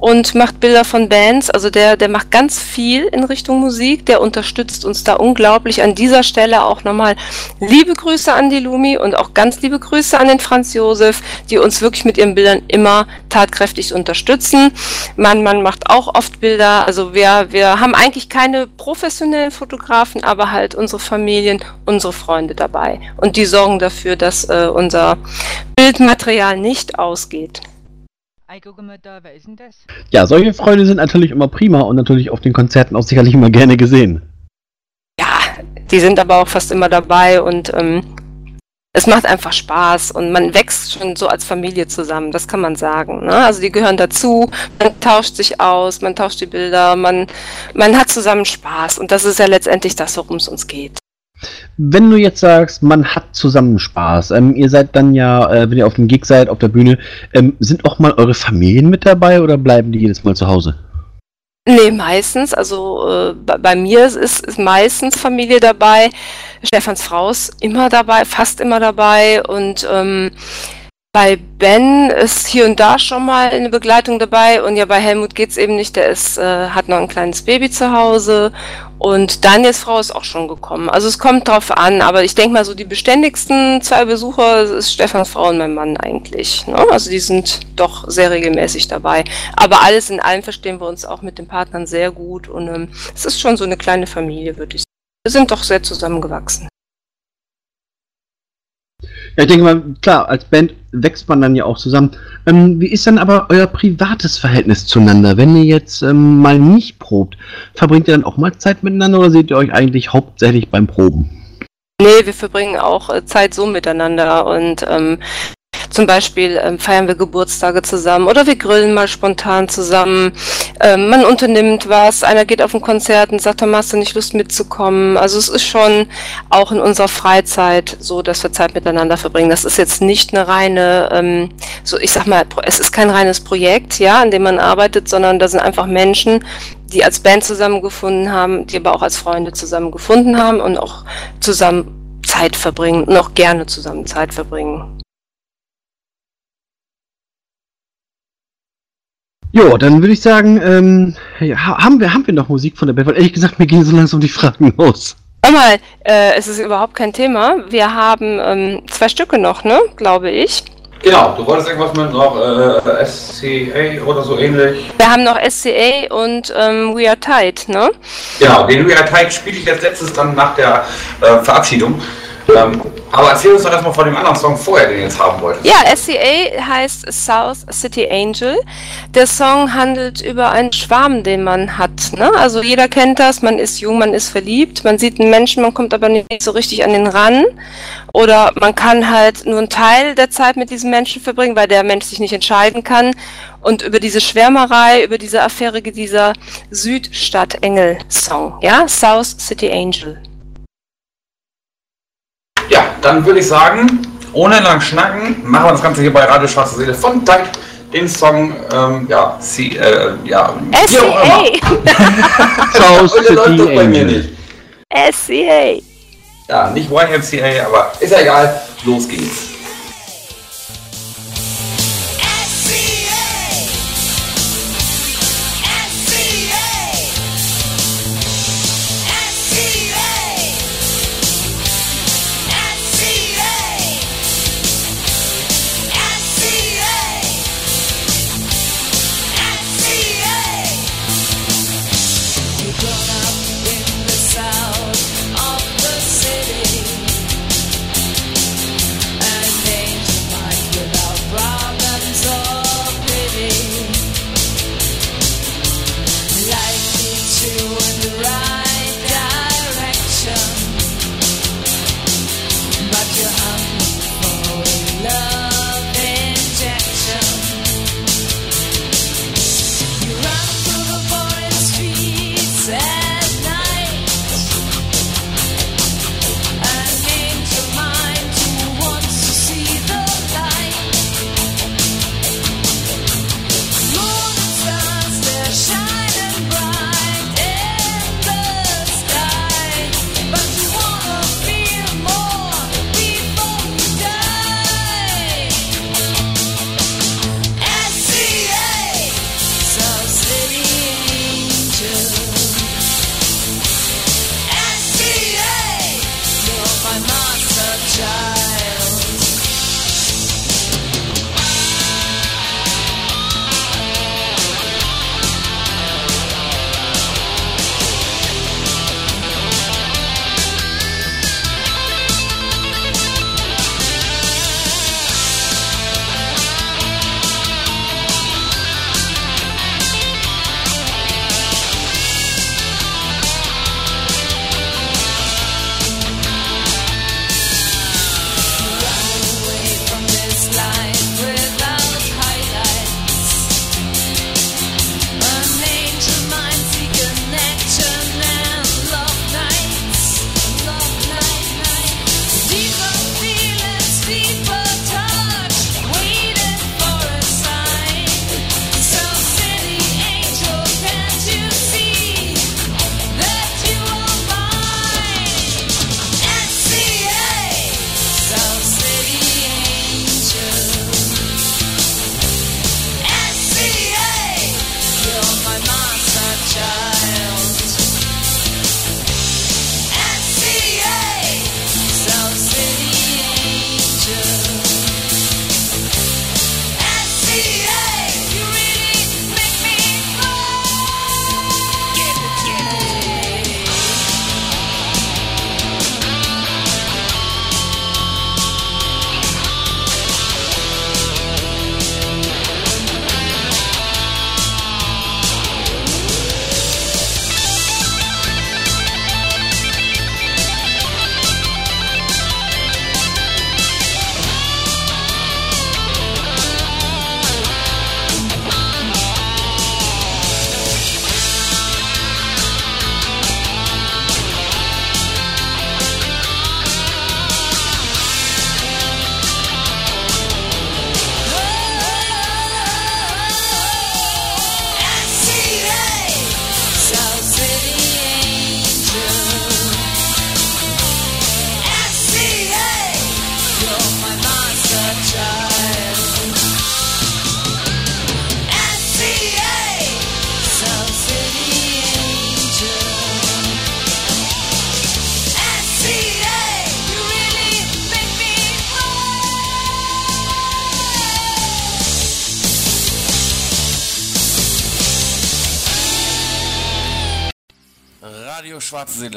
und macht Bilder von Bands. Also der, der macht ganz viel in Richtung Musik, der unterstützt uns da unglaublich. An dieser Stelle auch nochmal liebe Grüße an die Lumi und auch ganz liebe Grüße an den Franz Josef, die uns wirklich mit ihren Bildern immer tatkräftig unterstützen. Mein Mann macht auch oft Bilder. Also wir, wir haben eigentlich keine professionellen Fotografen, aber halt unsere Familien, unsere Freunde dabei. Und die sorgen dafür, dass äh, unser Bildmaterial nicht ausgeht. Ja, solche Freunde sind natürlich immer prima und natürlich auf den Konzerten auch sicherlich immer gerne gesehen. Ja, die sind aber auch fast immer dabei und ähm, es macht einfach Spaß und man wächst schon so als Familie zusammen, das kann man sagen. Ne? Also die gehören dazu, man tauscht sich aus, man tauscht die Bilder, man, man hat zusammen Spaß und das ist ja letztendlich das, worum es uns geht. Wenn du jetzt sagst, man hat zusammen Spaß, ähm, ihr seid dann ja, äh, wenn ihr auf dem Gig seid, auf der Bühne, ähm, sind auch mal eure Familien mit dabei oder bleiben die jedes Mal zu Hause? Nee, meistens, also äh, bei, mir ist, ist meistens Familie dabei. Stefans Frau ist immer dabei, fast immer dabei und ähm, bei Ben ist hier und da schon mal eine Begleitung dabei und ja, bei Helmut geht's eben nicht, der ist, äh, hat noch ein kleines Baby zu Hause und Daniels Frau ist auch schon gekommen. Also es kommt drauf an, aber ich denke mal so die beständigsten zwei Besucher ist Stefans Frau und mein Mann eigentlich. Ne? Also die sind doch sehr regelmäßig dabei. Aber alles in allem verstehen wir uns auch mit den Partnern sehr gut und ähm, es ist schon so eine kleine Familie, würde ich sagen. Wir sind doch sehr zusammengewachsen. Ja, ich denke mal, klar, als Band wächst man dann ja auch zusammen. Ähm, wie ist dann aber euer privates Verhältnis zueinander? Wenn ihr jetzt ähm, mal nicht probt, verbringt ihr dann auch mal Zeit miteinander oder seht ihr euch eigentlich hauptsächlich beim Proben? Nee, wir verbringen auch äh, Zeit so miteinander und ähm, zum Beispiel ähm, feiern wir Geburtstage zusammen oder wir grillen mal spontan zusammen. Ähm, man unternimmt was, einer geht auf ein Konzert und sagt, hast du nicht Lust mitzukommen. Also es ist schon auch in unserer Freizeit so, dass wir Zeit miteinander verbringen. Das ist jetzt nicht eine reine, ähm, so ich sag mal, es ist kein reines Projekt, ja, an dem man arbeitet, sondern da sind einfach Menschen, die als Band zusammengefunden haben, die aber auch als Freunde zusammengefunden haben und auch zusammen Zeit verbringen und auch gerne zusammen Zeit verbringen. Jo, dann würde ich sagen, ähm, ja, ha- haben, wir, haben wir noch Musik von der Band? Weil ehrlich gesagt, mir gehen so langsam die Fragen <laughs> aus. Hör mal, äh, es ist überhaupt kein Thema. Wir haben ähm, zwei Stücke noch, ne? Glaube ich. Genau, du wolltest irgendwas mit noch äh, SCA oder so ähnlich. Wir haben noch SCA und ähm, We Are Tight, ne? Genau, den Real Teig spiele ich jetzt letztes dann nach der äh, Verabschiedung. Ähm, aber erzähl uns doch erstmal von dem anderen Song vorher, den du jetzt haben wolltest. Ja, SCA heißt South City Angel. Der Song handelt über einen Schwarm, den man hat. Ne? Also jeder kennt das, man ist jung, man ist verliebt, man sieht einen Menschen, man kommt aber nicht so richtig an den ran. Oder man kann halt nur einen Teil der Zeit mit diesem Menschen verbringen, weil der Mensch sich nicht entscheiden kann. Und über diese Schwärmerei, über diese Affäre dieser Südstadt-Engel-Song. Ja, South City Angel. Ja, dann würde ich sagen, ohne lang schnacken, machen wir das Ganze hier bei Radio Schwarze Seele von Tide. Den Song, ähm, ja, sie, äh, ja. SCA! <laughs> Läuft bei mir nicht. SCA! Ja, nicht YMCA, aber ist ja egal. Los geht's.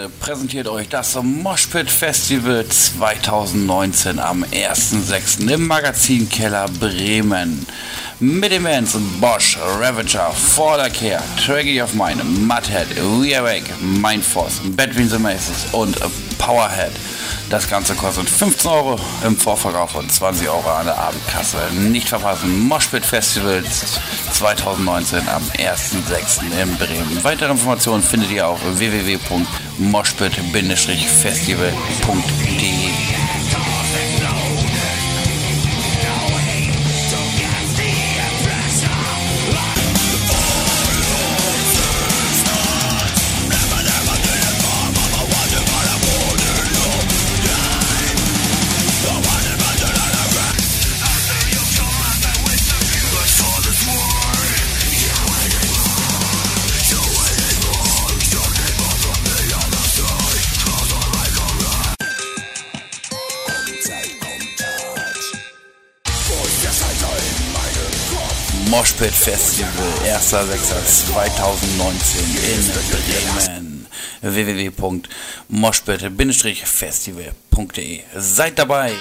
Seele präsentiert euch das Moshpit Festival 2019 am 1.6. im Magazin Keller Bremen. Mit den Bands Bosch, Ravager, Care, Tragedy of Mine, Mudhead, We Awake, Mindforce, Between the Maces und Powerhead. Das Ganze kostet 15 Euro im Vorverkauf und 20 Euro an der Abendkasse. Nicht verpassen, Moshpit Festival 2019 am 1.6. in Bremen. Weitere Informationen findet ihr auf www.moshpit-festival.de. Moshpit Festival 1.6.2019 in Bremen. www.moshpit-festival.de Seid dabei!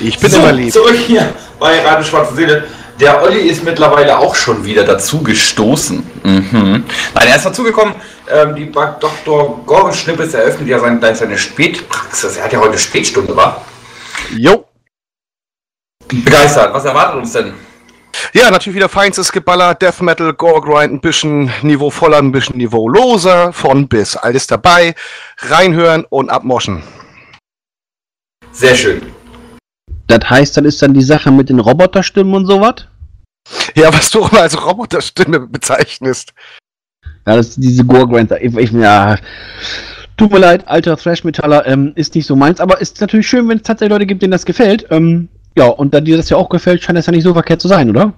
Ich bin so, immer lieb. zurück hier bei Radio Schwarze Seele. Der Olli ist mittlerweile auch schon wieder dazu gestoßen. Mhm. Nein, er ist dazugekommen. Ähm, die Dr. Gorgon Schnippes eröffnet ja sein, gleich seine Spätpraxis. Er hat ja heute Spätstunde, war. Jo. Begeistert. Was erwartet uns denn? Ja, natürlich wieder feinstes Geballer, Death Metal, Gore Grind, ein bisschen niveauvoller, ein bisschen niveauloser, von bis. Alles dabei. Reinhören und abmoschen. Sehr schön. Das heißt, dann ist dann die Sache mit den Roboterstimmen und sowas? Ja, was du immer als Roboterstimme bezeichnest. Ja, das ist diese Gore-Grind. Ich, ich, ja, tut mir leid, alter Thrash-Metaller, ähm, ist nicht so meins, aber ist natürlich schön, wenn es tatsächlich Leute gibt, denen das gefällt. Ähm, ja, und da dir das ja auch gefällt, scheint das ja nicht so verkehrt zu sein, oder?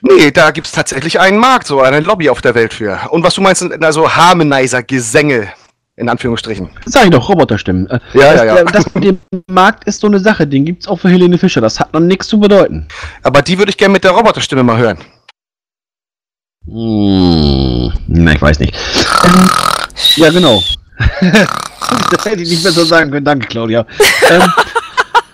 Nee, da gibt's tatsächlich einen Markt, so eine Lobby auf der Welt für. Und was du meinst, sind also Harmonizer-Gesänge, in Anführungsstrichen. Sag ich doch, Roboterstimmen. Äh, Ja, das, ja, ja. äh, Das mit dem Markt ist so eine Sache, den gibt's auch für Helene Fischer. Das hat noch nichts zu bedeuten. Aber die würde ich gerne mit der Roboterstimme mal hören. Hm, na, ich weiß nicht. Ähm, ja, genau. <laughs> das hätte ich nicht besser sagen können. Danke, Claudia. Ähm, <laughs>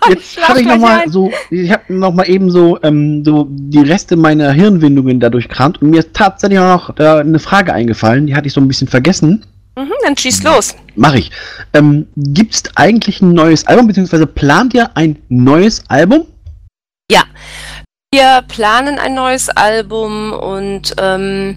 jetzt <laughs> ich gleich noch mal ein. so, ich habe noch mal eben so, ähm, so die Reste meiner Hirnwindungen dadurch gekramt und mir ist tatsächlich auch noch da eine Frage eingefallen, die hatte ich so ein bisschen vergessen. Mhm, dann schieß los. Mache ich. Ähm, Gibt es eigentlich ein neues Album, beziehungsweise plant ihr ein neues Album? Ja. Wir planen ein neues Album und ähm,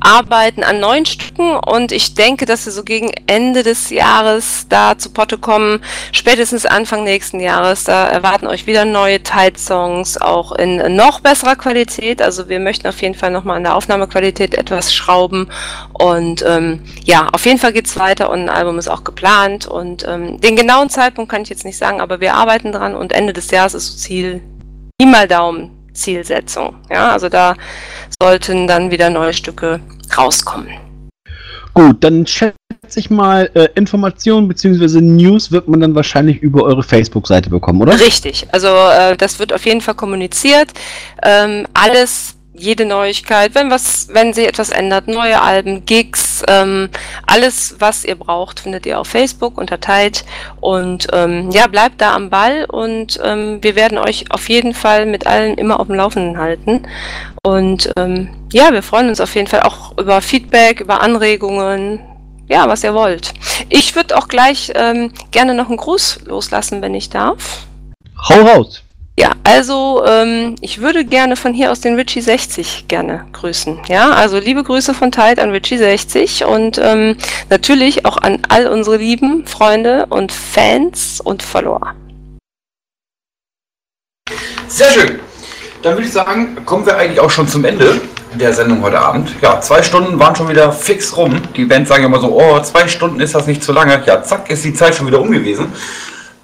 arbeiten an neuen Stücken und ich denke, dass wir so gegen Ende des Jahres da zu Potte kommen, spätestens Anfang nächsten Jahres. Da erwarten euch wieder neue Tight-Songs, auch in noch besserer Qualität. Also wir möchten auf jeden Fall nochmal an der Aufnahmequalität etwas schrauben. Und ähm, ja, auf jeden Fall geht's weiter und ein Album ist auch geplant. Und ähm, den genauen Zeitpunkt kann ich jetzt nicht sagen, aber wir arbeiten dran und Ende des Jahres ist so Ziel, Pi mal Daumen Zielsetzung. Ja, also da sollten dann wieder neue Stücke rauskommen. Gut, dann schätze ich mal, äh, Informationen beziehungsweise News wird man dann wahrscheinlich über eure Facebook-Seite bekommen, oder? Richtig, also äh, das wird auf jeden Fall kommuniziert. Ähm, alles, jede Neuigkeit, wenn was, wenn sie etwas ändert, neue Alben, Gigs, ähm, alles, was ihr braucht, findet ihr auf Facebook unter Tide. Und ähm, ja, bleibt da am Ball und ähm, wir werden euch auf jeden Fall mit allen immer auf dem Laufenden halten. Und ähm, ja, wir freuen uns auf jeden Fall auch über Feedback, über Anregungen, ja, was ihr wollt. Ich würde auch gleich ähm, gerne noch einen Gruß loslassen, wenn ich darf. Hau raus! Ja, also ähm, ich würde gerne von hier aus den Richie 60 gerne grüßen. Ja, also liebe Grüße von Tide an Richie 60 und ähm, natürlich auch an all unsere lieben Freunde und Fans und Follower. Sehr schön. Dann würde ich sagen, kommen wir eigentlich auch schon zum Ende der Sendung heute Abend. Ja, zwei Stunden waren schon wieder fix rum. Die Bands sagen immer so, oh, zwei Stunden ist das nicht zu lange. Ja, zack, ist die Zeit schon wieder um gewesen.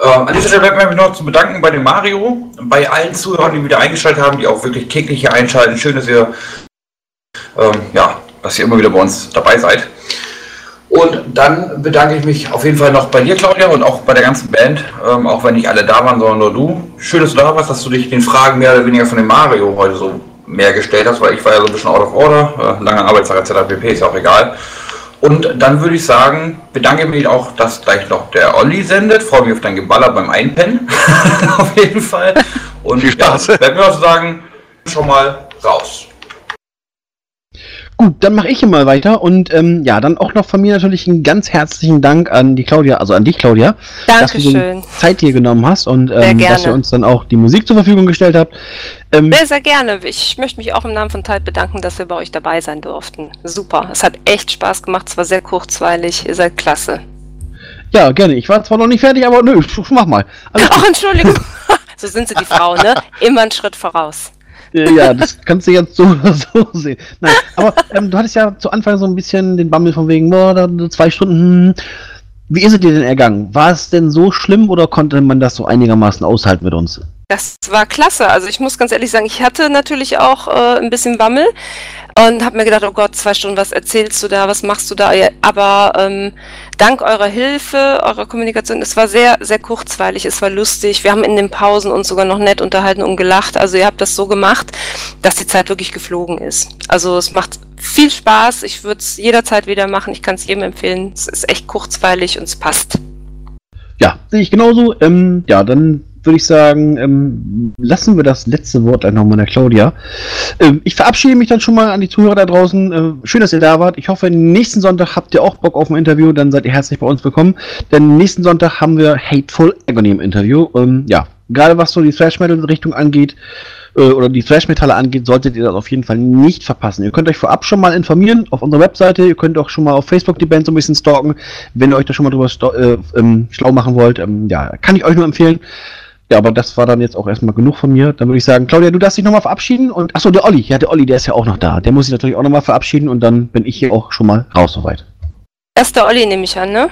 Ähm, an dieser Stelle bleibt mir noch zu bedanken bei dem Mario, bei allen Zuhörern, die wieder eingeschaltet haben, die auch wirklich täglich hier einschalten. Schön, dass ihr, ähm, ja, dass ihr immer wieder bei uns dabei seid. Und dann bedanke ich mich auf jeden Fall noch bei dir, Claudia, und auch bei der ganzen Band, ähm, auch wenn nicht alle da waren, sondern nur du. Schön, dass du da warst, dass du dich den Fragen mehr oder weniger von dem Mario heute so mehr gestellt hast, weil ich war ja so ein bisschen out of order, äh, lange Arbeitstag etc. pp. ist ja auch egal. Und dann würde ich sagen, bedanke mich auch, dass gleich noch der Olli sendet. Freue mich auf dein Geballer beim Einpennen. <laughs> auf jeden Fall. Und Viel Spaß. Ja, bleibt mir was zu sagen, schon mal raus. Gut, dann mache ich hier mal weiter und ähm, ja, dann auch noch von mir natürlich einen ganz herzlichen Dank an die Claudia, also an dich, Claudia, dass du so Dankeschön. Zeit hier genommen hast und ähm, dass ihr uns dann auch die Musik zur Verfügung gestellt habt. Ähm, Sehr, sehr gerne. Ich möchte mich auch im Namen von Tide bedanken, dass wir bei euch dabei sein durften. Super. Es hat echt Spaß gemacht. Es war sehr kurzweilig. Ihr seid klasse. ja, gerne. Ich war zwar noch nicht fertig, aber nö, mach mal. <laughs> Ach, Entschuldigung. <laughs> so sind sie, die Frauen, ne? Immer einen Schritt voraus. Äh, ja, das kannst du jetzt so oder so sehen. Nein, aber ähm, du hattest ja zu Anfang so ein bisschen den Bammel von wegen, boah, da, zwei Stunden. hm. Wie ist es dir denn ergangen? War es denn so schlimm oder konnte man das so einigermaßen aushalten mit uns? Das war klasse. Also ich muss ganz ehrlich sagen, ich hatte natürlich auch äh, ein bisschen Bammel und habe mir gedacht, oh Gott, zwei Stunden, was erzählst du da, was machst du da? Aber ähm, dank eurer Hilfe, eurer Kommunikation, es war sehr, sehr kurzweilig, es war lustig. Wir haben in den Pausen uns sogar noch nett unterhalten und gelacht. Also ihr habt das so gemacht, dass die Zeit wirklich geflogen ist. Also es macht viel Spaß. Ich würde es jederzeit wieder machen. Ich kann es jedem empfehlen. Es ist echt kurzweilig und es passt. Ja, sehe ich genauso. Ähm, ja, dann würde ich sagen, ähm, lassen wir das letzte Wort einfach mal der Claudia. Ähm, ich verabschiede mich dann schon mal an die Zuhörer da draußen. Äh, schön, dass ihr da wart. Ich hoffe, nächsten Sonntag habt ihr auch Bock auf ein Interview. Dann seid ihr herzlich bei uns willkommen. Denn nächsten Sonntag haben wir Hateful Agony im Interview. Ähm, ja, gerade was so die Thrash-Metal-Richtung angeht, äh, oder die Thrash-Metalle angeht, solltet ihr das auf jeden Fall nicht verpassen. Ihr könnt euch vorab schon mal informieren auf unserer Webseite. Ihr könnt auch schon mal auf Facebook die Band so ein bisschen stalken, wenn ihr euch da schon mal drüber äh, ähm, schlau machen wollt. Ähm, ja, kann ich euch nur empfehlen. Ja, aber das war dann jetzt auch erstmal genug von mir. Dann würde ich sagen, Claudia, du darfst dich nochmal verabschieden. Und achso, der Olli. Ja, der Olli, der ist ja auch noch da. Der muss sich natürlich auch nochmal verabschieden und dann bin ich hier auch schon mal raus soweit. Erster Olli nehme ich an, ne?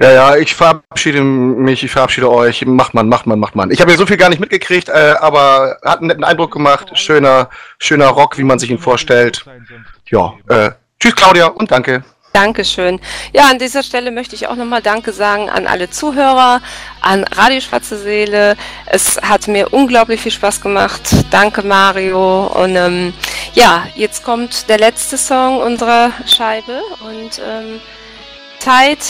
Ja, ja, ich verabschiede mich, ich verabschiede euch. Macht man, macht man, macht man. Ich habe ja so viel gar nicht mitgekriegt, äh, aber hat einen netten Eindruck gemacht. Schöner, schöner Rock, wie man sich ihn vorstellt. Ja, äh, tschüss Claudia und danke. Dankeschön. Ja, an dieser Stelle möchte ich auch nochmal Danke sagen an alle Zuhörer, an Radio Schwarze Seele. Es hat mir unglaublich viel Spaß gemacht. Danke, Mario. Und ähm, ja, jetzt kommt der letzte Song unserer Scheibe und ähm, Tide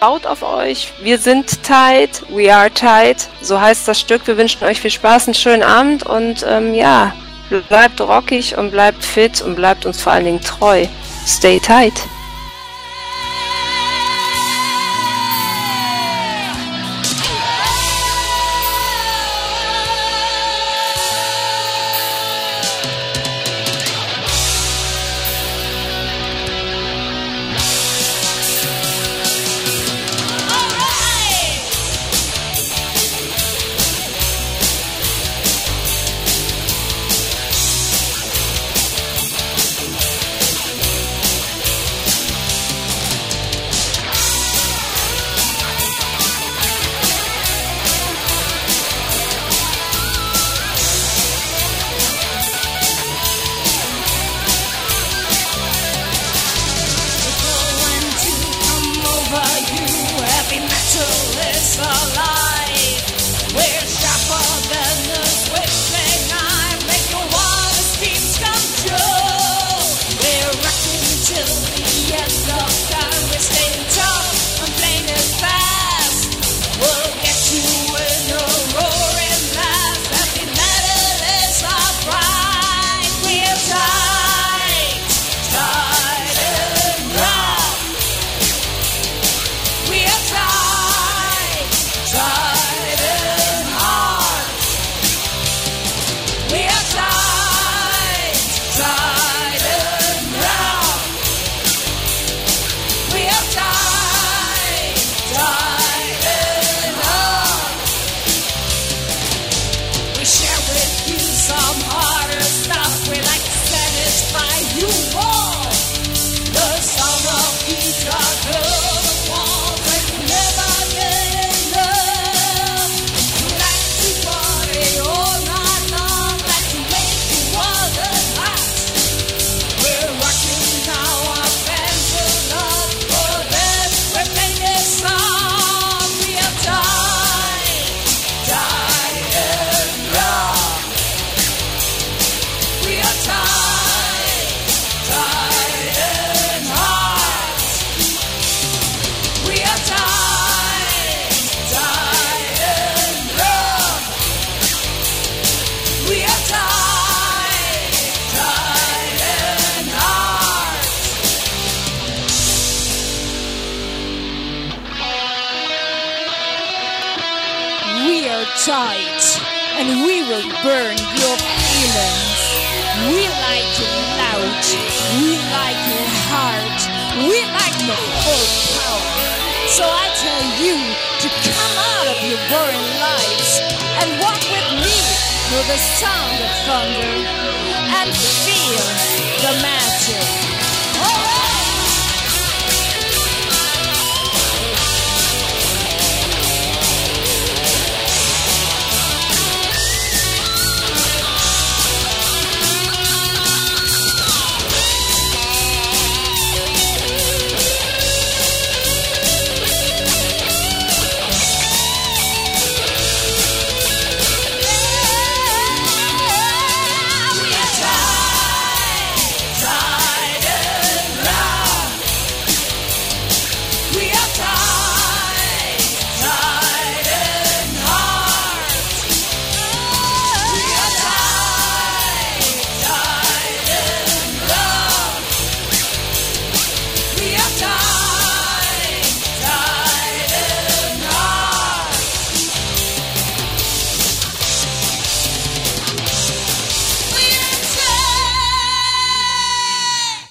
baut auf euch. Wir sind Tide, we are Tide. So heißt das Stück. Wir wünschen euch viel Spaß, einen schönen Abend und ähm, ja, bleibt rockig und bleibt fit und bleibt uns vor allen Dingen treu. Stay tight.